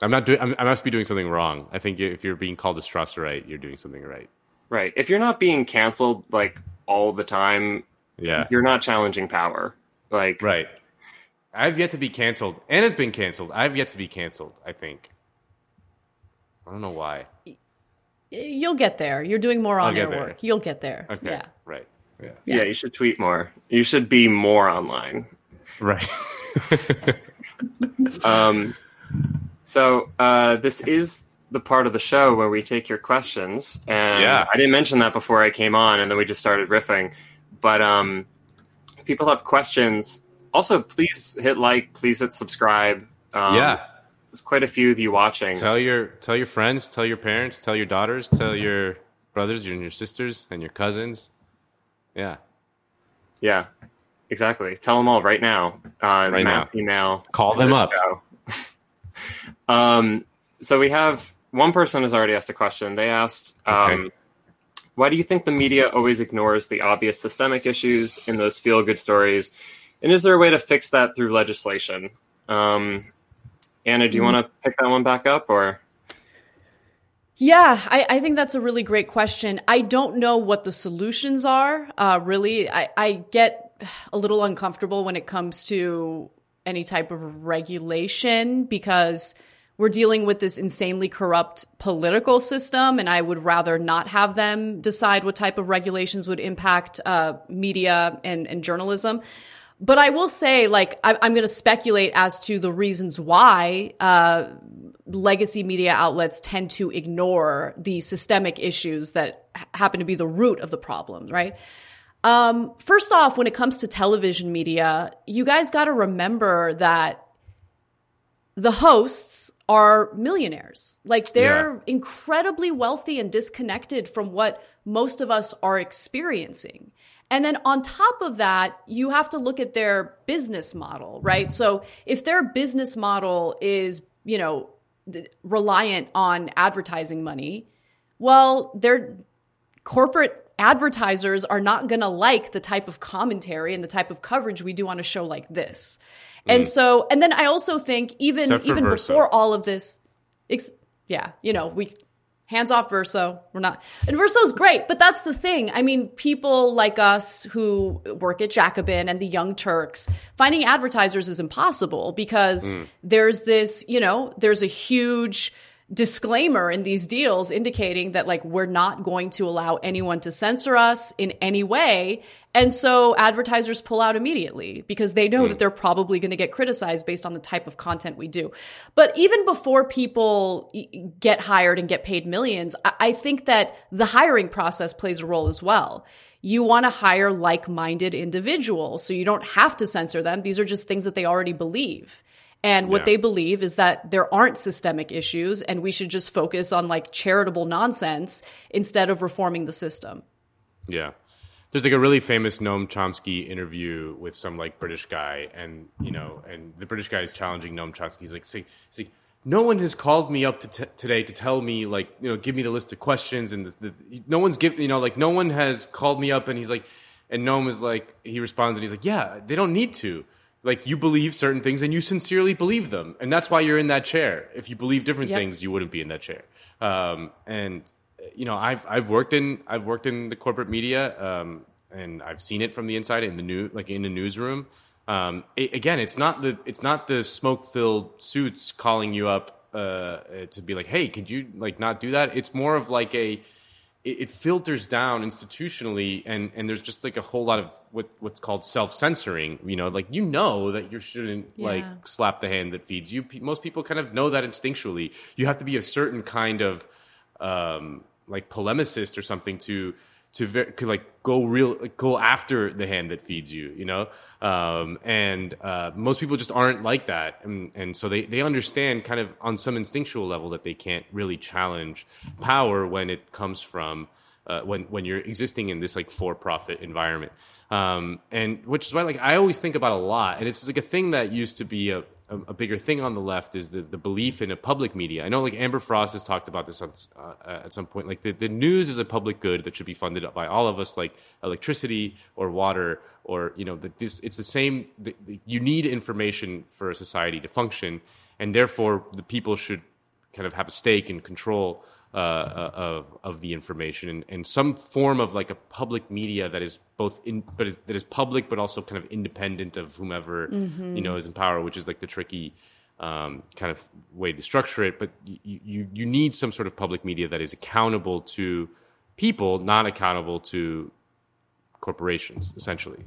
[SPEAKER 2] I'm not doing. I must be doing something wrong. I think if you're being called a Strasserite, you're doing something right.
[SPEAKER 12] Right. If you're not being canceled like all the time,
[SPEAKER 2] Yeah.
[SPEAKER 12] you're not challenging power. Like
[SPEAKER 2] Right. I've yet to be canceled. Anna's been canceled. I've yet to be canceled. I think. I don't know why.
[SPEAKER 1] You'll get there. You're doing more
[SPEAKER 2] I'll
[SPEAKER 1] on air
[SPEAKER 2] get there.
[SPEAKER 1] work. You'll get there.
[SPEAKER 2] Okay.
[SPEAKER 1] Yeah.
[SPEAKER 2] Right. Yeah.
[SPEAKER 12] yeah. you should tweet more. You should be more online.
[SPEAKER 2] Right.
[SPEAKER 12] Um, so uh, this is the part of the show where we take your questions, and
[SPEAKER 2] Yeah.
[SPEAKER 12] I didn't mention that before I came on, and then we just started riffing. But um, people have questions. Also, please hit like. Please hit subscribe. Um,
[SPEAKER 2] Yeah.
[SPEAKER 12] there's quite a few of you watching.
[SPEAKER 2] Tell your tell your friends, tell your parents, tell your daughters, tell your brothers and your sisters and your cousins. Yeah.
[SPEAKER 12] Yeah, exactly. Tell them all right now. Uh,
[SPEAKER 2] Right now.
[SPEAKER 12] email.
[SPEAKER 2] Call them up.
[SPEAKER 12] um, so we have one person has already asked a question. They asked, um,
[SPEAKER 2] Okay.
[SPEAKER 12] "Why do you think the media always ignores the obvious systemic issues in those feel-good stories? And is there a way to fix that through legislation?" Um, Anna, do you
[SPEAKER 1] Mm.
[SPEAKER 12] want to pick that one back up, or
[SPEAKER 1] Yeah, I, I think that's a really great question. I don't know what the solutions are. Uh, really, I, I get a little uncomfortable when it comes to any type of regulation because we're dealing with this insanely corrupt political system, and I would rather not have them decide what type of regulations would impact uh, media and, and journalism. But I will say, like, I, I'm going to speculate as to the reasons why uh, legacy media outlets tend to ignore the systemic issues that happen to be the root of the problem, right? Um, first off, when it comes to television media, you guys got to remember that the hosts are millionaires. Like they're
[SPEAKER 13] Yeah.
[SPEAKER 1] incredibly wealthy and disconnected from what most of us are experiencing. And then on top of that, you have to look at their business model, right? So if their business model is, you know, reliant on advertising money, well, their corporate advertisers are not going to like the type of commentary and the type of coverage we do on a show like this. And
[SPEAKER 13] Mm.
[SPEAKER 1] so, and then I also think even even
[SPEAKER 13] Verso.
[SPEAKER 1] before all of this, ex- yeah, you know, we hands off Verso. We're not, and Verso's great, but that's the thing. I mean, people like us who work at Jacobin and the Young Turks, finding advertisers is impossible because
[SPEAKER 13] Mm.
[SPEAKER 1] there's this, you know, there's a huge disclaimer in these deals indicating that like we're not going to allow anyone to censor us in any way. And so advertisers pull out immediately because they know mm. that they're probably going to get criticized based on the type of content we do. But even before people get hired and get paid millions i think that the hiring process plays a role as well. You want to hire like-minded individuals so you don't have to censor them. These are just things that they already believe and what yeah. they believe is that there aren't systemic issues and we should just focus on like charitable nonsense instead of reforming the system.
[SPEAKER 2] Yeah. There's like a really famous Noam Chomsky interview with some like British guy and you know and the British guy is challenging Noam Chomsky. He's like, see, see no one has called me up to t- today to tell me like you know give me the list of questions and the, the, no one's given you know like no one has called me up and he's like and Noam is like he responds and he's like yeah they don't need to like you believe certain things and you sincerely believe them. And that's why you're in that chair. If you believe different yep. things you wouldn't be in that chair. Um, and you know i've i've worked in i've worked in the corporate media um, and i've seen it from the inside in the new like in the newsroom. Um, it, again it's not the it's not the smoke filled suits calling you up uh, to be like hey could you like not do that? It's more of like a it, it, filters down institutionally and and there's just like a whole lot of what what's called self-censoring you know? Like you know that you shouldn't yeah. like slap the hand that feeds you. Most people kind of know that instinctually. You have to be a certain kind of um like polemicist or something to to ver- like go real go after the hand that feeds you you know? Um, and uh, most people just aren't like that. And, and so they, they understand kind of on some instinctual level that they can't really challenge power when it comes from uh, when when you're existing in this like for profit environment. Um, and which is why like I always think about a lot and it's like a thing that used to be a a, a, bigger thing on the left is the, the belief in a public media. I know like Amber Frost has talked about this on, uh, at some point. Like the, the news is a public good that should be funded by all of us, like electricity or water or you know that this it's the same. The, the, you need information for a society to function, and therefore the people should kind of have a stake and control uh, of of the information and, and some form of like a public media that is both in but is, that is public but also kind of independent of whomever mm-hmm. you know is in power, which is like the tricky um, kind of way to structure it. But you, you you need some sort of public media that is accountable to people, not accountable to corporations, essentially.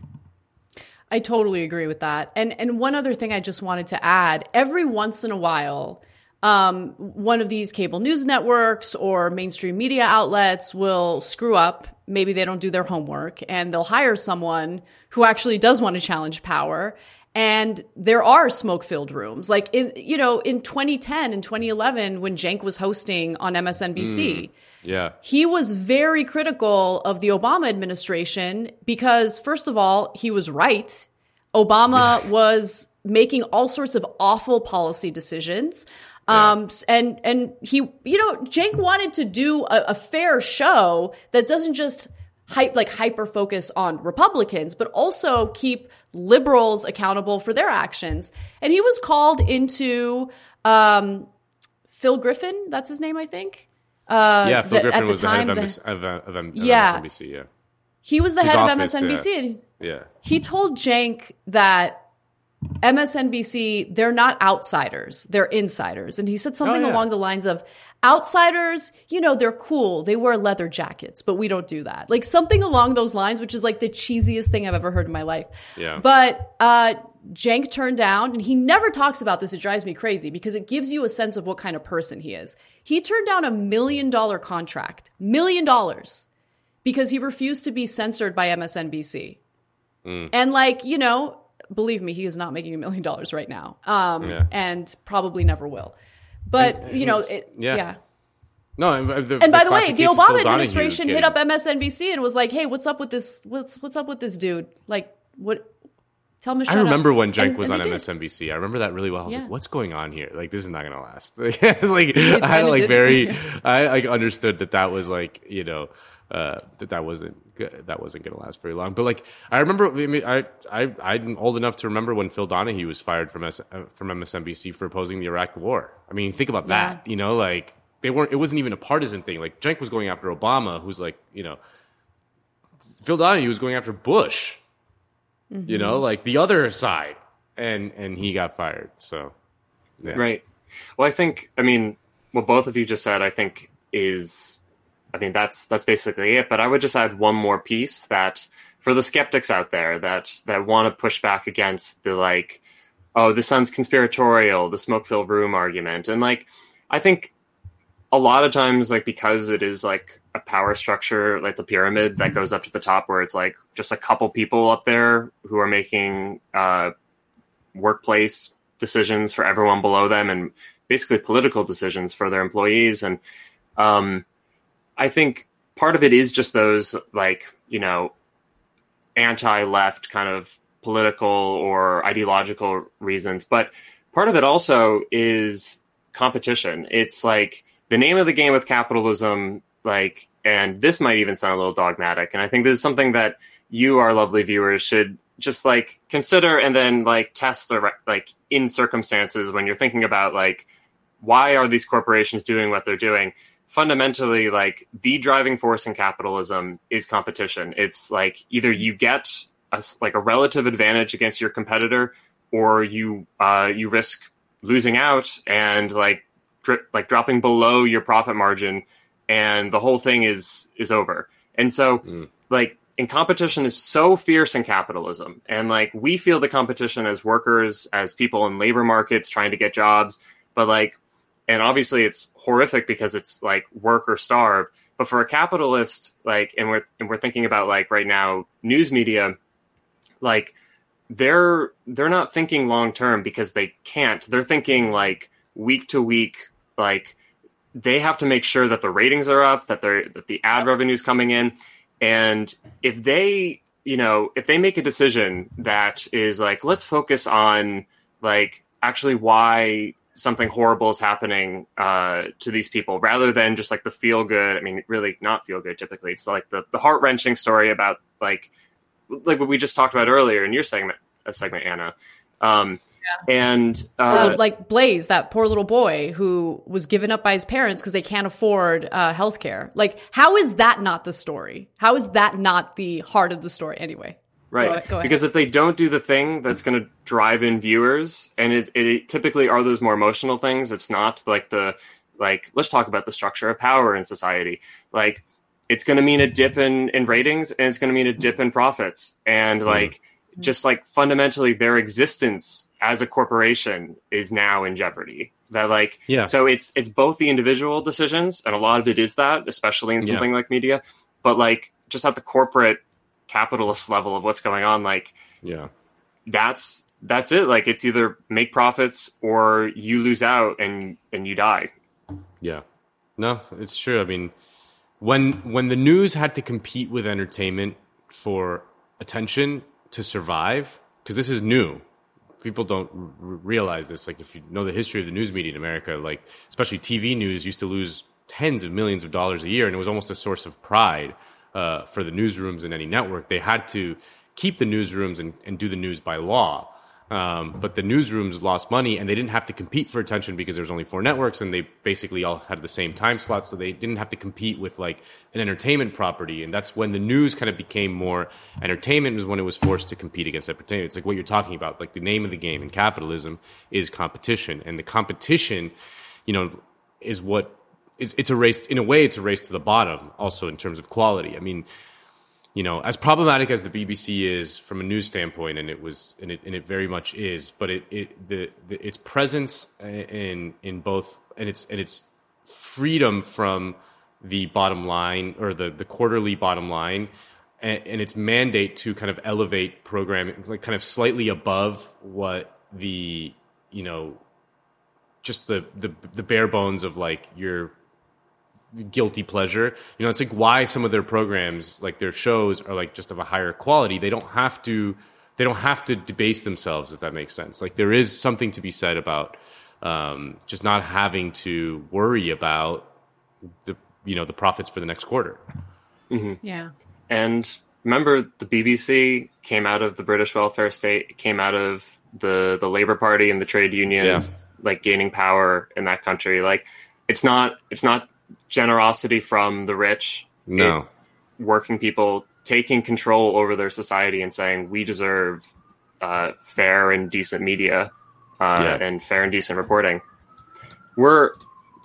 [SPEAKER 1] I totally agree with that. And and one other thing I just wanted to add, every once in a while um, one of these cable news networks or mainstream media outlets will screw up. Maybe they don't do their homework and they'll hire someone who actually does want to challenge power. And there are smoke filled rooms. Like in, you know, in 2010 and 2011, when Cenk was hosting on MSNBC, mm,
[SPEAKER 2] yeah.
[SPEAKER 1] he was very critical of the Obama administration because, first of all, he was right. Obama was making all sorts of awful policy decisions. Um, and, and he, you know, Cenk wanted to do a, a fair show that doesn't just hype, like hyper focus on Republicans, but also keep liberals accountable for their actions. And he was called into, um, Phil Griffin, that's his name, I think.
[SPEAKER 2] Uh, yeah, Phil the, Griffin the was time, the head of, MS, of, of, of yeah. MSNBC, yeah.
[SPEAKER 1] He was the his head office, of MSNBC.
[SPEAKER 2] Yeah. yeah.
[SPEAKER 1] He told Cenk that MSNBC, they're not outsiders, they're insiders. And he said something oh, yeah. along the lines of outsiders, you know, they're cool. They wear leather jackets, but we don't do that. Like something along those lines, which is like the cheesiest thing I've ever heard in my life.
[SPEAKER 2] Yeah.
[SPEAKER 1] But uh Cenk turned down, and he never talks about this. It drives me crazy because it gives you a sense of what kind of person he is. He turned down a million dollar contract, million dollars, because he refused to be censored by MSNBC. Mm. And like, you know, believe me, he is not making a million dollars right now, um, yeah. and probably never will. But and, you know, it, yeah. yeah.
[SPEAKER 2] No,
[SPEAKER 1] the, and by the, the way, the Obama administration hit up MSNBC and was like, "Hey, what's up with this? What's what's up with this dude? Like, what? Tell him." I
[SPEAKER 2] remember
[SPEAKER 1] up.
[SPEAKER 2] when Cenk and, was and on MSNBC. I remember that really well. I was yeah. like, "What's going on here? Like, this is not going to last." like I had like very, I like understood that that was like you know uh, that that wasn't that wasn't going to last very long. But like I remember, I mean, I I I'm old enough to remember when Phil Donahue was fired from S, uh, from MSNBC for opposing the Iraq War. I mean, think about yeah. that. You know, like they weren't. It wasn't even a partisan thing. Like Cenk was going after Obama, who's like you know, Phil Donahue was going after Bush. Mm-hmm. You know, like the other side, and and he got fired. So
[SPEAKER 12] yeah. right. Well, I think I mean what both of you just said, I think is, I mean, that's that's basically it. But I would just add one more piece that for the skeptics out there that that want to push back against the like, oh, this sounds conspiratorial, the smoke filled room argument, and like, I think a lot of times, like because it is like a power structure, like a pyramid that goes up to the top, where it's like just a couple people up there who are making uh, workplace decisions for everyone below them, and basically political decisions for their employees. And um, I think part of it is just those like you know anti-left kind of political or ideological reasons, but part of it also is competition. It's like the name of the game with capitalism, like, and this might even sound a little dogmatic. And I think this is something that you, our lovely viewers, should just like consider and then like test the like in circumstances when you're thinking about like why are these corporations doing what they're doing fundamentally like the driving force in capitalism is competition it's like either you get a, like a relative advantage against your competitor or you uh, you risk losing out and like drip, like dropping below your profit margin and the whole thing is is over. And so mm. like and competition is so fierce in capitalism and like we feel the competition as workers as people in labor markets trying to get jobs but like and obviously it's horrific because it's like work or starve. But for a capitalist like and we're and we're thinking about like right now news media like they're they're not thinking long term because they can't. They're thinking like week to week like they have to make sure that the ratings are up, that they're that the ad revenue is coming in, and if they you know if they make a decision that is like let's focus on like actually why something horrible is happening uh, to these people rather than just like the feel good. I mean, really not feel good. Typically, it's like the, the heart wrenching story about like like what we just talked about earlier in your segment, a uh, segment, Anna. Um, and uh,
[SPEAKER 1] like Blaze, that poor little boy who was given up by his parents because they can't afford uh, health care. Like, how is that not the story? How is that not the heart of the story anyway?
[SPEAKER 12] Right. Go, go because if they don't do the thing that's going to drive in viewers, and it, it typically are those more emotional things, it's not like the, like, let's talk about the structure of power in society. Like, it's going to mean a dip in, in ratings and it's going to mean a dip in profits. And mm. like, just like fundamentally their existence as a corporation is now in jeopardy that like yeah so it's it's both the individual decisions and a lot of it is that especially in something yeah. like media but like just at the corporate capitalist level of what's going on like
[SPEAKER 2] yeah.
[SPEAKER 12] that's that's it. Like it's either make profits or you lose out and and you die.
[SPEAKER 2] Yeah. No it's true. I mean when when the news had to compete with entertainment for attention to survive because this is new. People don't r- realize this. Like if you know the history of the news media in america like especially tv news used to lose tens of millions of dollars a year and it was almost a source of pride uh, for the newsrooms in any network they had to keep the newsrooms and, and do the news by law um, but the newsrooms lost money and they didn't have to compete for attention because there was only four networks and they basically all had the same time slot. So they didn't have to compete with like an entertainment property. And that's when the news kind of became more entertainment was when it was forced to compete against entertainment. It's like what you're talking about. Like the name of the game in capitalism is competition. And the competition, you know, is what is, it's a race, in a way, it's a race to the bottom also in terms of quality. I mean, you know, as problematic as the BBC is from a news standpoint, and it was, and it, and it very much is, but it, it the, the its presence in in both, and its and its freedom from the bottom line or the the quarterly bottom line, and, and its mandate to kind of elevate programming, like kind of slightly above what the you know, just the the the bare bones of like your guilty pleasure. You know, it's like why some of their programs, like their shows, are like just of a higher quality. They don't have to. They don't have to debase themselves, if that makes sense. Like there is something to be said about um, just not having to worry about the you know the profits for the next quarter.
[SPEAKER 1] Mm-hmm. Yeah.
[SPEAKER 12] And remember, the BBC came out of the British welfare state, came out of the the Labour Party and the trade unions, yeah. like gaining power in that country. Like it's not it's not generosity from the rich.
[SPEAKER 2] No. It's
[SPEAKER 12] working people taking control over their society and saying we deserve uh, fair and decent media uh, yeah. and fair and decent reporting. We're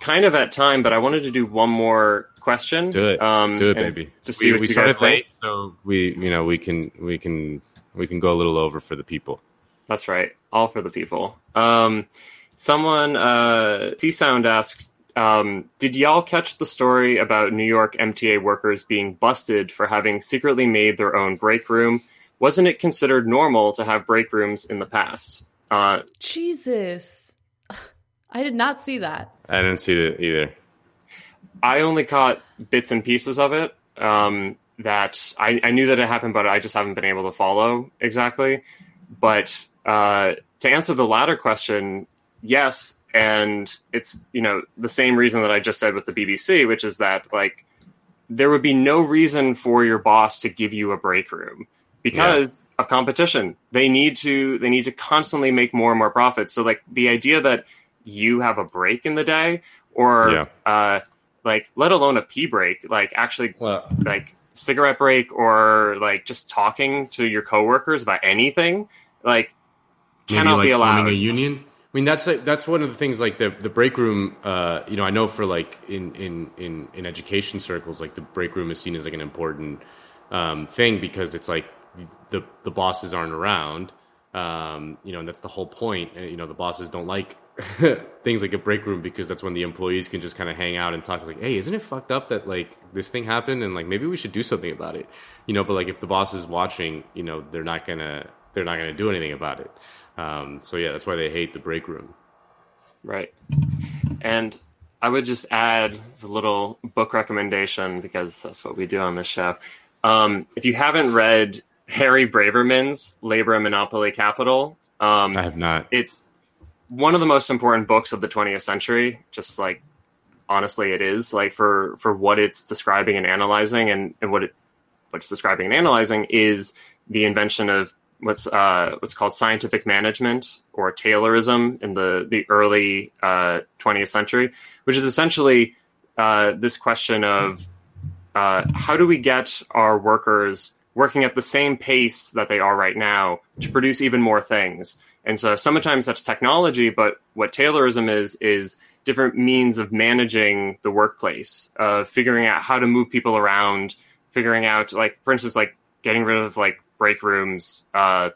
[SPEAKER 12] kind of at time, but I wanted to do one more question.
[SPEAKER 2] Do it.
[SPEAKER 12] Um,
[SPEAKER 2] Do it, baby.
[SPEAKER 12] To see
[SPEAKER 2] we,
[SPEAKER 12] what
[SPEAKER 2] we
[SPEAKER 12] you guys
[SPEAKER 2] started
[SPEAKER 12] think.
[SPEAKER 2] late, so we you know we can we can we can go a little over for the people.
[SPEAKER 12] That's right. All for the people. Um, someone, uh, T Sound asks, um, did y'all catch the story about New York MTA workers being busted for having secretly made their own break room? Wasn't it considered normal to have break rooms in the past? Uh,
[SPEAKER 1] Jesus. I did not see that.
[SPEAKER 2] I didn't see it either.
[SPEAKER 12] I only caught bits and pieces of it. Um, that I, I knew that it happened, but I just haven't been able to follow exactly. But uh, to answer the latter question, yes, and it's you know the same reason that I just said with the BBC, which is that like there would be no reason for your boss to give you a break room because of competition. They need to they need to constantly make more and more profits. So like the idea that you have a break in the day or
[SPEAKER 2] Yeah.
[SPEAKER 12] uh like let alone a pee break, like actually like cigarette break or like just talking to your coworkers about anything, like cannot
[SPEAKER 2] like,
[SPEAKER 12] be allowed.
[SPEAKER 2] a union. I mean, that's like, that's one of the things. Like the the break room. Uh, you know, I know for like in in in in education circles, like the break room is seen as like an important um, thing because it's like the the bosses aren't around. Um, you know, and that's the whole point. You know, the bosses don't like things like a break room because that's when the employees can just kind of hang out and talk. It's like, hey, isn't it fucked up that like this thing happened and like maybe we should do something about it. You know, but like if the boss is watching, you know, they're not gonna they're not gonna do anything about it. Um, so yeah, that's why they hate the break room.
[SPEAKER 12] Right. And I would just add a little book recommendation because that's what we do on this show. Um, if you haven't read Harry Braverman's Labor and Monopoly Capital, um,
[SPEAKER 2] I have not.
[SPEAKER 12] It's one of the most important books of the 20th century. Just like honestly, it is like for for what it's describing and analyzing, and, and what it what it's describing and analyzing is the invention of what's uh, what's called scientific management or Taylorism in the the early uh, 20th century, which is essentially uh, this question of uh, how do we get our workers working at the same pace that they are right now to produce even more things? And so sometimes that's technology, but what Taylorism is is different means of managing the workplace, uh, figuring out how to move people around, figuring out like for instance like getting rid of like break rooms uh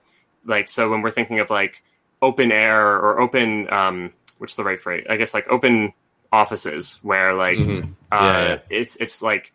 [SPEAKER 12] like so when we're thinking of like open air or open um what's the right phrase i guess like open offices where like
[SPEAKER 2] Mhm.
[SPEAKER 12] uh
[SPEAKER 2] Yeah, yeah.
[SPEAKER 12] it's it's like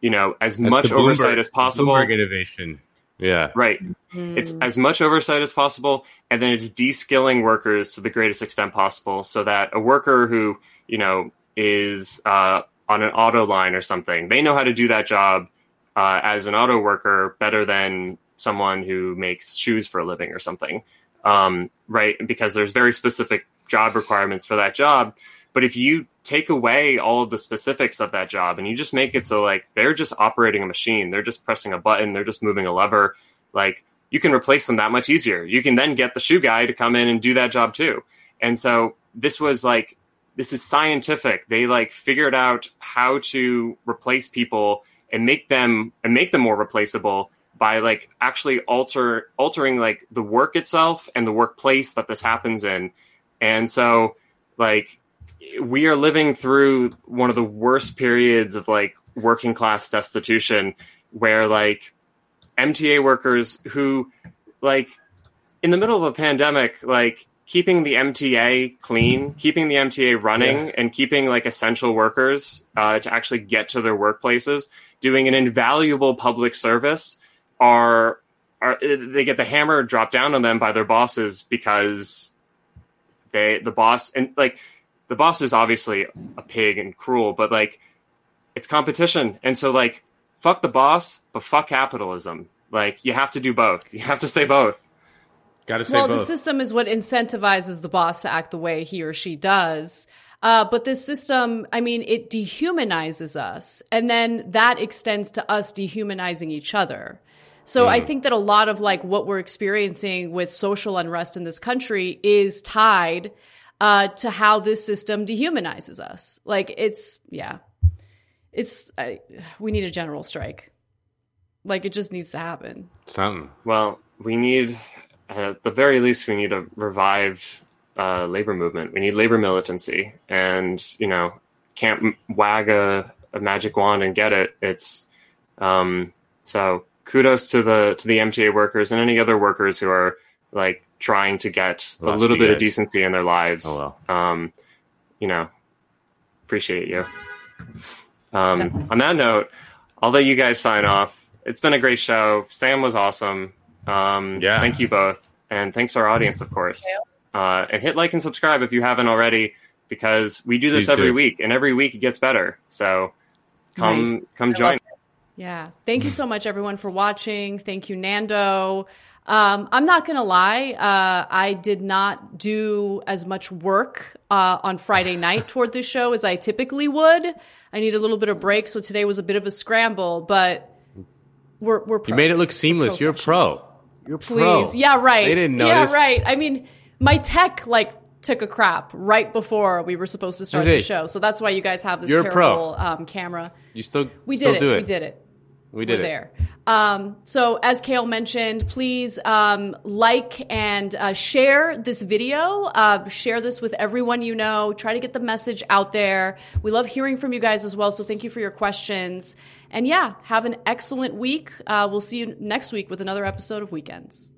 [SPEAKER 12] you know as
[SPEAKER 2] That's
[SPEAKER 12] much oversight
[SPEAKER 2] Bloomberg-
[SPEAKER 12] as possible
[SPEAKER 2] Bloomberg innovation. Yeah.
[SPEAKER 12] Right. It's as much oversight as possible, and then it's de-skilling workers to the greatest extent possible, so that a worker who you know is uh, on an auto line or something, they know how to do that job uh, as an auto worker better than someone who makes shoes for a living or something. Um, right? Because there's very specific job requirements for that job. But if you take away all of the specifics of that job and you just make it so like they're just operating a machine, they're just pressing a button, they're just moving a lever, like you can replace them that much easier. You can then get the shoe guy to come in and do that job too. And so this was like this is scientific. They like figured out how to replace people and make them and make them more replaceable by like actually alter altering like the work itself and the workplace that this happens in. And so like we are living through one of the worst periods of like working class destitution where like MTA workers who like in the middle of a pandemic like keeping the MTA clean, keeping the MTA running
[SPEAKER 2] Yeah.
[SPEAKER 12] and keeping like essential workers uh, to actually get to their workplaces, doing an invaluable public service are are they get the hammer dropped down on them by their bosses because they the boss and like the boss is obviously a pig and cruel, but like it's competition. And so like fuck the boss, but fuck capitalism. Like you have to do both. You have to say both.
[SPEAKER 2] Got to say
[SPEAKER 1] well, the system is what incentivizes the boss to act the way he or she does. Uh, but this system, I mean, it dehumanizes us. And then that extends to us dehumanizing each other. So I think that a lot of like what we're experiencing with social unrest in this country is tied uh, to how this system dehumanizes us. Like it's, yeah, it's, I, we need a general strike. Like it just needs to happen.
[SPEAKER 2] Something.
[SPEAKER 12] Well, we need at the very least we need a revived uh, labor movement. We need labor militancy, and you know, can't wag a, a magic wand and get it. It's um, so kudos to the to the MTA workers and any other workers who are like trying to get a little bit guys. of decency in their lives.
[SPEAKER 2] Oh
[SPEAKER 12] well. Um, you know, appreciate you. Um, on that note, I'll let you guys sign off. It's been a great show. Sam was awesome. Um,
[SPEAKER 2] yeah.
[SPEAKER 12] Thank you both. And thanks to our audience, of course. Uh, and hit like and subscribe if you haven't already, because we do this Please every do. week, and every week it gets better. So come nice. come join.
[SPEAKER 1] Yeah. Thank you so much, everyone, for watching. Thank you, Nando. Um, I'm not going to lie. Uh, I did not do as much work uh, on Friday night toward this show as I typically would. I need a little bit of break, so today was a bit of a scramble, but we're, we're pros.
[SPEAKER 2] You made it look seamless. You're a pro. You're
[SPEAKER 1] Please. Pro. Yeah, right.
[SPEAKER 2] They didn't notice.
[SPEAKER 1] Yeah, right. I mean, my tech, like, took a crap right before we were supposed to start the show. So that's why you guys have this
[SPEAKER 2] You're
[SPEAKER 1] terrible um, camera.
[SPEAKER 2] You still
[SPEAKER 1] we
[SPEAKER 2] still
[SPEAKER 1] did it.
[SPEAKER 2] Do it.
[SPEAKER 1] We did it.
[SPEAKER 2] We did
[SPEAKER 1] we're
[SPEAKER 2] it.
[SPEAKER 1] there. Um, so as Kale mentioned, please um, like and uh, share this video. Uh, share this with everyone you know. Try to get the message out there. We love hearing from you guys as well. So thank you for your questions. And yeah, have an excellent week. Uh, we'll see you next week with another episode of Weekends.